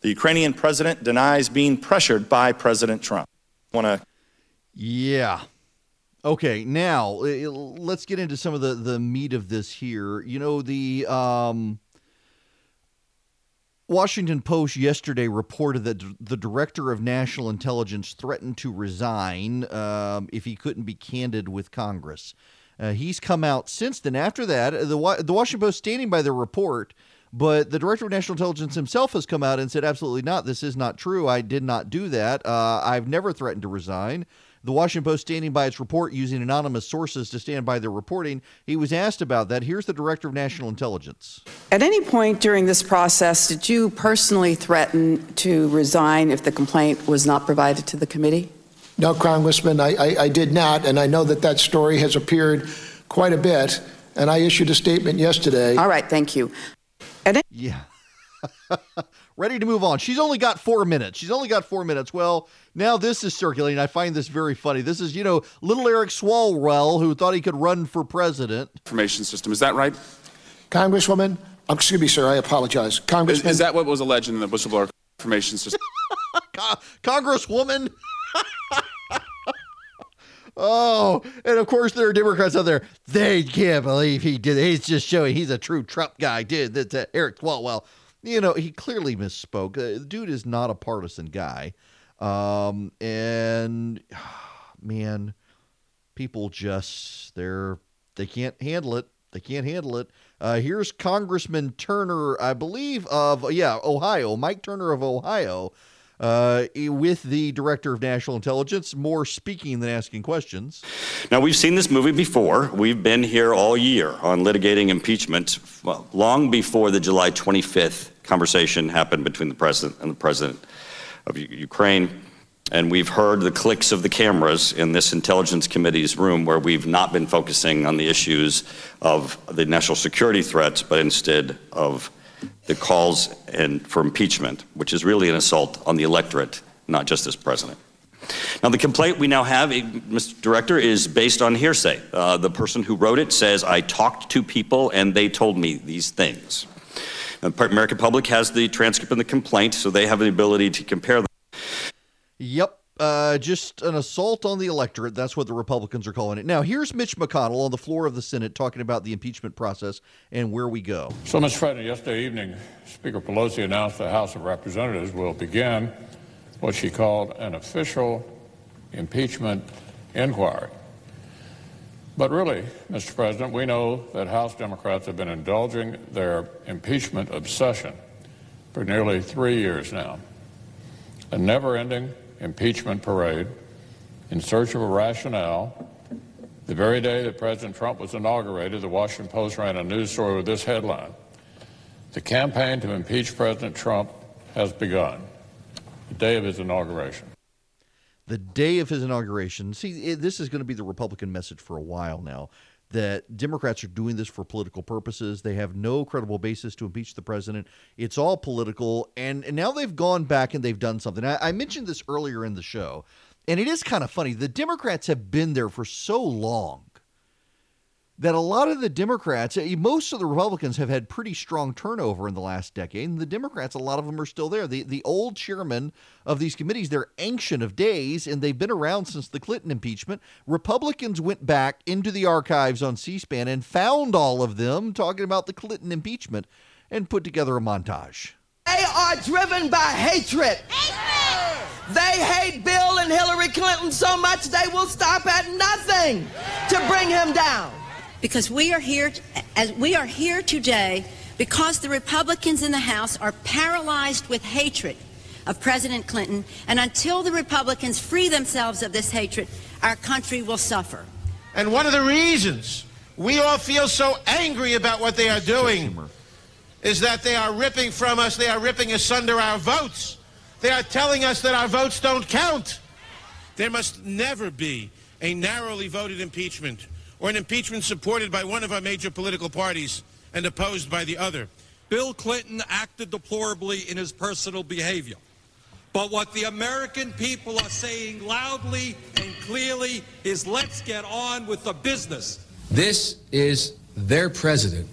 P: The Ukrainian president denies being pressured by President Trump. Want to?
A: Yeah. Okay. Now let's get into some of the the meat of this here. You know the um, Washington Post yesterday reported that the director of national intelligence threatened to resign um, if he couldn't be candid with Congress. Uh, he's come out since then. After that, the the Washington Post standing by the report, but the director of national intelligence himself has come out and said, "Absolutely not. This is not true. I did not do that. Uh, I've never threatened to resign." The Washington Post standing by its report using anonymous sources to stand by their reporting. He was asked about that. Here's the director of national intelligence.
Q: At any point during this process, did you personally threaten to resign if the complaint was not provided to the committee?
E: No, Congressman, I, I, I did not, and I know that that story has appeared quite a bit, and I issued a statement yesterday.
Q: All right, thank you.
A: At yeah. Ready to move on. She's only got four minutes. She's only got four minutes. Well, now this is circulating. I find this very funny. This is, you know, little Eric Swalwell who thought he could run for president.
R: Information system. Is that right?
E: Congresswoman, um, excuse me, sir. I apologize. Congressman.
R: Is, is that what was alleged in the whistleblower information system?
A: Congresswoman. Oh, and of course there are Democrats out there. They can't believe he did. It. He's just showing he's a true Trump guy. Did that? Uh, Eric Swalwell you know, he clearly misspoke. Uh, the dude is not a partisan guy. Um, and man, people just they're they can't handle it. They can't handle it. Uh, here's Congressman Turner, I believe of yeah Ohio, Mike Turner of Ohio, uh, with the director of national intelligence, more speaking than asking questions.
S: Now, we've seen this movie before. We've been here all year on litigating impeachment, well, long before the July 25th conversation happened between the president and the president of U- Ukraine. And we've heard the clicks of the cameras in this intelligence committee's room where we've not been focusing on the issues of the national security threats, but instead of the calls and for impeachment, which is really an assault on the electorate, not just this president. Now, the complaint we now have, eh, Mr. Director, is based on hearsay. Uh, the person who wrote it says, I talked to people and they told me these things. The American public has the transcript and the complaint, so they have the ability to compare them.
A: Yep. Uh, just an assault on the electorate. That's what the Republicans are calling it. Now, here's Mitch McConnell on the floor of the Senate talking about the impeachment process and where we go.
T: So, Mr. President, yesterday evening, Speaker Pelosi announced the House of Representatives will begin what she called an official impeachment inquiry. But really, Mr. President, we know that House Democrats have been indulging their impeachment obsession for nearly three years now. A never ending impeachment parade in search of a rationale. The very day that President Trump was inaugurated, the Washington Post ran a news story with this headline The campaign to impeach President Trump has begun, the day of his inauguration
A: the day of his inauguration. See, this is going to be the Republican message for a while now that Democrats are doing this for political purposes. They have no credible basis to impeach the president. It's all political. And, and now they've gone back and they've done something. I, I mentioned this earlier in the show, and it is kind of funny. The Democrats have been there for so long that a lot of the Democrats, eh, most of the Republicans have had pretty strong turnover in the last decade, and the Democrats, a lot of them are still there. The the old chairman of these committees, they're ancient of days, and they've been around since the Clinton impeachment. Republicans went back into the archives on C-SPAN and found all of them talking about the Clinton impeachment and put together a montage.
U: They are driven by hatred. hatred. They hate Bill and Hillary Clinton so much they will stop at nothing to bring him down
V: because we are here as we are here today because the Republicans in the House are paralyzed with hatred of President Clinton and until the Republicans free themselves of this hatred our country will suffer.
W: And one of the reasons we all feel so angry about what they are doing is that they are ripping from us, they are ripping asunder our votes. They are telling us that our votes don't count. There must never be a narrowly voted impeachment or an impeachment supported by one of our major political parties and opposed by the other.
X: Bill Clinton acted deplorably in his personal behavior. But what the American people are saying loudly and clearly is let's get on with the business.
Y: This is their president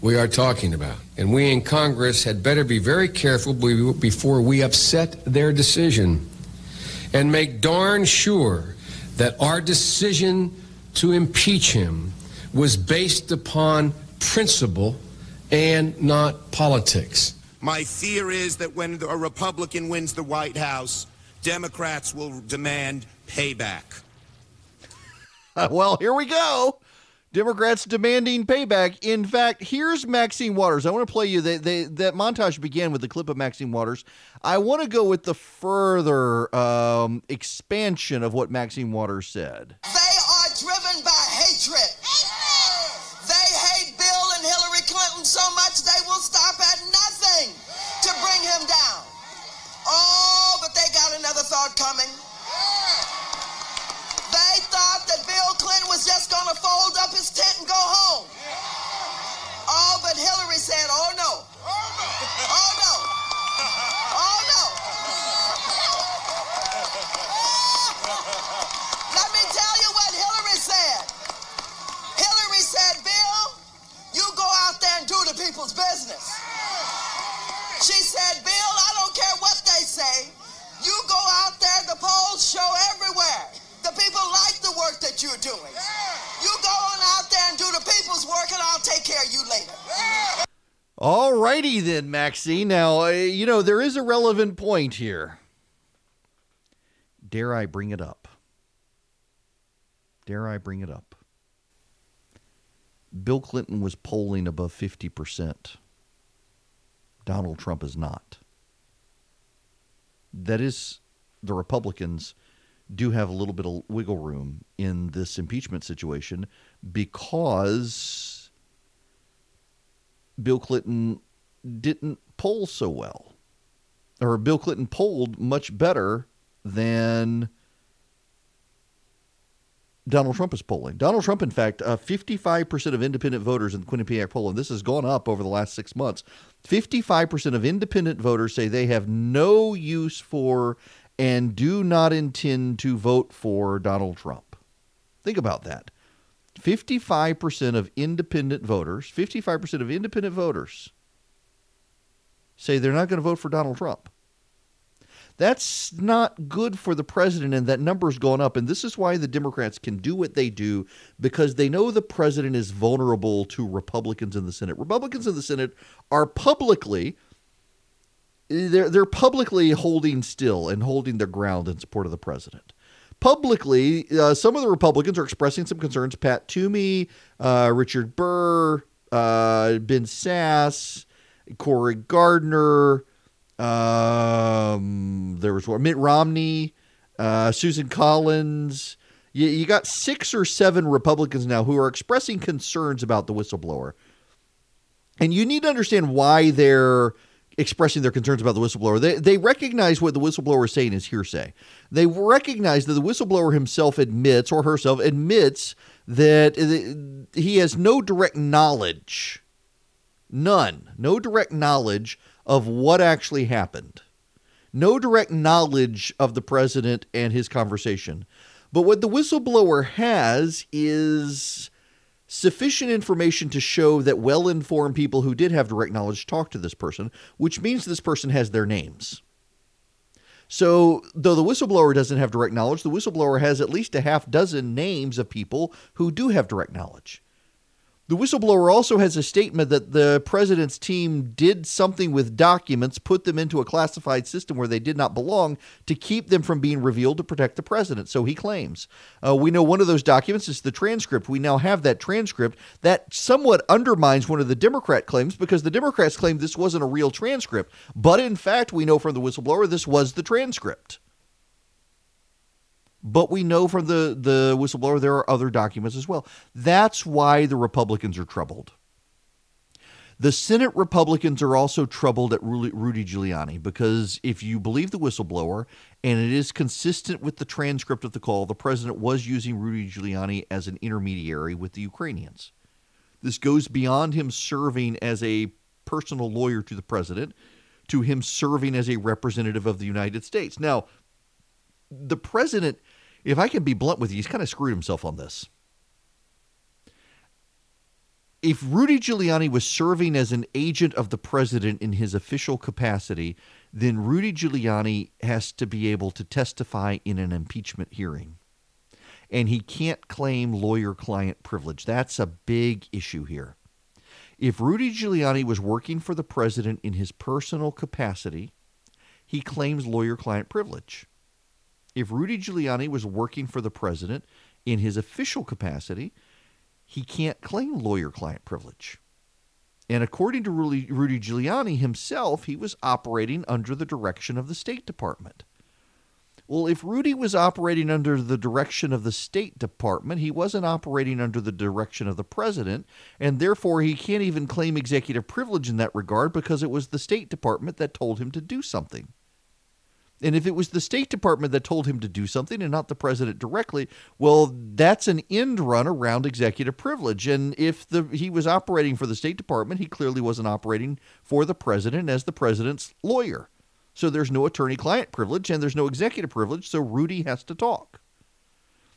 Y: we are talking about. And we in Congress had better be very careful before we upset their decision and make darn sure that our decision to impeach him was based upon principle and not politics.
F: My fear is that when a Republican wins the White House, Democrats will demand payback.
A: well, here we go. Democrats demanding payback. In fact, here's Maxine Waters. I want to play you. They, they, that montage began with the clip of Maxine Waters. I want to go with the further um, expansion of what Maxine Waters said.
U: They another thought coming. They thought that Bill Clinton was just going to fold up his tent and go home. Oh, but Hillary said, oh no. Oh no. Oh no. Let me tell you what Hillary said. Hillary said, Bill, you go out there and do the people's business. She said, Bill, I don't care what they say. You go out there, the polls show everywhere. The people like the work that you're doing. You go on out there and do the people's work, and I'll take care of you later.
A: All righty then, Maxie. Now, uh, you know, there is a relevant point here. Dare I bring it up? Dare I bring it up? Bill Clinton was polling above 50%. Donald Trump is not. That is the Republicans do have a little bit of wiggle room in this impeachment situation because Bill Clinton didn't poll so well. Or Bill Clinton polled much better than Donald Trump is polling. Donald Trump, in fact, uh, 55% of independent voters in the Quinnipiac poll, and this has gone up over the last six months. 55% of independent voters say they have no use for and do not intend to vote for Donald Trump. Think about that. 55% of independent voters, 55% of independent voters say they're not going to vote for Donald Trump. That's not good for the president, and that number's gone up. And this is why the Democrats can do what they do because they know the president is vulnerable to Republicans in the Senate. Republicans in the Senate are publicly they're they're publicly holding still and holding their ground in support of the president. Publicly, uh, some of the Republicans are expressing some concerns. Pat Toomey, uh, Richard Burr, uh, Ben Sasse, Cory Gardner. Um, there was Mitt Romney, uh, Susan Collins. You, you got six or seven Republicans now who are expressing concerns about the whistleblower. And you need to understand why they're expressing their concerns about the whistleblower. They, they recognize what the whistleblower is saying is hearsay. They recognize that the whistleblower himself admits, or herself admits, that he has no direct knowledge, none, no direct knowledge of what actually happened. No direct knowledge of the president and his conversation. But what the whistleblower has is sufficient information to show that well informed people who did have direct knowledge talked to this person, which means this person has their names. So, though the whistleblower doesn't have direct knowledge, the whistleblower has at least a half dozen names of people who do have direct knowledge. The whistleblower also has a statement that the president's team did something with documents, put them into a classified system where they did not belong to keep them from being revealed to protect the president. So he claims. Uh, we know one of those documents is the transcript. We now have that transcript. That somewhat undermines one of the Democrat claims because the Democrats claim this wasn't a real transcript. But in fact, we know from the whistleblower this was the transcript. But we know from the, the whistleblower there are other documents as well. That's why the Republicans are troubled. The Senate Republicans are also troubled at Rudy Giuliani because if you believe the whistleblower and it is consistent with the transcript of the call, the president was using Rudy Giuliani as an intermediary with the Ukrainians. This goes beyond him serving as a personal lawyer to the president to him serving as a representative of the United States. Now, the president if I can be blunt with you, he's kind of screwed himself on this. If Rudy Giuliani was serving as an agent of the president in his official capacity, then Rudy Giuliani has to be able to testify in an impeachment hearing. And he can't claim lawyer client privilege. That's a big issue here. If Rudy Giuliani was working for the president in his personal capacity, he claims lawyer client privilege if Rudy Giuliani was working for the president in his official capacity, he can't claim lawyer client privilege. And according to Rudy Giuliani himself, he was operating under the direction of the State Department. Well, if Rudy was operating under the direction of the State Department, he wasn't operating under the direction of the president, and therefore he can't even claim executive privilege in that regard because it was the State Department that told him to do something. And if it was the State Department that told him to do something and not the president directly, well, that's an end run around executive privilege. And if the he was operating for the State Department, he clearly wasn't operating for the president as the president's lawyer. So there's no attorney client privilege and there's no executive privilege, so Rudy has to talk.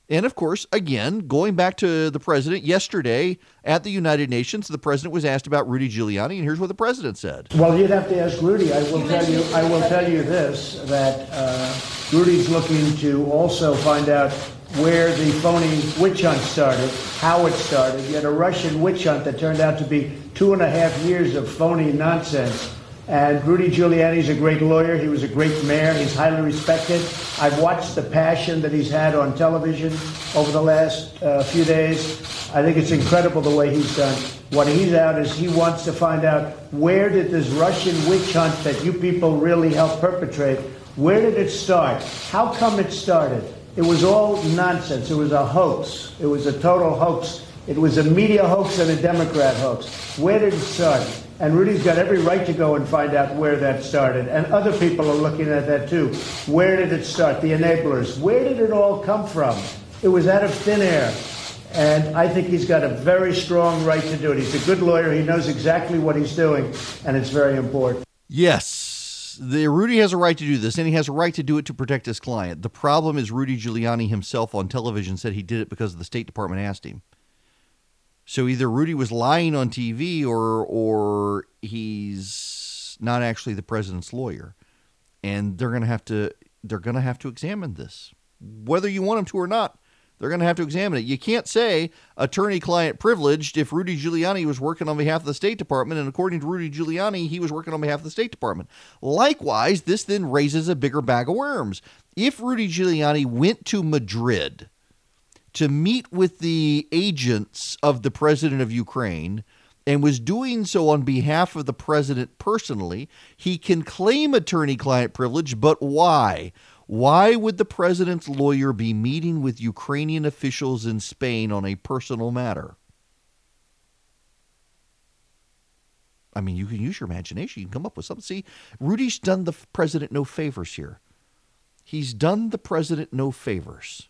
A: And of course, again, going back to the president yesterday at the United Nations, the president was asked about Rudy Giuliani, and here's what the president said.
E: Well, you'd have to ask Rudy. I will tell you. I will tell you this: that uh, Rudy's looking to also find out where the phony witch hunt started, how it started. You had a Russian witch hunt that turned out to be two and a half years of phony nonsense and Rudy Giuliani is a great lawyer. He was a great mayor. He's highly respected. I've watched the passion that he's had on television over the last uh, few days. I think it's incredible the way he's done. What he's out is he wants to find out where did this Russian witch hunt that you people really helped perpetrate, where did it start? How come it started? It was all nonsense. It was a hoax. It was a total hoax. It was a media hoax and a Democrat hoax. Where did it start? And Rudy's got every right to go and find out where that started. And other people are looking at that too. Where did it start? The enablers. Where did it all come from? It was out of thin air. And I think he's got a very strong right to do it. He's a good lawyer. He knows exactly what he's doing, and it's very important.
A: Yes, the Rudy has a right to do this, and he has a right to do it to protect his client. The problem is Rudy Giuliani himself on television said he did it because the State Department asked him. So either Rudy was lying on TV, or or he's not actually the president's lawyer, and they're going to have to they're going to have to examine this, whether you want them to or not. They're going to have to examine it. You can't say attorney client privileged if Rudy Giuliani was working on behalf of the State Department, and according to Rudy Giuliani, he was working on behalf of the State Department. Likewise, this then raises a bigger bag of worms. If Rudy Giuliani went to Madrid to meet with the agents of the president of Ukraine and was doing so on behalf of the president personally, he can claim attorney client privilege, but why? Why would the president's lawyer be meeting with Ukrainian officials in Spain on a personal matter? I mean, you can use your imagination. You can come up with something. See, Rudy's done the president no favors here. He's done the president no favors.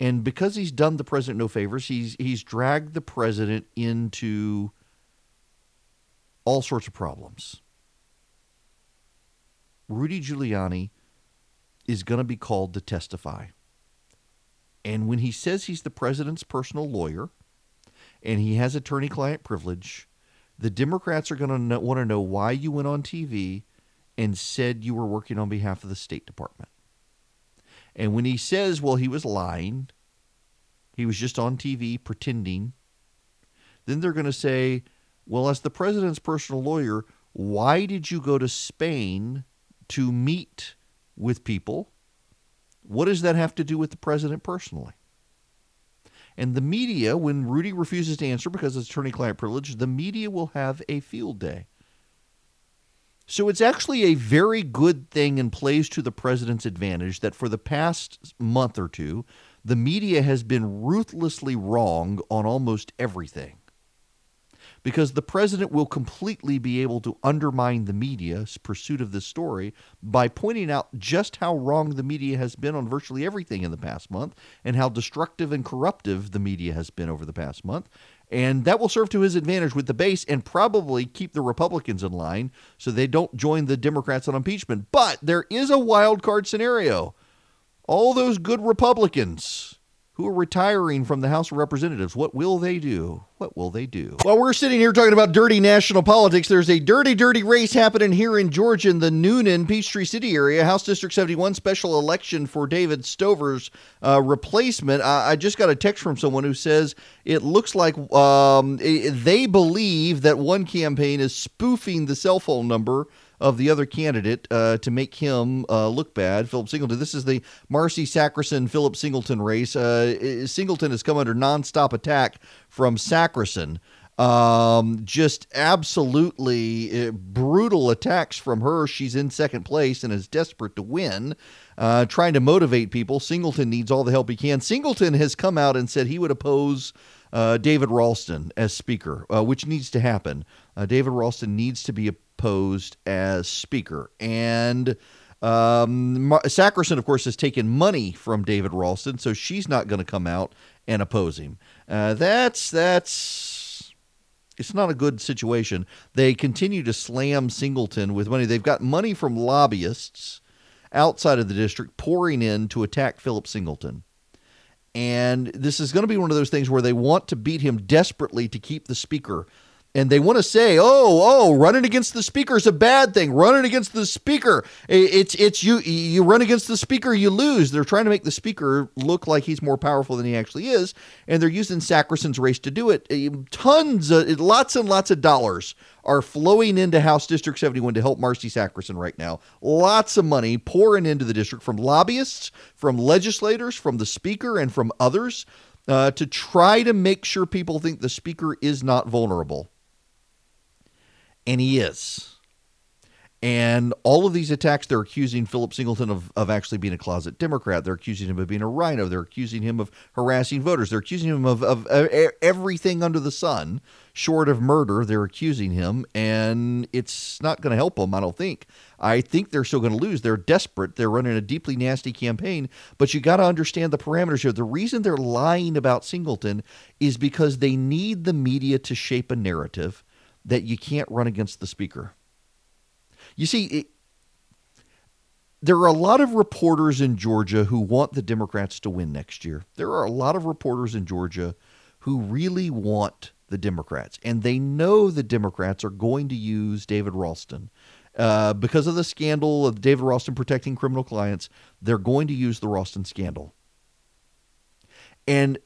A: And because he's done the president no favors, he's he's dragged the president into all sorts of problems. Rudy Giuliani is going to be called to testify. And when he says he's the president's personal lawyer and he has attorney client privilege, the Democrats are going to want to know why you went on TV and said you were working on behalf of the State Department. And when he says, well, he was lying, he was just on TV pretending, then they're going to say, well, as the president's personal lawyer, why did you go to Spain to meet with people. What does that have to do with the president personally? And the media, when Rudy refuses to answer because it's attorney client privilege, the media will have a field day. So it's actually a very good thing and plays to the president's advantage that for the past month or two, the media has been ruthlessly wrong on almost everything because the president will completely be able to undermine the media's pursuit of this story by pointing out just how wrong the media has been on virtually everything in the past month and how destructive and corruptive the media has been over the past month. And that will serve to his advantage with the base and probably keep the Republicans in line so they don't join the Democrats on impeachment. But there is a wild card scenario. All those good Republicans who are retiring from the House of Representatives. What will they do? What will they do? While we're sitting here talking about dirty national politics, there's a dirty, dirty race happening here in Georgia in the Newnan, Peachtree City area. House District 71 special election for David Stover's uh, replacement. I, I, just got a text from someone who says it looks like um, they believe that one campaign is spoofing the cell phone number of the other candidate uh, to make him uh, look bad, Philip Singleton. This is the Marcy Sakrison Philip Singleton race. Uh, Singleton has come under nonstop attack from Sakrison. Um, just absolutely uh, brutal attacks from her. She's in second place and is desperate to win. Uh, trying to motivate people. Singleton needs all the help he can. Singleton has come out and said he would oppose uh, David Ralston as Speaker, uh, which needs to happen. Uh, David Ralston needs to be posed as Speaker. And um, Sakrison, of course, has taken money from David Ralston, so she's not going to come out and oppose him. Uh, that's that's it's not a good situation. They continue to slam Singleton with money. They've got money from lobbyists outside of the district pouring in to attack Philip Singleton. And this is going to be one of those things where they want to beat him desperately to keep the speaker and they want to say, "Oh, oh, running against the speaker is a bad thing. Running against the speaker, it's it's you you run against the speaker, you lose." They're trying to make the speaker look like he's more powerful than he actually is, and they're using Sakrison's race to do it. Tons, of, lots and lots of dollars are flowing into House District 71 to help Marcy Sakrison right now. Lots of money pouring into the district from lobbyists, from legislators, from the speaker, and from others. Uh, to try to make sure people think the speaker is not vulnerable and he is. And all of these attacks, they're accusing Philip Singleton of, of actually being a closet Democrat. They're accusing him of being a rhino. They're accusing him of harassing voters. They're accusing him of, of, of everything under the sun, short of murder. They're accusing him, and it's not going to help him, I don't think. I think they're still going to lose. They're desperate. They're running a deeply nasty campaign, but you got to understand the parameters here. The reason they're lying about Singleton is because they need the media to shape a narrative that you can't run against the speaker. You see, it, there are a lot of reporters in Georgia who want the Democrats to win next year. There are a lot of reporters in Georgia who really want the Democrats, and they know the Democrats are going to use David Ralston. Uh, because of the scandal of David Ralston protecting criminal clients, they're going to use the Ralston scandal. And